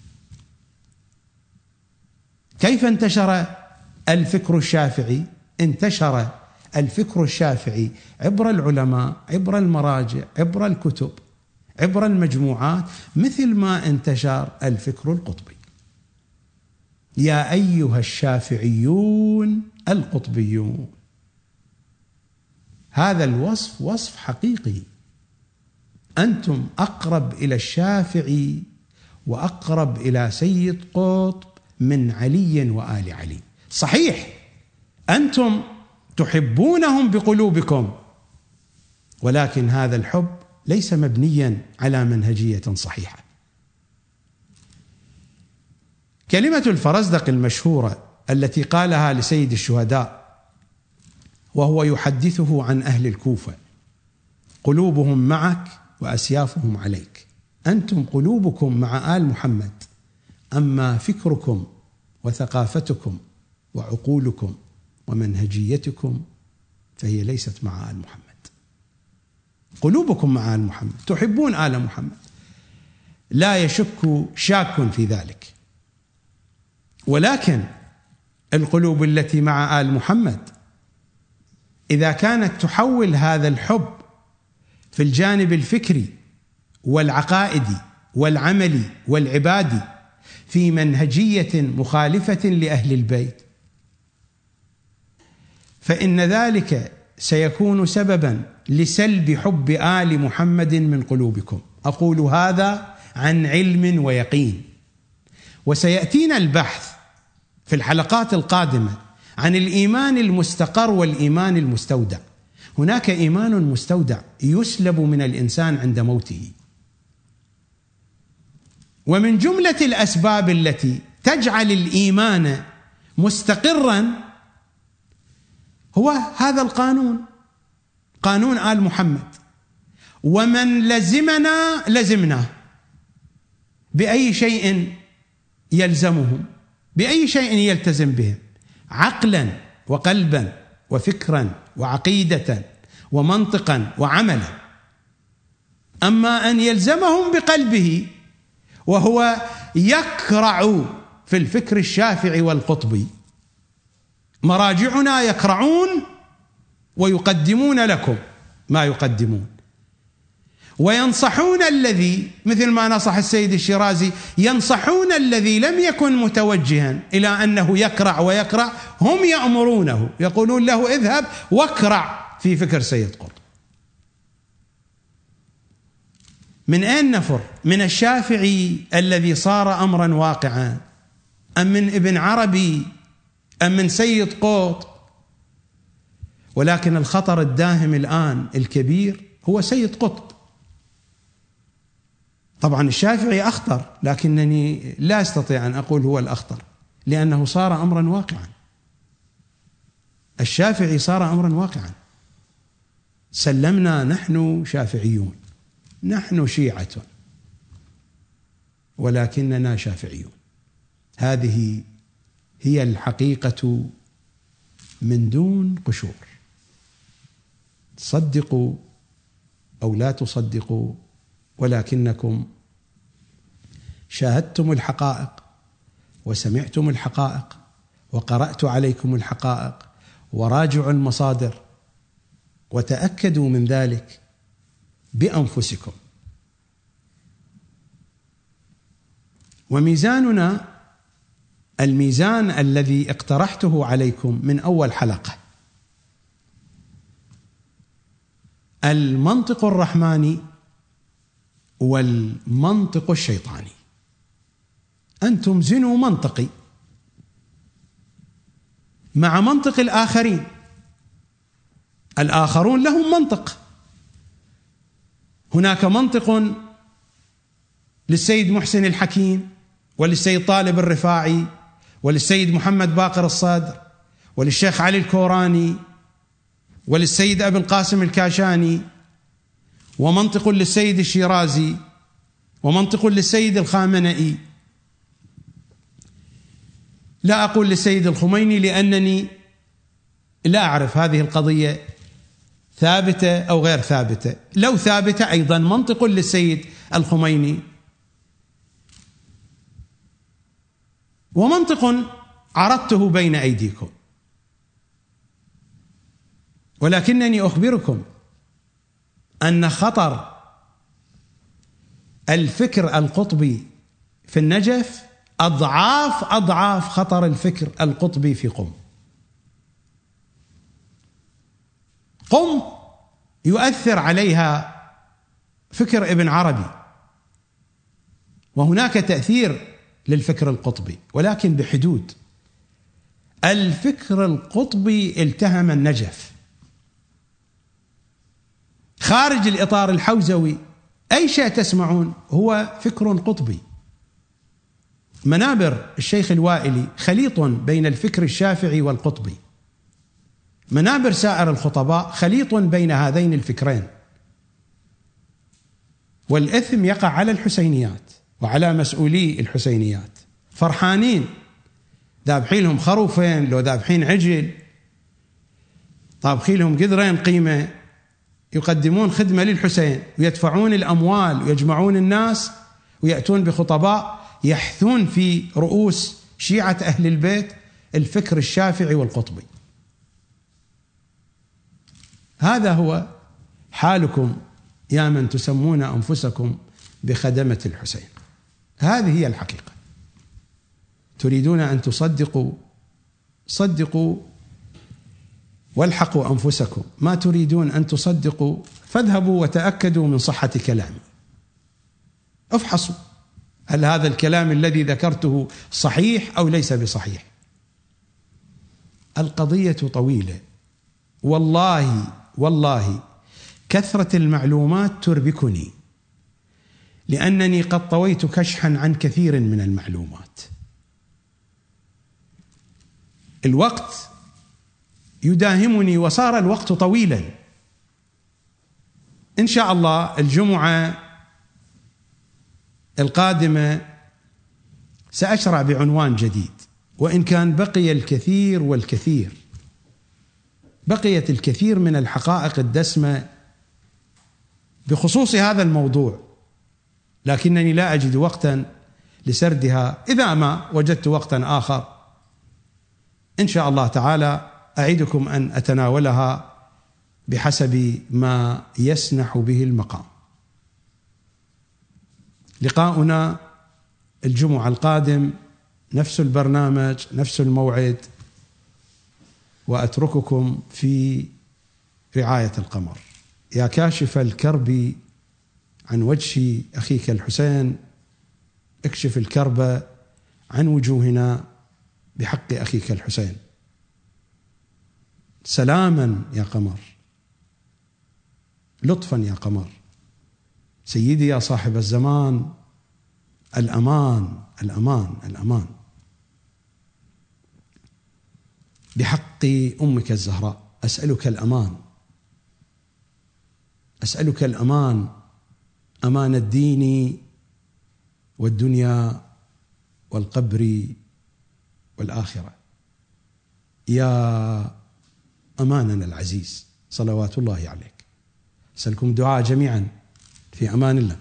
كيف انتشر الفكر الشافعي؟ انتشر الفكر الشافعي عبر العلماء عبر المراجع عبر الكتب عبر المجموعات مثل ما انتشر الفكر القطبي. يا أيها الشافعيون القطبيون. هذا الوصف وصف حقيقي. أنتم أقرب إلى الشافعي وأقرب إلى سيد قطب من علي وآل علي. صحيح. أنتم تحبونهم بقلوبكم. ولكن هذا الحب ليس مبنيا على منهجية صحيحة. كلمة الفرزدق المشهورة التي قالها لسيد الشهداء وهو يحدثه عن أهل الكوفة. قلوبهم معك وأسيافهم عليك. أنتم قلوبكم مع آل محمد أما فكركم وثقافتكم وعقولكم ومنهجيتكم فهي ليست مع آل محمد. قلوبكم مع آل محمد تحبون آل محمد. لا يشك شاك في ذلك. ولكن القلوب التي مع آل محمد إذا كانت تحول هذا الحب في الجانب الفكري والعقائدي والعملي والعبادي في منهجية مخالفة لأهل البيت فإن ذلك سيكون سببا لسلب حب آل محمد من قلوبكم. أقول هذا عن علم ويقين. وسيأتينا البحث في الحلقات القادمة عن الإيمان المستقر والإيمان المستودع. هناك إيمان مستودع يسلب من الإنسان عند موته. ومن جملة الأسباب التي تجعل الإيمان مستقرا هو هذا القانون قانون آل محمد. ومن لزمنا لزمناه بأي شيء يلزمهم. بأي شيء يلتزم بهم عقلا وقلبا وفكرا وعقيدة ومنطقا وعملا. أما أن يلزمهم بقلبه وهو يكرع في الفكر الشافعي والقطبي. مراجعنا يكرعون ويقدمون لكم ما يقدمون. وينصحون الذي مثل ما نصح السيد الشيرازي ينصحون الذي لم يكن متوجها إلى أنه يكرع ويكرع هم يأمرونه. يقولون له اذهب واكرع في فكر سيد قطب. من أين نفر؟ من الشافعي الذي صار امرا واقعا أم من ابن عربي أم من سيد قوط ولكن الخطر الداهم الآن الكبير هو سيد قطب. طبعا الشافعي أخطر لكنني لا أستطيع أن أقول هو الأخطر لأنه صار امرا واقعا. الشافعي صار امرا واقعا. سلمنا نحن شافعيون نحن شيعة ولكننا شافعيون. هذه هي الحقيقة من دون قشور. صدقوا أو لا تصدقوا ولكنكم شاهدتم الحقائق وسمعتم الحقائق وقرأت عليكم الحقائق وراجعوا المصادر وتأكدوا من ذلك بأنفسكم. وميزاننا الميزان الذي اقترحته عليكم من أول حلقة. المنطق الرحماني والمنطق الشيطاني. أنتم زنوا منطقي. مع منطق الآخرين. الآخرون لهم منطق. هناك منطق للسيد محسن الحكيم وللسيد طالب الرفاعي وللسيد محمد باقر الصدر وللشيخ علي الكوراني وللسيد أبي القاسم الكاشاني ومنطق للسيد الشيرازي ومنطق للسيد الخامنئي. لا أقول للسيد الخميني لأنني لا أعرف هذه القضية ثابتة أو غير ثابتة. لو ثابتة أيضا منطق للسيد الخميني. ومنطق عرضته بين أيديكم. ولكنني أخبركم أن خطر الفكر القطبي في النجف أضعاف أضعاف خطر الفكر القطبي في قم. قم يؤثر عليها فكر ابن عربي. وهناك تأثير للفكر القطبي ولكن بحدود. الفكر القطبي التهم النجف. خارج الإطار الحوزوي. أي شيء تسمعون هو فكر قطبي. منابر الشيخ الوائلي خليط بين الفكر الشافعي والقطبي. منابر سائر الخطباء خليط بين هذين الفكرين. والإثم يقع على الحسينيات وعلى مسؤولي الحسينيات. فرحانين. ذابحين لهم خروفين لو ذابحين عجل. طابخين لهم قدرين قيمة. يقدمون خدمة للحسين ويدفعون الأموال ويجمعون الناس ويأتون بخطباء يحثون في رؤوس شيعة أهل البيت الفكر الشافعي والقطبي. هذا هو حالكم يا من تسمون أنفسكم بخدمة الحسين. هذه هي الحقيقة. تريدون أن تصدقوا صدقوا والحقوا أنفسكم. ما تريدون أن تصدقوا فاذهبوا وتأكدوا من صحة كلامي. افحصوا. هل هذا الكلام الذي ذكرته صحيح أو ليس بصحيح؟ القضية طويلة. والله والله كثرة المعلومات تربكني لأنني قد طويت كشحا عن كثير من المعلومات. الوقت يداهمني وصار الوقت طويلا. إن شاء الله الجمعة القادمة سأشرع بعنوان جديد. وإن كان بقي الكثير والكثير. بقيت الكثير من الحقائق الدسمة بخصوص هذا الموضوع. لكنني لا أجد وقتا لسردها. إذا ما وجدت وقتا آخر. إن شاء الله تعالى أعدكم أن أتناولها بحسب ما يسنح به المقام. لقاؤنا الجمعة القادم نفس البرنامج نفس الموعد وأترككم في رعاية القمر. يا كاشف الكرب عن وجه أخيك الحسين اكشف الكرب عن وجوهنا بحق أخيك الحسين. سلاما يا قمر. لطفا يا قمر. سيدي يا صاحب الزمان الأمان الأمان الأمان. بحق أمك الزهراء أسألك الأمان. أسألك الأمان أمان الدين والدنيا والقبر والآخرة. يا أماننا العزيز صلوات الله عليك. أسألكم دعاء جميعا في أمان الله.